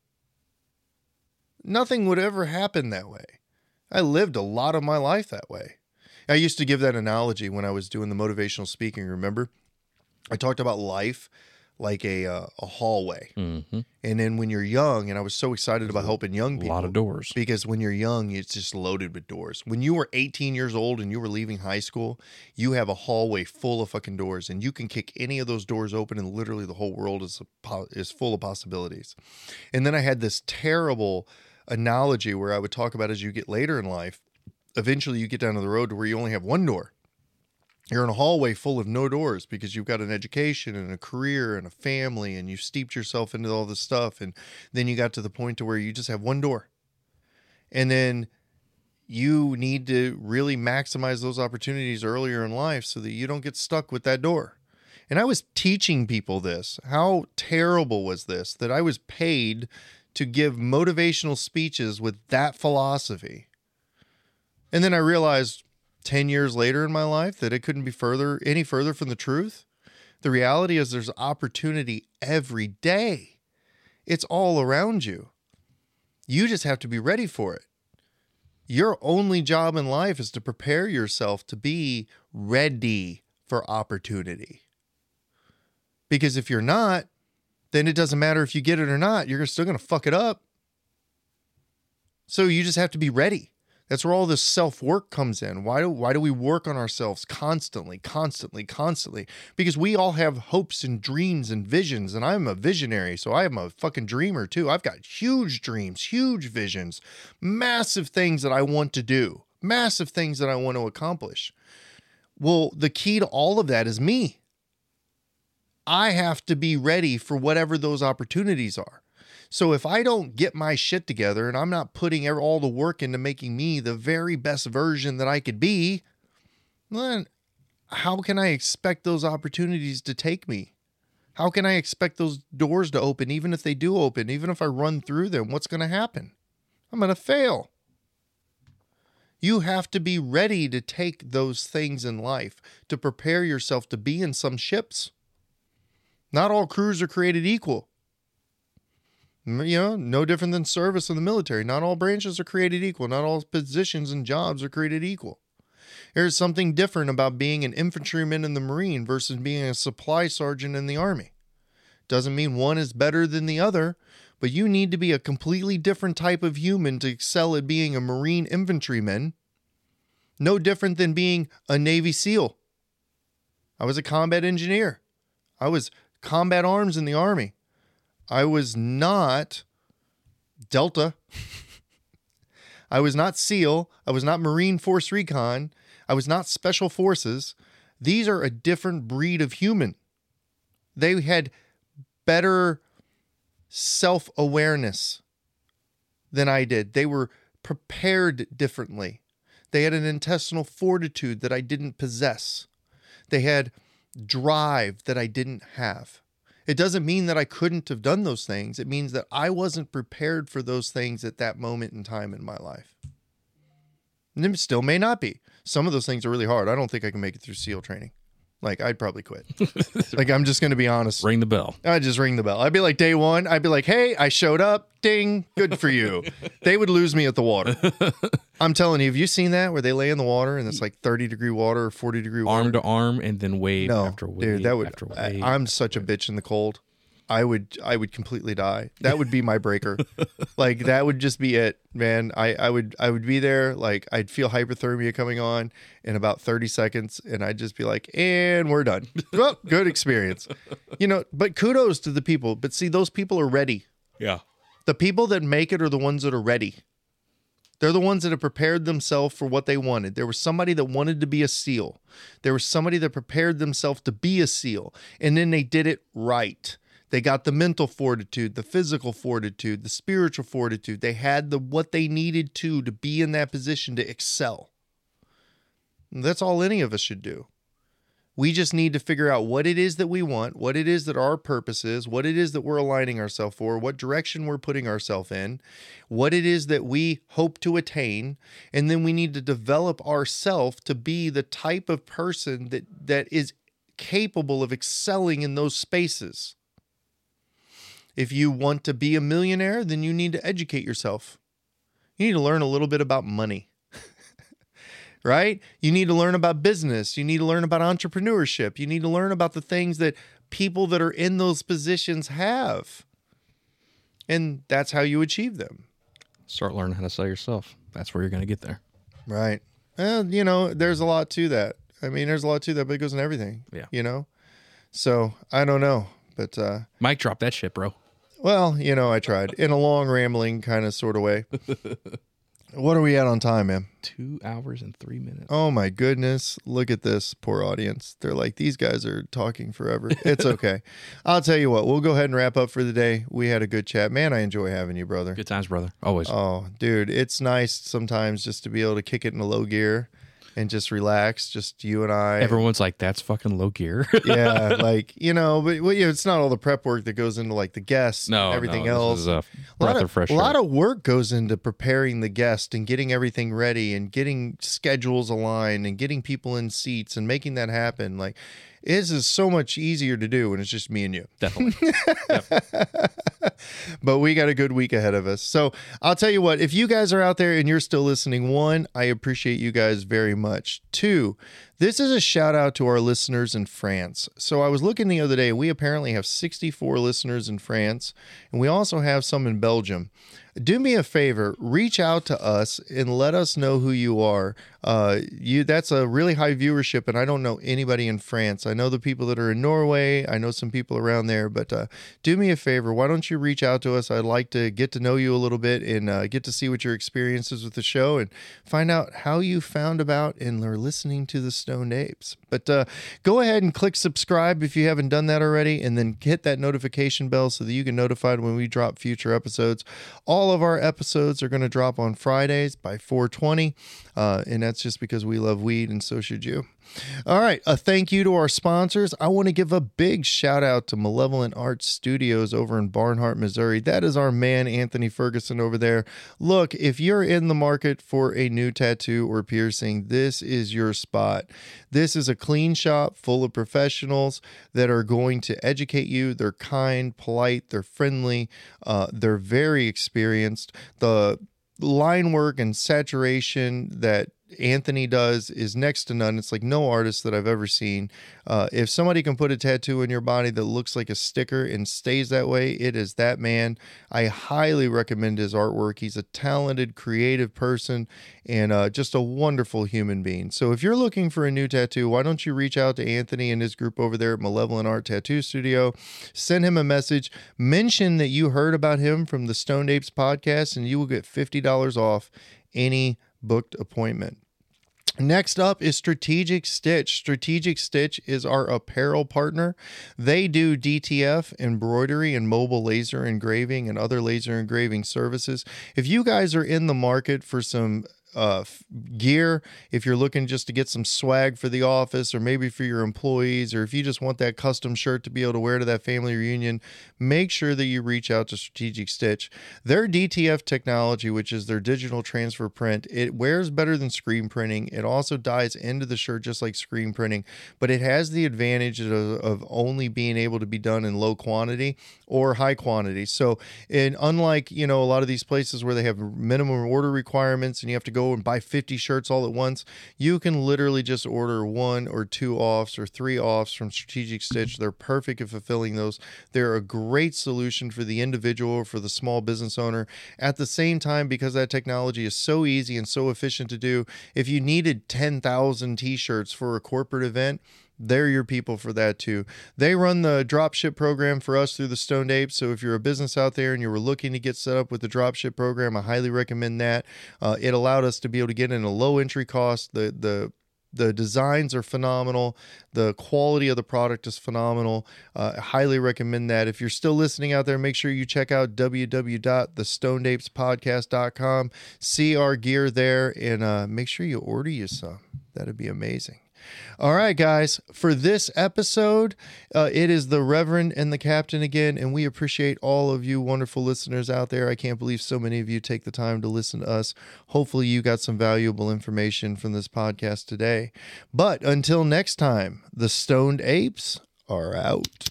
Nothing would ever happen that way. I lived a lot of my life that way. I used to give that analogy when I was doing the motivational speaking. Remember, I talked about life. like a uh, a hallway. Mm-hmm. And then when you're young, and I was so excited about helping young people, A lot of doors. because when you're young, it's just loaded with doors. When you were 18 years old and you were leaving high school, you have a hallway full of fucking doors, and you can kick any of those doors open, and literally the whole world is po- is full of possibilities. And then I had this terrible analogy where I would talk about as you get later in life, eventually you get down to the road to where you only have one door. You're in a hallway full of no doors because you've got an education and a career and a family and you've steeped yourself into all this stuff and then you got to the point to where you just have one door. And then you need to really maximize those opportunities earlier in life so that you don't get stuck with that door. And I was teaching people this. How terrible was this that I was paid to give motivational speeches with that philosophy? And then I realized 10 years later in my life that it couldn't be further any further from the truth. The reality is there's opportunity every day. It's all around you. You just have to be ready for it. Your only job in life is to prepare yourself to be ready for opportunity. Because if you're not, then it doesn't matter if you get it or not, you're still going to fuck it up. So you just have to be ready. That's where all this self work comes in. Why do why do we work on ourselves constantly, constantly, constantly? Because we all have hopes and dreams and visions, and I'm a visionary, so I am a fucking dreamer too. I've got huge dreams, huge visions, massive things that I want to do, massive things that I want to accomplish. Well, the key to all of that is me. I have to be ready for whatever those opportunities are. So if I don't get my shit together and I'm not putting all the work into making me the very best version that I could be, then how can I expect those opportunities to take me? How can I expect those doors to open, even if they do open, even if I run through them? What's going to happen? I'm going to fail. You have to be ready to take those things in life to prepare yourself to be in some ships. Not all crews are created equal. You know, no different than service in the military. Not all branches are created equal. Not all positions and jobs are created equal. There's something different about being an infantryman in the Marine versus being a supply sergeant in the Army. Doesn't mean one is better than the other, but you need to be a completely different type of human to excel at being a Marine infantryman. No different than being a Navy SEAL. I was a combat engineer. I was combat arms in the Army. I was not Delta. <laughs> I was not SEAL. I was not Marine Force Recon. I was not Special Forces. These are a different breed of human. They had better self awareness than I did. They were prepared differently. They had an intestinal fortitude that I didn't possess. They had drive that I didn't have. It doesn't mean that I couldn't have done those things. It means that I wasn't prepared for those things at that moment in time in my life. And it still may not be. Some of those things are really hard. I don't think I can make it through SEAL training. Like, I'd probably quit. <laughs> like, I'm just going to be honest. Ring the bell. I'd just ring the bell. I'd be like, day one, I'd be like, hey, I showed up. Ding. Good for you. <laughs> they would lose me at the water. I'm telling you, have you seen that where they lay in the water and it's like 30 degree water or 40 degree water? Arm to arm and then wave no, after wave dude, that would. after wave. I'm such a bitch in the cold. I would, I would completely die. That would be my breaker. <laughs> like that would just be it, man. I, I would, I would be there. Like I'd feel hypothermia coming on in about 30 seconds, and I'd just be like, and we're done. <laughs> well, good experience, you know. But kudos to the people. But see, those people are ready. yeah. The people that make it are the ones that are ready. They're the ones that have prepared themselves for what they wanted. There was somebody that wanted to be a SEAL. There was somebody that prepared themselves to be a SEAL, and then they did it right. They got the mental fortitude, the physical fortitude, the spiritual fortitude. They had the what they needed to to be in that position to excel. And that's all any of us should do. We just need to figure out what it is that we want, what it is that our purpose is, what it is that we're aligning ourselves for, what direction we're putting ourselves in, what it is that we hope to attain, and then we need to develop ourselves to be the type of person that that is capable of excelling in those spaces. If you want to be a millionaire, then you need to educate yourself. You need to learn a little bit about money <laughs> right? You need to learn about business. You need to learn about entrepreneurship. You need to learn about the things that people that are in those positions have. And that's how you achieve them. Start learning how to sell yourself. That's where you're going to get there. Right. And, you know, there's a lot to that. I mean, there's a lot to that, but it goes in everything. Yeah. You know? So I don't know. But, uh, Mike, drop that shit, bro. Well, you know, I tried in a long, rambling kind of sort of way. <laughs> what are we at on time, man? Two hours and three minutes. Oh my goodness. Look at this poor audience. They're like, these guys are talking forever. It's <laughs> okay. I'll tell you what, we'll go ahead and wrap up for the day. We had a good chat. Man, I enjoy having you, brother. Good times, brother. Always. Oh, dude, it's nice sometimes just to be able to kick it in a low gear and just relax, just you and I. Everyone's like, that's fucking low gear. <laughs> yeah, <laughs> like you know, but well, yeah, it's not all the prep work that goes into like the guests, no, and everything no, else. A a breath lot of fresh a lot of work goes into preparing the guest and getting everything ready and getting schedules aligned and getting people in seats and making that happen. Like, this is so much easier to do when it's just me and you. Definitely. <laughs> but we got a good week ahead of us. So I'll tell you what, if you guys are out there and you're still listening, one, I appreciate you guys very much. Two, this is a shout out to our listeners in France. So I was looking the other day, we apparently have 64 listeners in France, and we also have some in Belgium. Do me a favor, reach out to us and let us know who you are. Uh, you that's a really high viewership, and I don't know anybody in France. I know the people that are in Norway. I know some people around there, but uh, do me a favor. Why don't you reach out to us? I'd like to get to know you a little bit and uh, get to see what your experiences with the show and find out how you found about and are listening to the Stoned Apes. But uh, go ahead and click subscribe if you haven't done that already, and then hit that notification bell so that you get notified when we drop future episodes. All of our episodes are going to drop on Fridays by 420, uh, and that's just because we love weed, and so should you. All right, a thank you to our sponsors. I want to give a big shout out to Malevolent Arts Studios over in Barnhart, Missouri. That is our man, Anthony Ferguson, over there. Look, if you're in the market for a new tattoo or piercing, this is your spot. This is a clean shop full of professionals that are going to educate you. They're kind, polite, they're friendly, uh, they're very experienced. The line work and saturation that Anthony does is next to none. It's like no artist that I've ever seen. Uh, if somebody can put a tattoo in your body that looks like a sticker and stays that way, it is that man. I highly recommend his artwork. He's a talented, creative person and uh, just a wonderful human being. So if you're looking for a new tattoo, why don't you reach out to Anthony and his group over there at Malevolent Art Tattoo Studio? Send him a message. Mention that you heard about him from the Stoned Apes podcast, and you will get $50 off any booked appointment. Next up is Strategic Stitch. Strategic Stitch is our apparel partner. They do DTF, embroidery, and mobile laser engraving and other laser engraving services. If you guys are in the market for some uh, gear, if you're looking just to get some swag for the office or maybe for your employees, or if you just want that custom shirt to be able to wear to that family reunion, make sure that you reach out to Strategic Stitch. Their DTF technology, which is their digital transfer print, it wears better than screen printing. It also dyes into the shirt just like screen printing, but it has the advantage of, of only being able to be done in low quantity or high quantity. So, and unlike you know a lot of these places where they have minimum order requirements and you have to go and buy 50 shirts all at once, you can literally just order one or two offs or three offs from Strategic Stitch. They're perfect at fulfilling those. They're a great solution for the individual or for the small business owner. At the same time, because that technology is so easy and so efficient to do, if you needed 10,000 t shirts for a corporate event, they're your people for that too. They run the dropship program for us through the Stoned Apes. So if you're a business out there and you were looking to get set up with the dropship program, I highly recommend that. Uh, it allowed us to be able to get in a low entry cost. The the the designs are phenomenal. The quality of the product is phenomenal. Uh, I highly recommend that. If you're still listening out there, make sure you check out www.thestonedapespodcast.com. See our gear there and uh, make sure you order you some. That'd be amazing. All right, guys, for this episode, uh, it is the Reverend and the Captain again, and we appreciate all of you wonderful listeners out there. I can't believe so many of you take the time to listen to us. Hopefully, you got some valuable information from this podcast today. But until next time, the Stoned Apes are out.